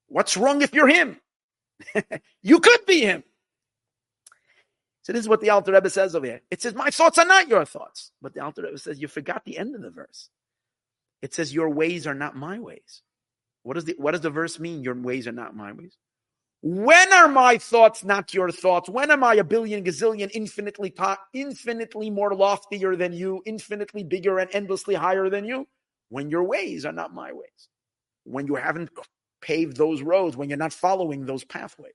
What's wrong if you're him? you could be him. So this is what the Alter Rebbe says over here. It says, My thoughts are not your thoughts. But the Alter Rebbe says, You forgot the end of the verse. It says, Your ways are not my ways. What does the what does the verse mean? Your ways are not my ways. When are my thoughts not your thoughts? When am I a billion gazillion infinitely infinitely more loftier than you, infinitely bigger and endlessly higher than you? When your ways are not my ways. When you haven't paved those roads, when you're not following those pathways.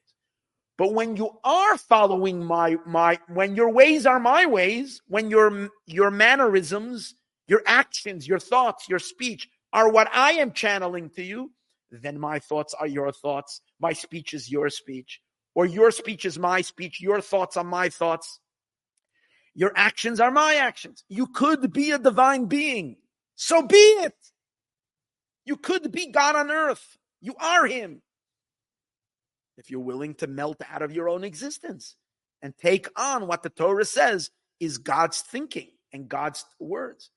But when you are following my my when your ways are my ways, when your your mannerisms, your actions, your thoughts, your speech are what I am channeling to you, then my thoughts are your thoughts, my speech is your speech, or your speech is my speech, your thoughts are my thoughts. Your actions are my actions. You could be a divine being. So be it. You could be God on earth. You are Him if you're willing to melt out of your own existence and take on what the Torah says is God's thinking and God's words.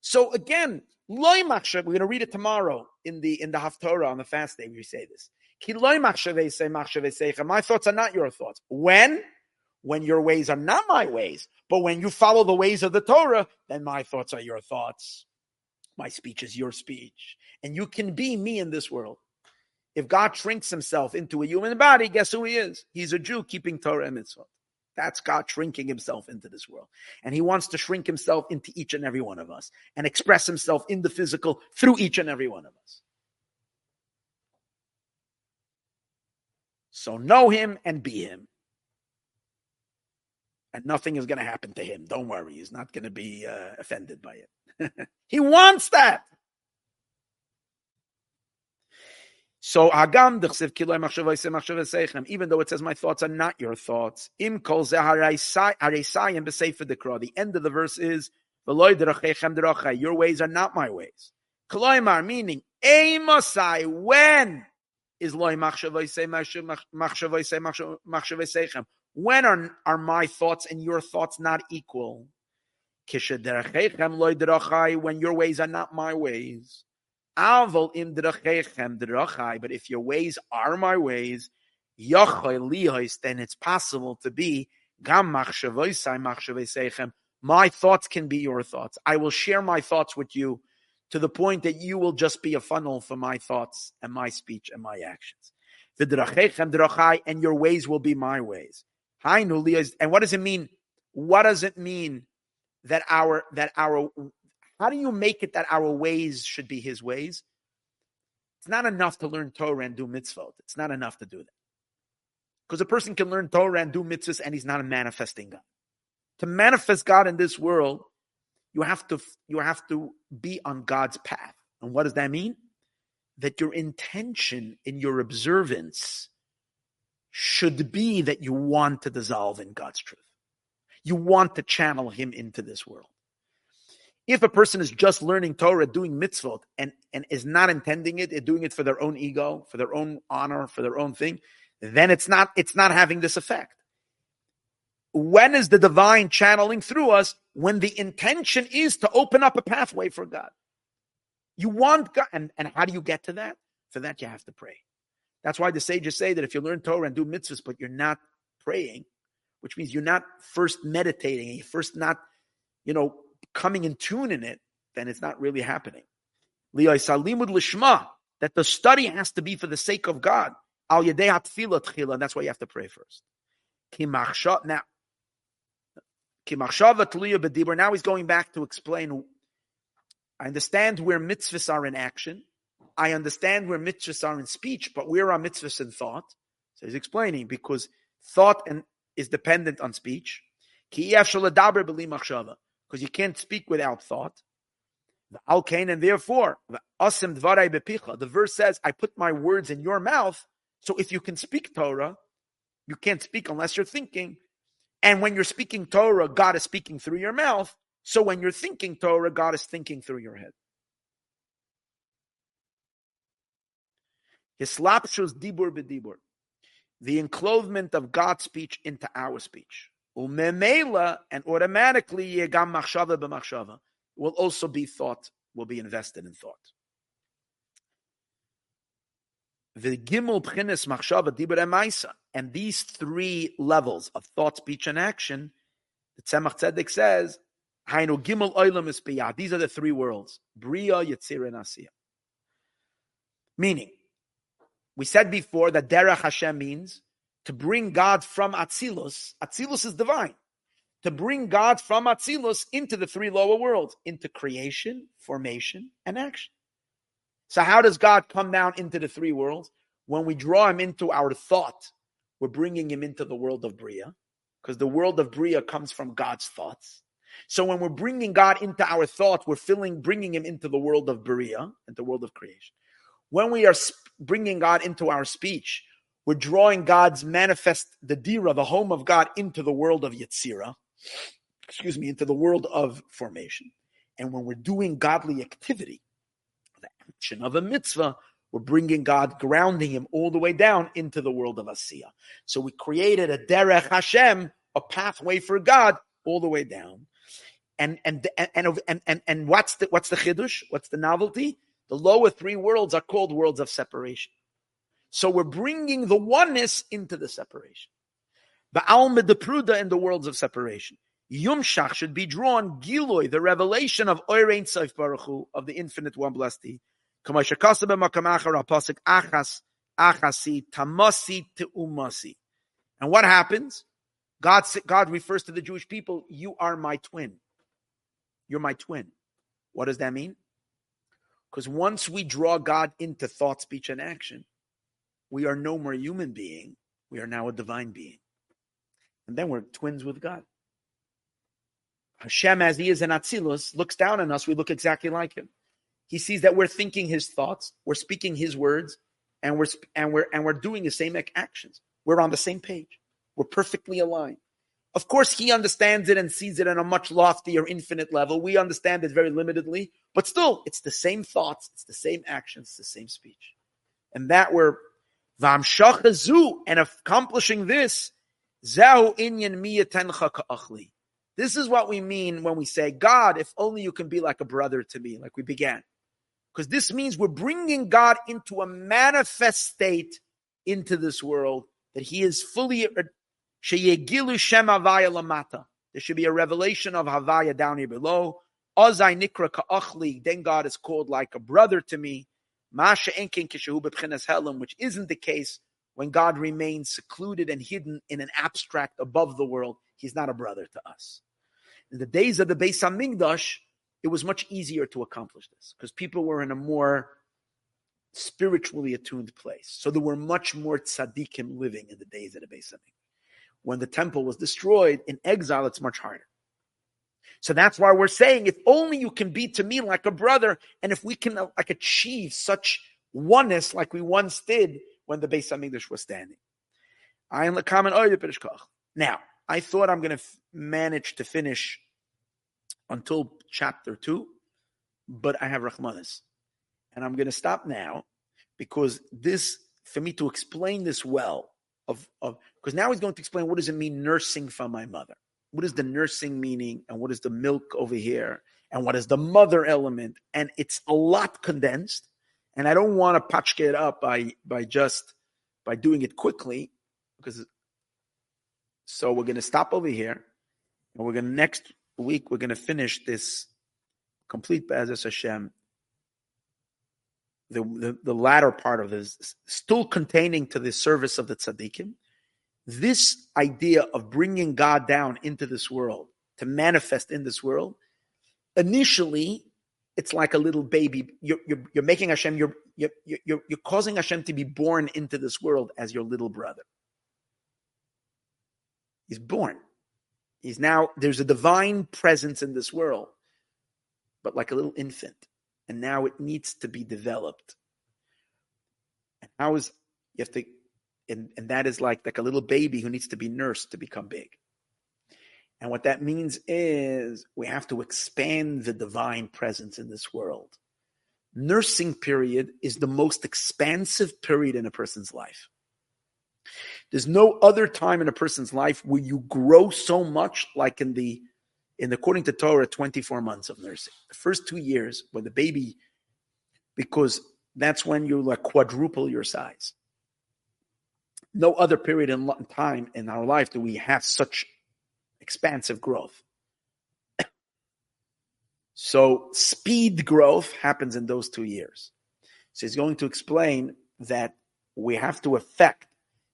So again, we're going to read it tomorrow in the in the Haftorah on the fast day. We say this. My thoughts are not your thoughts. When? When your ways are not my ways, but when you follow the ways of the Torah, then my thoughts are your thoughts. My speech is your speech. And you can be me in this world. If God shrinks himself into a human body, guess who he is? He's a Jew keeping Torah and mitzvah. That's God shrinking himself into this world. And he wants to shrink himself into each and every one of us and express himself in the physical through each and every one of us. So know him and be him. And nothing is going to happen to him. Don't worry. He's not going to be uh, offended by it. he wants that. So Agam dechsev kiloi machshavosechem. Even though it says my thoughts are not your thoughts. Im kol zehareisayim b'sefer dekra. The end of the verse is. Your ways are not my ways. Meaning when is machshavosechem. When are are my thoughts and your thoughts not equal? When your ways are not my ways. But if your ways are my ways, then it's possible to be. My thoughts can be your thoughts. I will share my thoughts with you to the point that you will just be a funnel for my thoughts and my speech and my actions. And your ways will be my ways. And what does it mean? What does it mean that our that our how do you make it that our ways should be his ways? It's not enough to learn Torah and do mitzvot. It's not enough to do that. Because a person can learn Torah and do mitzvahs and he's not a manifesting God. To manifest God in this world, you have to you have to be on God's path. And what does that mean? That your intention in your observance should be that you want to dissolve in God's truth. You want to channel him into this world. If a person is just learning Torah, doing mitzvot, and, and is not intending it, and doing it for their own ego, for their own honor, for their own thing, then it's not it's not having this effect. When is the divine channeling through us? When the intention is to open up a pathway for God. You want God, and, and how do you get to that? For that, you have to pray. That's why the sages say that if you learn Torah and do mitzvahs, but you're not praying, which means you're not first meditating, you're first not, you know, coming in tune in it, then it's not really happening. That the study has to be for the sake of God. Al and that's why you have to pray first. Now, now he's going back to explain. I understand where mitzvahs are in action. I understand where mitzvahs are in speech, but where are mitzvahs in thought? So he's explaining because thought and, is dependent on speech because you can't speak without thought. The alkane, and therefore, the verse says, I put my words in your mouth. So if you can speak Torah, you can't speak unless you're thinking. And when you're speaking Torah, God is speaking through your mouth. So when you're thinking Torah, God is thinking through your head. Hislabshus dibur bedibur. The enclothement of God's speech into our speech. Umemela, and automatically yegam machshava b'machshava will also be thought, will be invested in thought. The gimel pchines machshava dibur emaisa, and these three levels of thought, speech, and action, the Tzemach Tzedek says, Hainu gimel oilam is These are the three worlds: bria, yitzir, and asiya. Meaning, we said before that Derech Hashem means to bring God from Atzilus. Atzilus is divine. To bring God from Atzilus into the three lower worlds, into creation, formation, and action. So how does God come down into the three worlds? When we draw him into our thought, we're bringing him into the world of Bria, because the world of Bria comes from God's thoughts. So when we're bringing God into our thoughts, we're filling, bringing him into the world of Bria, into the world of creation. When we are bringing God into our speech, we're drawing God's manifest, the Dira, the home of God, into the world of Yetzira, excuse me, into the world of formation. And when we're doing godly activity, the action of a mitzvah, we're bringing God, grounding him all the way down into the world of Asiya. So we created a derech Hashem, a pathway for God all the way down. And and and and and, and what's the what's the chidush? What's the novelty? The lower three worlds are called worlds of separation. So we're bringing the oneness into the separation. The Alma the Pruda in the worlds of separation. Yumshach should be drawn Giloi, the revelation of Or Ein Sof Baruch Hu, of the infinite one blessed he. And what happens? God, God refers to the Jewish people, you are my twin. You're my twin. What does that mean? Because once we draw God into thought, speech, and action, we are no more human being. We are now a divine being. And then we're twins with God. Hashem, as he is in Atzilus, looks down on us. We look exactly like him. He sees that we're thinking his thoughts, we're speaking his words, and we're and we're and we're doing the same actions. We're on the same page. We're perfectly aligned. Of course, he understands it and sees it on a much loftier, infinite level. We understand it very limitedly, but still, it's the same thoughts, it's the same actions, it's the same speech. And that we're and accomplishing this. This is what we mean when we say, God, if only you can be like a brother to me, like we began. Because this means we're bringing God into a manifest state into this world that he is fully. There should be a revelation of Havaya down here below. Nikra. Then God is called like a brother to me. Masha Enkin Kishahu B'Pchinas Helam, which isn't the case when God remains secluded and hidden in an abstract above the world. He's not a brother to us. In the days of the Beis Hamikdosh, it was much easier to accomplish this because people were in a more spiritually attuned place. So there were much more tzaddikim living in the days of the Beis Hamikdosh when the temple was destroyed in exile, it's much harder. So that's why we're saying, if only you can be to me like a brother, and if we can like achieve such oneness like we once did when the Beis Hamikdosh was standing. I am the common Now, I thought I'm going to f- manage to finish until chapter two, but I have Rahmanis. And I'm going to stop now because this, for me to explain this well, of, of because now he's going to explain what does it mean nursing from my mother. What is the nursing meaning, and what is the milk over here, and what is the mother element, and it's a lot condensed. And I don't want to patchke it up by by just by doing it quickly, because so we're going to stop over here, and we're going to next week we're going to finish this complete Be'ezus Hashem. The, the, the latter part of this, still containing to the service of the tzaddikim, this idea of bringing God down into this world to manifest in this world, initially, it's like a little baby. You're, you're, you're making Hashem, you're, you're, you're, you're causing Hashem to be born into this world as your little brother. He's born. He's now, there's a divine presence in this world, but like a little infant and now it needs to be developed. And how is you have to, and, and that is like like a little baby who needs to be nursed to become big. And what that means is we have to expand the divine presence in this world. Nursing period is the most expansive period in a person's life. There's no other time in a person's life where you grow so much like in the in according to Torah, 24 months of nursing. The first two years when the baby, because that's when you like quadruple your size. No other period in time in our life do we have such expansive growth. so speed growth happens in those two years. So he's going to explain that we have to affect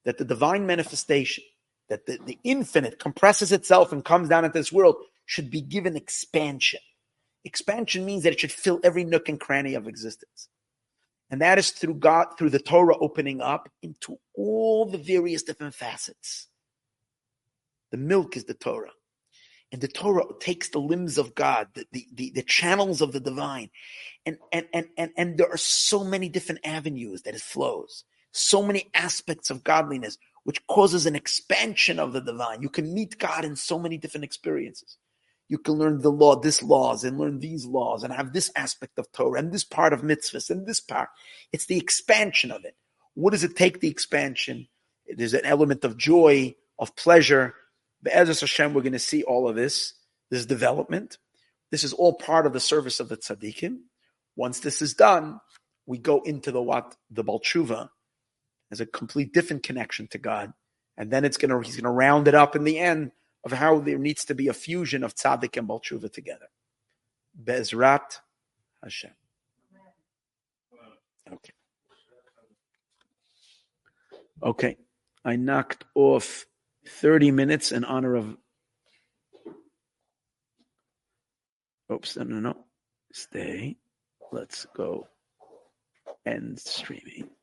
that the divine manifestation, that the, the infinite compresses itself and comes down into this world, should be given expansion. Expansion means that it should fill every nook and cranny of existence. And that is through God, through the Torah opening up into all the various different facets. The milk is the Torah. And the Torah takes the limbs of God, the, the, the, the, channels of the divine. And, and, and, and, and there are so many different avenues that it flows, so many aspects of godliness, which causes an expansion of the divine. You can meet God in so many different experiences. You can learn the law, this laws, and learn these laws, and have this aspect of Torah, and this part of mitzvahs, and this part. It's the expansion of it. What does it take the expansion? There's an element of joy, of pleasure. Be'ezus Hashem, we're going to see all of this, this development. This is all part of the service of the tzaddikim. Once this is done, we go into the what the Balchuva as a complete different connection to God, and then it's gonna he's gonna round it up in the end of how there needs to be a fusion of tzaddik and balchuva together. Bezrat Hashem. Okay. Okay. I knocked off 30 minutes in honor of. Oops, no, no, no. Stay. Let's go end streaming.